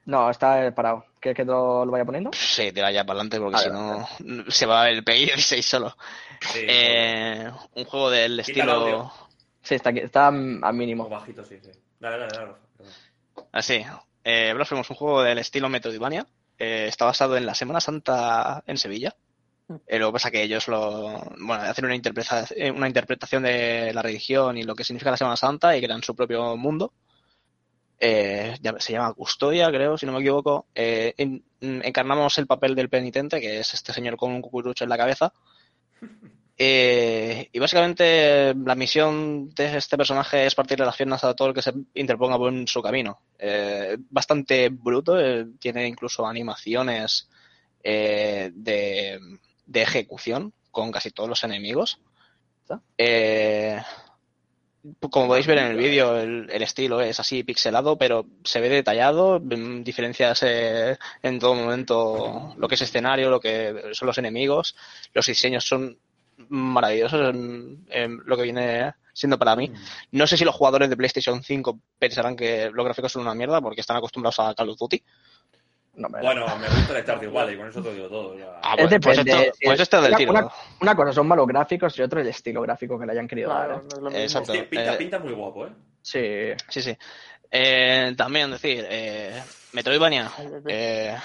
No, está eh, parado. ¿Quieres que lo, lo vaya poniendo? Sí, tira ya para adelante porque si no se va el PI 16 solo. Sí, Eh, un juego del el estilo... Sí, está, aquí, está al o mínimo. bajito, sí, sí. Dale, dale, dale. Así. Eh, Blasphemous, un juego del estilo Metroidvania. Eh, está basado en la Semana Santa en Sevilla. Eh, lo que pasa que ellos lo, bueno, hacen una, interpreta- eh, una interpretación de la religión y lo que significa la Semana Santa y crean su propio mundo. Eh, se llama Custodia, creo, si no me equivoco. Eh, en- encarnamos el papel del penitente, que es este señor con un cucurucho en la cabeza. Eh, y básicamente la misión de este personaje es partirle las piernas a todo el que se interponga por en su camino. Eh, bastante bruto, tiene incluso animaciones de, de ejecución con casi todos los enemigos. Eh, como podéis ver en el vídeo, el, el estilo es así pixelado, pero se ve detallado, mm, diferencias eh, en todo momento lo que es escenario, lo que son los enemigos, los diseños son maravillosos en, en lo que viene siendo para mí. No sé si los jugadores de PlayStation 5 pensarán que los gráficos son una mierda porque están acostumbrados a Call of Duty. No, me- Bueno, me gusta el Stardew Valley, con eso te digo todo. ya. Ah, Es pues, pues esto, pues es- esto es del una- tiro. una- Una cosa son malos gráficos y otro el estilo gráfico que le hayan querido Claro, dar. ¿eh? no. Exacto. Pinta, eh, pinta muy guapo, ¿eh? Sí. Sí, sí. Eh, también decir, eh, Metroidvania. Eh,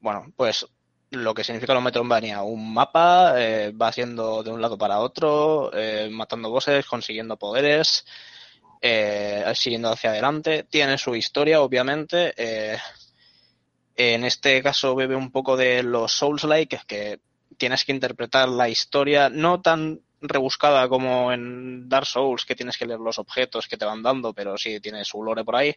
bueno, pues lo que significa los Metroidvania, un mapa, eh, va siendo de un lado para otro, eh, matando bosses, consiguiendo poderes, eh, siguiendo hacia adelante. Tiene su historia, obviamente. En este caso bebe un poco de los Souls-like, que tienes que interpretar la historia, no tan rebuscada como en Dark Souls, que tienes que leer los objetos que te van dando, pero sí tiene su lore por ahí.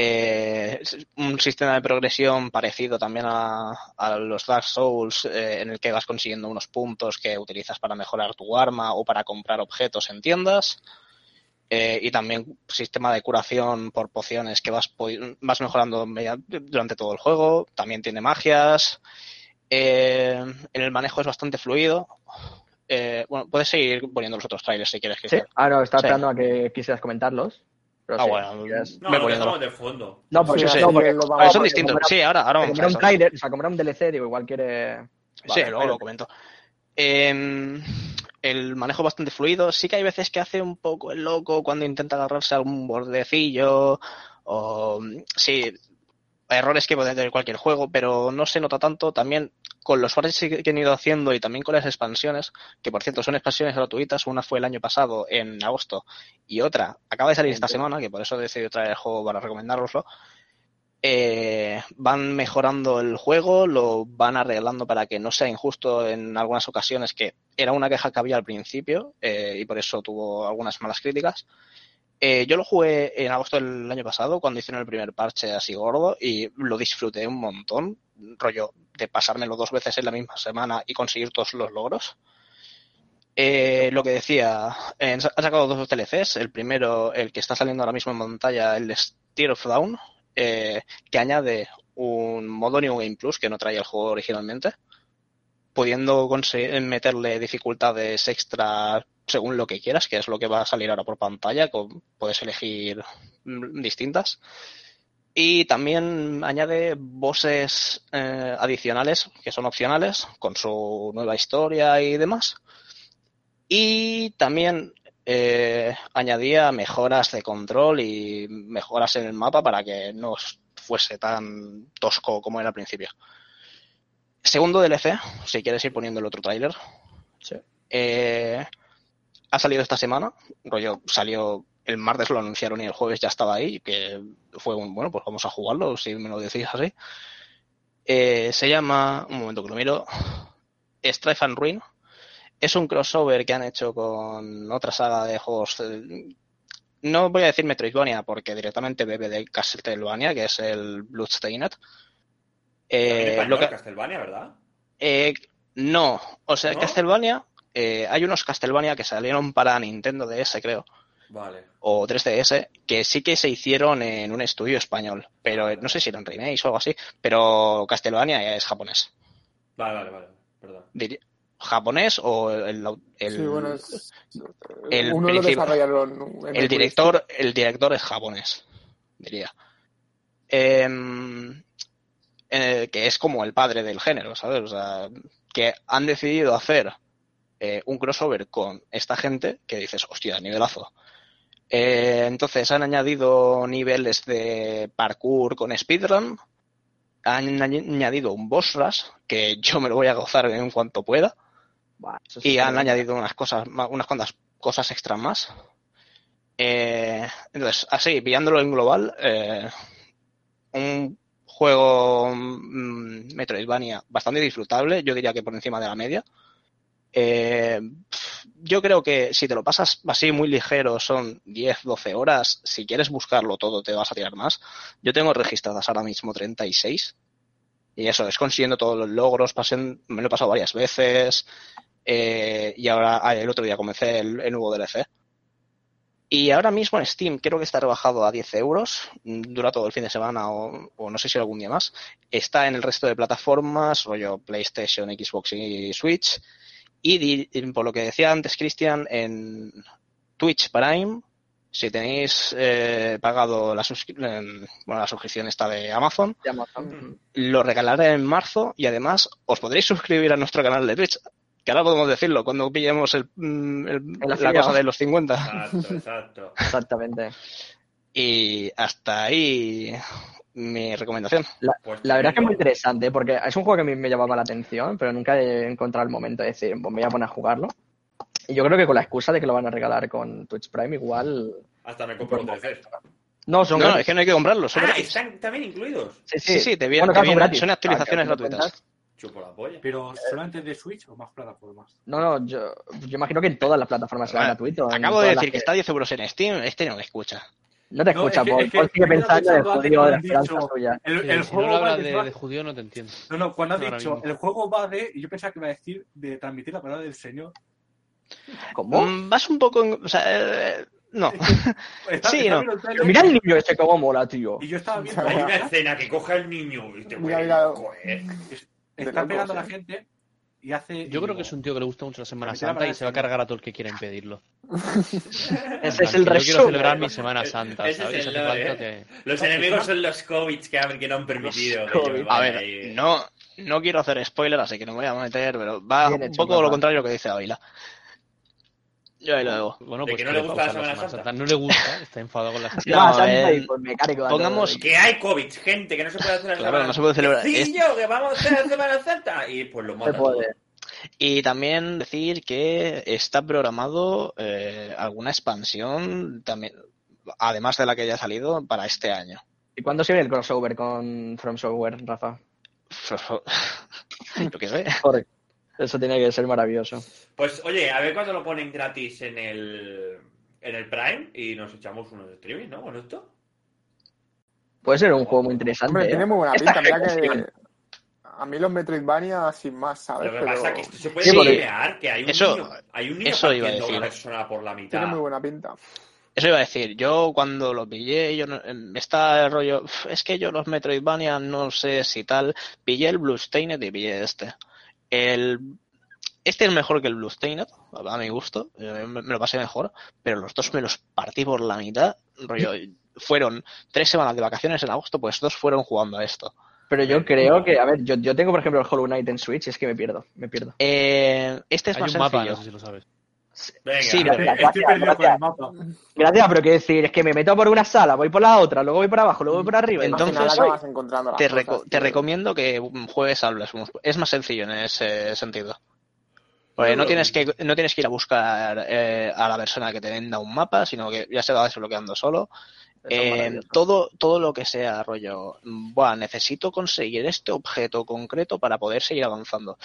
Eh, un sistema de progresión parecido también a, a los Dark Souls, eh, en el que vas consiguiendo unos puntos que utilizas para mejorar tu arma o para comprar objetos en tiendas. Eh, y también sistema de curación por pociones que vas, po- vas mejorando durante todo el juego. También tiene magias. Eh, el manejo es bastante fluido. Eh, bueno, puedes seguir poniendo los otros trailers si quieres. Sí. Cristian. Ah, no, estaba Sí. esperando a que quisieras comentarlos. Pero Ah, sí, bueno, quieres- No, poniéndolo. dejamos de fondo. No, porque, Sí, sí. no, porque- Lo vamos Ah, a son distintos. Sí, ahora, ahora vamos a un trailer, o sea, como era un DLC, digo, igual quiere... Sí, luego lo comento. Eh, el manejo bastante fluido. Sí que hay veces que hace un poco el loco cuando intenta agarrarse a algún bordecillo. O sí, errores que puede tener cualquier juego, pero no se nota tanto. También con los parches que han ido haciendo y también con las expansiones, que por cierto son expansiones gratuitas. Una fue el año pasado, en agosto, y otra acaba de salir esta semana, que por eso he decidido traer el juego para recomendároslo. Eh, van mejorando el juego, lo van arreglando para que no sea injusto en algunas ocasiones, que era una queja que había al principio eh, y por eso tuvo algunas malas críticas. Eh, yo lo jugué en agosto del año pasado, cuando hicieron el primer parche así gordo, y lo disfruté un montón, rollo de pasármelo dos veces en la misma semana y conseguir todos los logros. Eh, lo que decía, eh, han sacado dos DLCs. El primero, el que está saliendo ahora mismo en pantalla, el Steer of Down, eh, que añade un modo New Game Plus que no traía el juego originalmente, pudiendo meterle dificultades extra según lo que quieras, que es lo que va a salir ahora por pantalla, puedes elegir mm, distintas. Y también añade bosses eh, adicionales, que son opcionales, con su nueva historia y demás. Y también eh, añadía mejoras de control y mejoras en el mapa para que no fuese tan tosco como era al principio. Segundo DLC, si quieres ir poniendo el otro tráiler. Sí. Eh, ha salido esta semana, rollo, salió el martes lo anunciaron y el jueves ya estaba ahí, que fue un, bueno, pues vamos a jugarlo, si me lo decís así. Eh, se llama, un momento que lo miro, Strife and Ruin. Es un crossover que han hecho con otra saga de juegos. eh, No voy a decir Metroidvania porque directamente bebe de Castlevania, que es el Bloodstained. Eh, lo que- Castlevania, ¿verdad? eh, no, o sea, ¿No? Castlevania, eh, hay unos Castlevania que salieron para Nintendo DS, creo, Vale. o 3DS, que sí que se hicieron en un estudio español, pero no sé si eran remakes o algo así, pero Castlevania es japonés. Vale, vale, vale. Perdón. Diría- ¿Japonés o el, el, Sí, bueno, es- el uno lo principio- desarrollaron en el director, el director es japonés, diría. Em, eh, que es como el padre del género, ¿sabes? O sea, que han decidido hacer eh, un crossover con esta gente que dices, hostia, nivelazo. Eh, entonces han añadido niveles de parkour con speedrun, han añ- añadido un boss rush, que yo me lo voy a gozar en cuanto pueda, Y han añadido unas cosas, unas cuantas cosas extra más. Eh, entonces, así, pillándolo en global, eh, un juego mm, Metroidvania bastante disfrutable, yo diría que por encima de la media. Eh, yo creo que si te lo pasas así muy ligero, son 10, 12 horas. Si quieres buscarlo todo, te vas a tirar más. Yo tengo registradas ahora mismo 36. Y eso, es consiguiendo todos los logros. Pasen, me lo he pasado varias veces. Eh, y ahora ah, el otro día comencé el, el nuevo DLC. Y ahora mismo en Steam creo que está rebajado a 10 euros, mm, dura todo el fin de semana o, o no sé si algún día más. Está en el resto de plataformas, rollo PlayStation, Xbox y Switch. Y por lo que decía antes Cristian, en Twitch Prime, si tenéis eh, pagado la, bueno, la suscripción esta de Amazon, de Amazon. lo regalaré en marzo y además os podréis suscribir a nuestro canal de Twitch. Que ahora podemos decirlo cuando pillemos el, mm, el- El la cosa de los 50. Exacto, exacto. Exactamente. Y hasta ahí mi recomendación. Pues La verdad es que es muy interesante porque es un juego que a mí me llamaba la atención, pero nunca he encontrado el momento de decir, pues me voy a poner a jugarlo. Y yo creo que con la excusa de que lo van a regalar con Twitch Prime, igual. Hasta me compro un DLC. No, son No, gratis. es que no hay que comprarlo. son Ah, gratis. están también incluidos. Sí, Sí, sí, te vienen, Bueno, te claro, son vienen- son actualizaciones Claro, que lo gratuitas. Chupo la polla. Pero solamente de Switch o más plataformas. No, no, yo, yo imagino que en todas las plataformas será Ah, gratuito. en Acabo de decir que está a 10 euros en Steam, este no me escucha. No te No, escucha, es que- Paul. es que- Paul sigue es que pensando en el judío de la esperanza suya. El, Sí, el si juego no hablas de, judío no te entiendo. No, no, cuando has dicho el juego va de. Yo pensaba que iba a decir de transmitir la palabra del Señor. ¿Cómo? Mm, Vas un poco... en- o sea, eh, no. Está- Sí, está no. el mira el niño ese cómo mola, tío. Y yo estaba viendo. Hay una escena que coge al niño y te Mira, mira. eh. Está pegando a la gente y hace. Yo y creo que es un tío que le gusta mucho la Semana Santa y se va a cargar a todo el que quiera impedirlo. Ese es el Yo quiero resumen. celebrar mi Semana Santa, ¿eh? que... Los enemigos son los COVID que, no han permitido. A ver, no, no quiero hacer spoiler, así que no me voy a meter, pero va Bien un hecho, poco lo contrario a lo que dice Ávila. Yo ahí lo dejo. Bueno, De pues que no le gusta la Semana Santa. No le gusta, está enfadado con la Semana No, No, Santa eh, y pues mecánico. de pongamos. Que hay COVID, gente, que no se puede hacer la Claro, Semana no se puede celebrar. Sí, Es- yo, que vamos a hacer la Semana Santa. Y pues lo Se matan. puede. Y también decir que está programado eh, alguna expansión, también, además de la que ya ha salido, para este año. ¿Y cuándo se viene el crossover con From Software, Rafa? Yo qué sé. Joder, eso tiene que ser maravilloso. Pues oye, a ver cuándo lo ponen gratis en el, en el Prime y nos echamos uno de streaming, ¿no? Con esto. Puede ser un juego muy interesante. Hombre, ¿eh? tiene muy buena pinta. Mira que ejecución. a mí los Metroidvania sin más, ¿sabes? Lo que Pero pasa es que esto se puede Sí, que hay un Eso- niño, hay un niño eso iba a una decir. persona por la mitad. tiene muy buena pinta. Eso iba a decir, yo cuando lo pillé, yo no- está el rollo, "Uf, es que yo los Metroidvania no sé si tal, pillé el Bloodstained y pillé este. El, este es mejor que el Bloodstained, a mi gusto, eh, me, me lo pasé mejor, pero los dos me los partí por la mitad, rollo, fueron tres semanas de vacaciones en agosto, pues dos fueron jugando a esto. Pero yo creo que, a ver, yo, yo tengo por ejemplo el Hollow Knight en Switch y es que me pierdo, me pierdo. Eh, este es Hay más un mapa, sencillo. no sé si lo sabes. Venga, Sí, gracias. Con el gracias. mapa. Gracias, pero quiero decir, es que me meto por una sala, voy por la otra, luego voy por abajo, luego voy por arriba. Entonces, encontrando Te, cosas, reco- te recomiendo que juegues al Blasphemous. Es más sencillo en ese sentido. Porque no tienes que, no tienes que ir a buscar eh, a la persona que te venda un mapa, sino que ya se va desbloqueando solo. Eh, todo, todo lo que sea rollo, Buah, necesito conseguir este objeto concreto para poder seguir avanzando.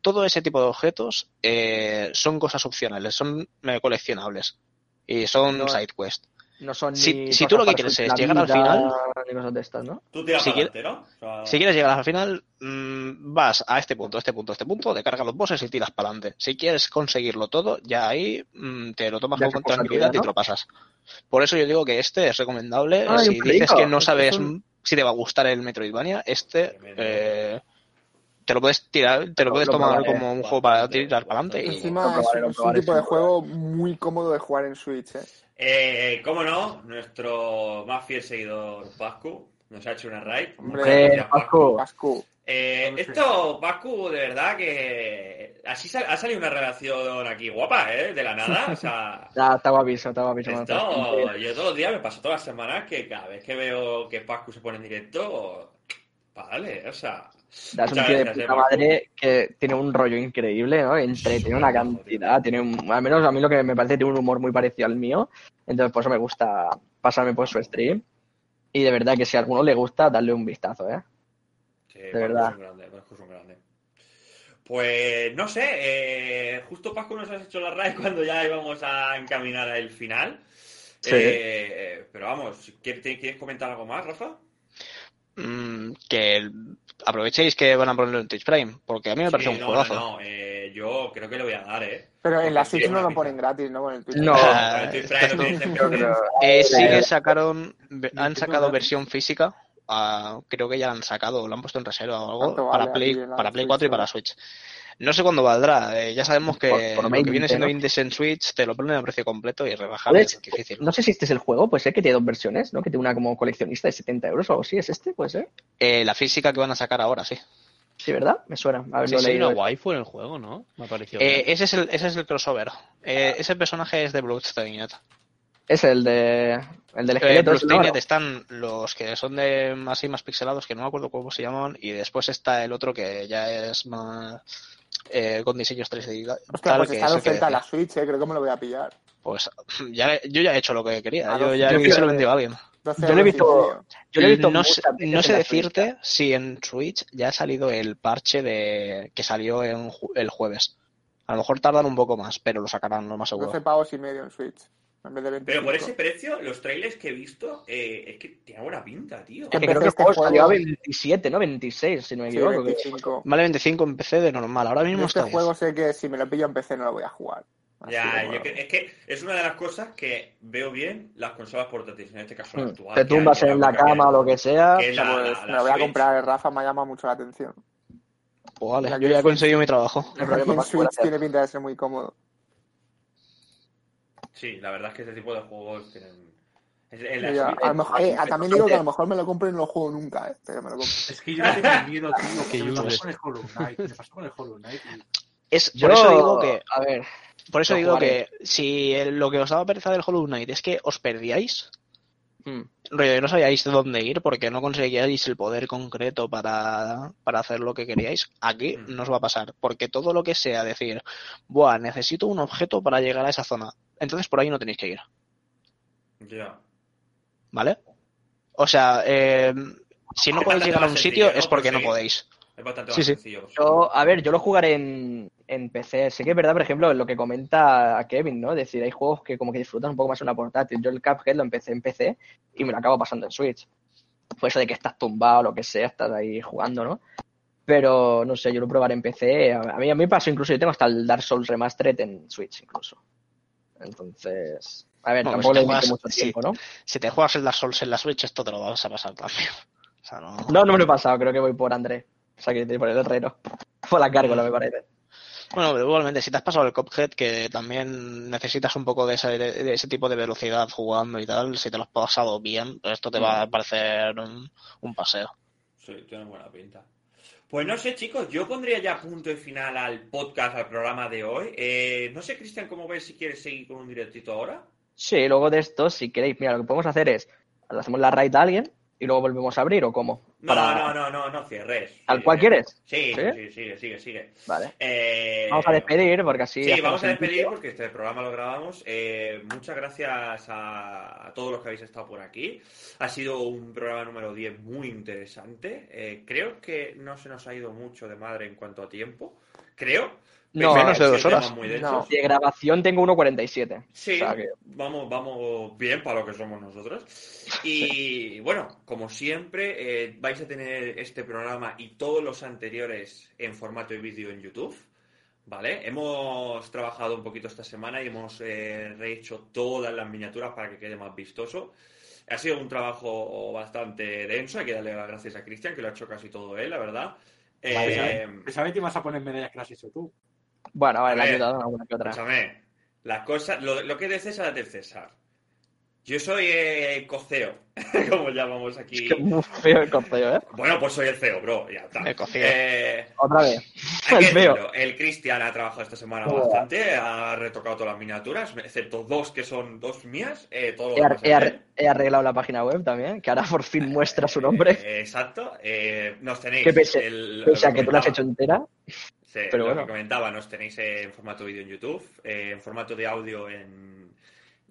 Todo ese tipo de objetos eh, son cosas opcionales, son eh, coleccionables y son No, side quest. No son Si- ni si tú lo que quieres es llegar al final- de estas, ¿no? Tú tiras Si para quiere- adelante, ¿no? O sea, Si quieres llegar al final, vas a este punto, este punto, este punto, te cargas los bosses y tiras para adelante. Si quieres conseguirlo todo, ya ahí mm, te lo tomas Ya con tranquilidad tuya, y ¿no? te lo pasas. Por eso yo digo que este es recomendable. Ah, si un dices que no Es- sabes es un- si te va a gustar el Metroidvania, este eh, te lo puedes tirar, te lo Lo- puedes lo tomar probaré. como un juego para tirar para adelante. Y... Encima es, lo es un tipo de juego muy cómodo de jugar en Switch, ¿eh? Eh, cómo no, nuestro más fiel seguidor Pascu nos ha hecho una raid. Hombre, Eh, gracias, Pascu, Pascu. Eh, esto, Pascu, de verdad que así sal- ha salido una relación aquí guapa, ¿eh? De la nada. O sea, ya, está guapísimo, está guapísimo. esto, yo todos los días me paso todas las semanas que cada vez que veo que Pascu se pone en directo, vale, o sea, Das un tío de puta Paco. madre que tiene un rollo increíble, ¿no? Entre, tiene una cantidad, tiene un, al menos a mí lo que me parece tiene un humor muy parecido al mío, entonces por eso me gusta pasarme por su stream y de verdad que si a alguno le gusta, darle un vistazo, ¿eh? que De verdad. es un grande, es un grande. Pues no sé, eh, justo Pascu nos has hecho la raid cuando ya íbamos a encaminar al final. Sí. Eh, pero vamos, ¿quieres, ¿quieres comentar algo más, Rafa? mm, que el- aprovechéis que van a ponerlo en Twitch Prime, porque a mí me parece Sí, un no, juegazo. No, no, eh, yo creo que le voy a dar, ¿eh? Pero en la Switch no lo ponen gratis, ¿no? Con el Twitch. No. Con el Twitch Prime lo creo- Eh, sí que sacaron, han sacado versión física. ah, creo que ya la han sacado, lo han puesto en reserva o ¿Cuánto algo vale para Play, para Play Switch, 4 y para? Switch. No sé cuándo valdrá. eh, ya sabemos que Por- por lo 20, que viene siendo indies en Switch te lo ponen a precio completo y rebajar ¿Puedes- es difícil. No sé si este es el juego, puede ser que tiene dos versiones, ¿no? Que tiene una como coleccionista de 70 euros o algo así, ¿es este? ¿Puede ser? Eh, la física que van a sacar ahora, sí. Sí, ¿verdad? Me suena. A ver, Sí, sí, leído. una waifu en el juego, ¿no? Me ha parecido. Eh, ese, es el, ese es el crossover. Eh, ese personaje es de Bloodstained. Es el de el del Eh, esqueleto. ¿es el Bloodstained están los que son de más y más pixelados, que no me acuerdo cómo se llaman, y después está el otro que ya es más eh, con diseños 3D y tal, Hostia, pues está que oferta la. Switch, ¿eh? Creo que me lo voy a pillar. Pues ya, yo ya he hecho lo que quería. Ah, yo no, ya yo se lo he vendido a alguien. 12 Yo lo he visto-. Yo lo he visto no sé, veces no sé en la Switch. decirte si en Switch ya ha salido el parche de que salió en el jueves. A lo mejor tardan un poco más, pero lo sacarán, lo más seguro. 12 pavos y medio en Switch. En vez de 25. Pero por ese precio, los trailers que he visto, eh, es que tiene buena pinta, tío. Que Empecé creo que el este juego juego- salió a 27, ¿no? 26, si no me Sí, equivoco. que- 25. Vale 25 en PC de normal. Ahora mismo este está 10. juego sé que si me lo pillo en PC no lo voy a jugar. Así Ya, yo que- es que es una de las cosas que veo bien las consolas portátiles, en este caso la Mm. actual. Te que tumbas en la cama o lo que sea. que la- Pues la- me la lo voy a comprar, Rafa, me llama mucho la atención. Pues vale, La yo ya he conseguido mi trabajo. El problema Switch tiene pinta de ser muy cómodo. Sí, la verdad es que este tipo de juegos tienen... es- en la Ya, Switch- a lo mejor, eh, también digo que a lo mejor me lo compro y no lo juego nunca, eh, pero me lo compro. Es que yo no tengo miedo, tío. Qué que me pasó con el Hollow Knight. Me pasó con el Hollow Knight. y- Es, Yo, por eso digo que, A ver, por eso digo jugaré. que si el- lo que os daba pereza del Hollow Knight es que os perdíais, mm, rollo, que no sabíais de dónde ir porque no conseguíais el poder concreto para, para hacer lo que queríais, aquí Mm. no os va a pasar. Porque todo lo que sea decir, buah, necesito un objeto para llegar a esa zona, entonces por ahí no tenéis que ir, Ya. ¿vale? O sea, eh, si no Es podéis llegar a un sitio ¿no? es porque no podéis. Es bastante Sí, más sí. sencillo. yo, a ver, yo lo jugaré en, en PC. Sí que es verdad, por ejemplo, lo que comenta Kevin, ¿no? Es decir, hay juegos que como que disfrutan un poco más en una portátil. Yo el Cuphead lo empecé en PC y me lo acabo pasando en Switch. Por eso de que estás tumbado o lo que sea, estás ahí jugando, ¿no? Pero no sé, yo lo probaré en PC. A a mí, a mí pasó incluso, yo tengo hasta el Dark Souls Remastered en Switch incluso. Entonces, a ver, Bueno, tampoco si le juegas- mucho sí. tiempo, ¿no? Si te juegas el Dark Souls en la Switch, esto te lo vas a pasar también. O sea, no... No, no me lo he pasado, creo que voy por Andrés. O sea, que por el herrero. Por la cárgola, me parece. Bueno, pero igualmente, si te has pasado el Cuphead, que también necesitas un poco de ese, de ese tipo de velocidad jugando y tal, si te lo has pasado bien, pues esto te va a parecer un, un paseo. Sí, tiene buena pinta. Pues no sé, chicos, yo pondría ya punto y final al podcast, al programa de hoy. Eh, no sé, Cristian, ¿cómo ves si quieres seguir con un directito ahora? Sí, luego de esto, si queréis, mira, lo que podemos hacer es, hacemos la raid a alguien y luego volvemos a abrir o cómo. No, Para- no, no, no, no cierres. ¿Al cual quieres? Sí, ¿Sí? sí, sigue, sigue, sigue. Vale. Eh, Vamos a despedir porque así. Sí, vamos a despedir porque este programa lo grabamos. Eh, muchas gracias a, a todos los que habéis estado por aquí. Ha sido un programa número 10 muy interesante. Eh, creo que no se nos ha ido mucho de madre en cuanto a tiempo. Creo. No, menos de dos horas. muy No. densos. De grabación tengo 1.47. Sí, O sea que- vamos, vamos bien para lo que somos nosotros. Y bueno, como siempre, eh, vais a tener este programa y todos los anteriores en formato de vídeo en YouTube. ¿Vale? Hemos trabajado un poquito esta semana y hemos eh, rehecho todas las miniaturas para que quede más vistoso. Ha sido un trabajo bastante denso, hay que darle las gracias a Cristian, que lo ha hecho casi todo él, la verdad. Eh, Pensaba que ibas a poner medallas clases o tú. Bueno, vale, A le ha ver, ayudado en alguna que otra. Escúchame, las cosas, lo, lo que es de César es de César. Yo soy eh, coceo, como llamamos aquí. Es que muy feo el concepto, ¿eh? Bueno, pues soy el CEO, bro, ya está. El coceo. Eh, Otra vez. hay que El decirlo, el Cristian ha trabajado esta semana Joder. bastante, ha retocado todas las miniaturas, excepto dos que son dos mías, eh, todo lo He, ar- demás he es ar- él. he arreglado la página web también, que ahora por fin muestra su nombre. Eh, exacto. Eh, nos tenéis. Que pese- el- Pese a que tú la has hecho entera. Sí, Pero lo bueno. que comentaba, nos tenéis en formato vídeo en YouTube, eh, en formato de audio en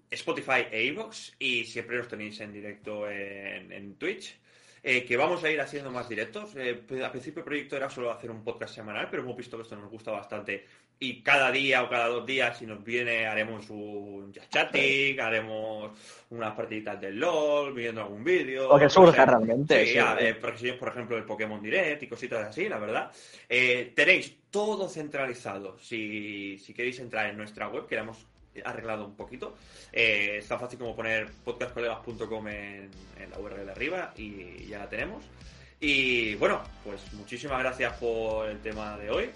Spotify e iVoox y siempre nos tenéis en directo en, en Twitch. eh, que vamos a ir haciendo más directos. Eh, al principio el proyecto era solo hacer un podcast semanal, pero hemos visto que esto nos gusta bastante. Y cada día o cada dos días, si nos viene, haremos un chatting, haremos unas partiditas del LOL, viendo algún vídeo. Lo que surja realmente, Sí, sí. a- eh, por ejemplo, el Pokémon Direct y cositas así, la verdad. Eh, tenéis todo centralizado. Si, si queréis entrar en nuestra web, que la hemos arreglado un poquito, eh, es tan fácil como poner podcastcolegas.com en, en la URL de arriba y ya la tenemos. Y bueno, pues muchísimas gracias por el tema de hoy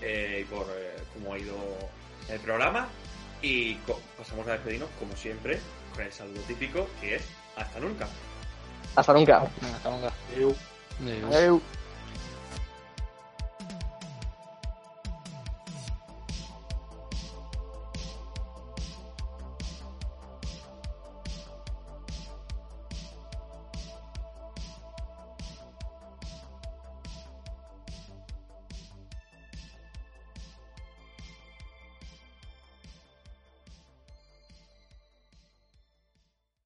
eh, y por eh, cómo ha ido el programa. Y pasamos a despedirnos, como siempre, con el saludo típico que es hasta nunca. Hasta nunca. Hasta nunca. Adiós. Adeu.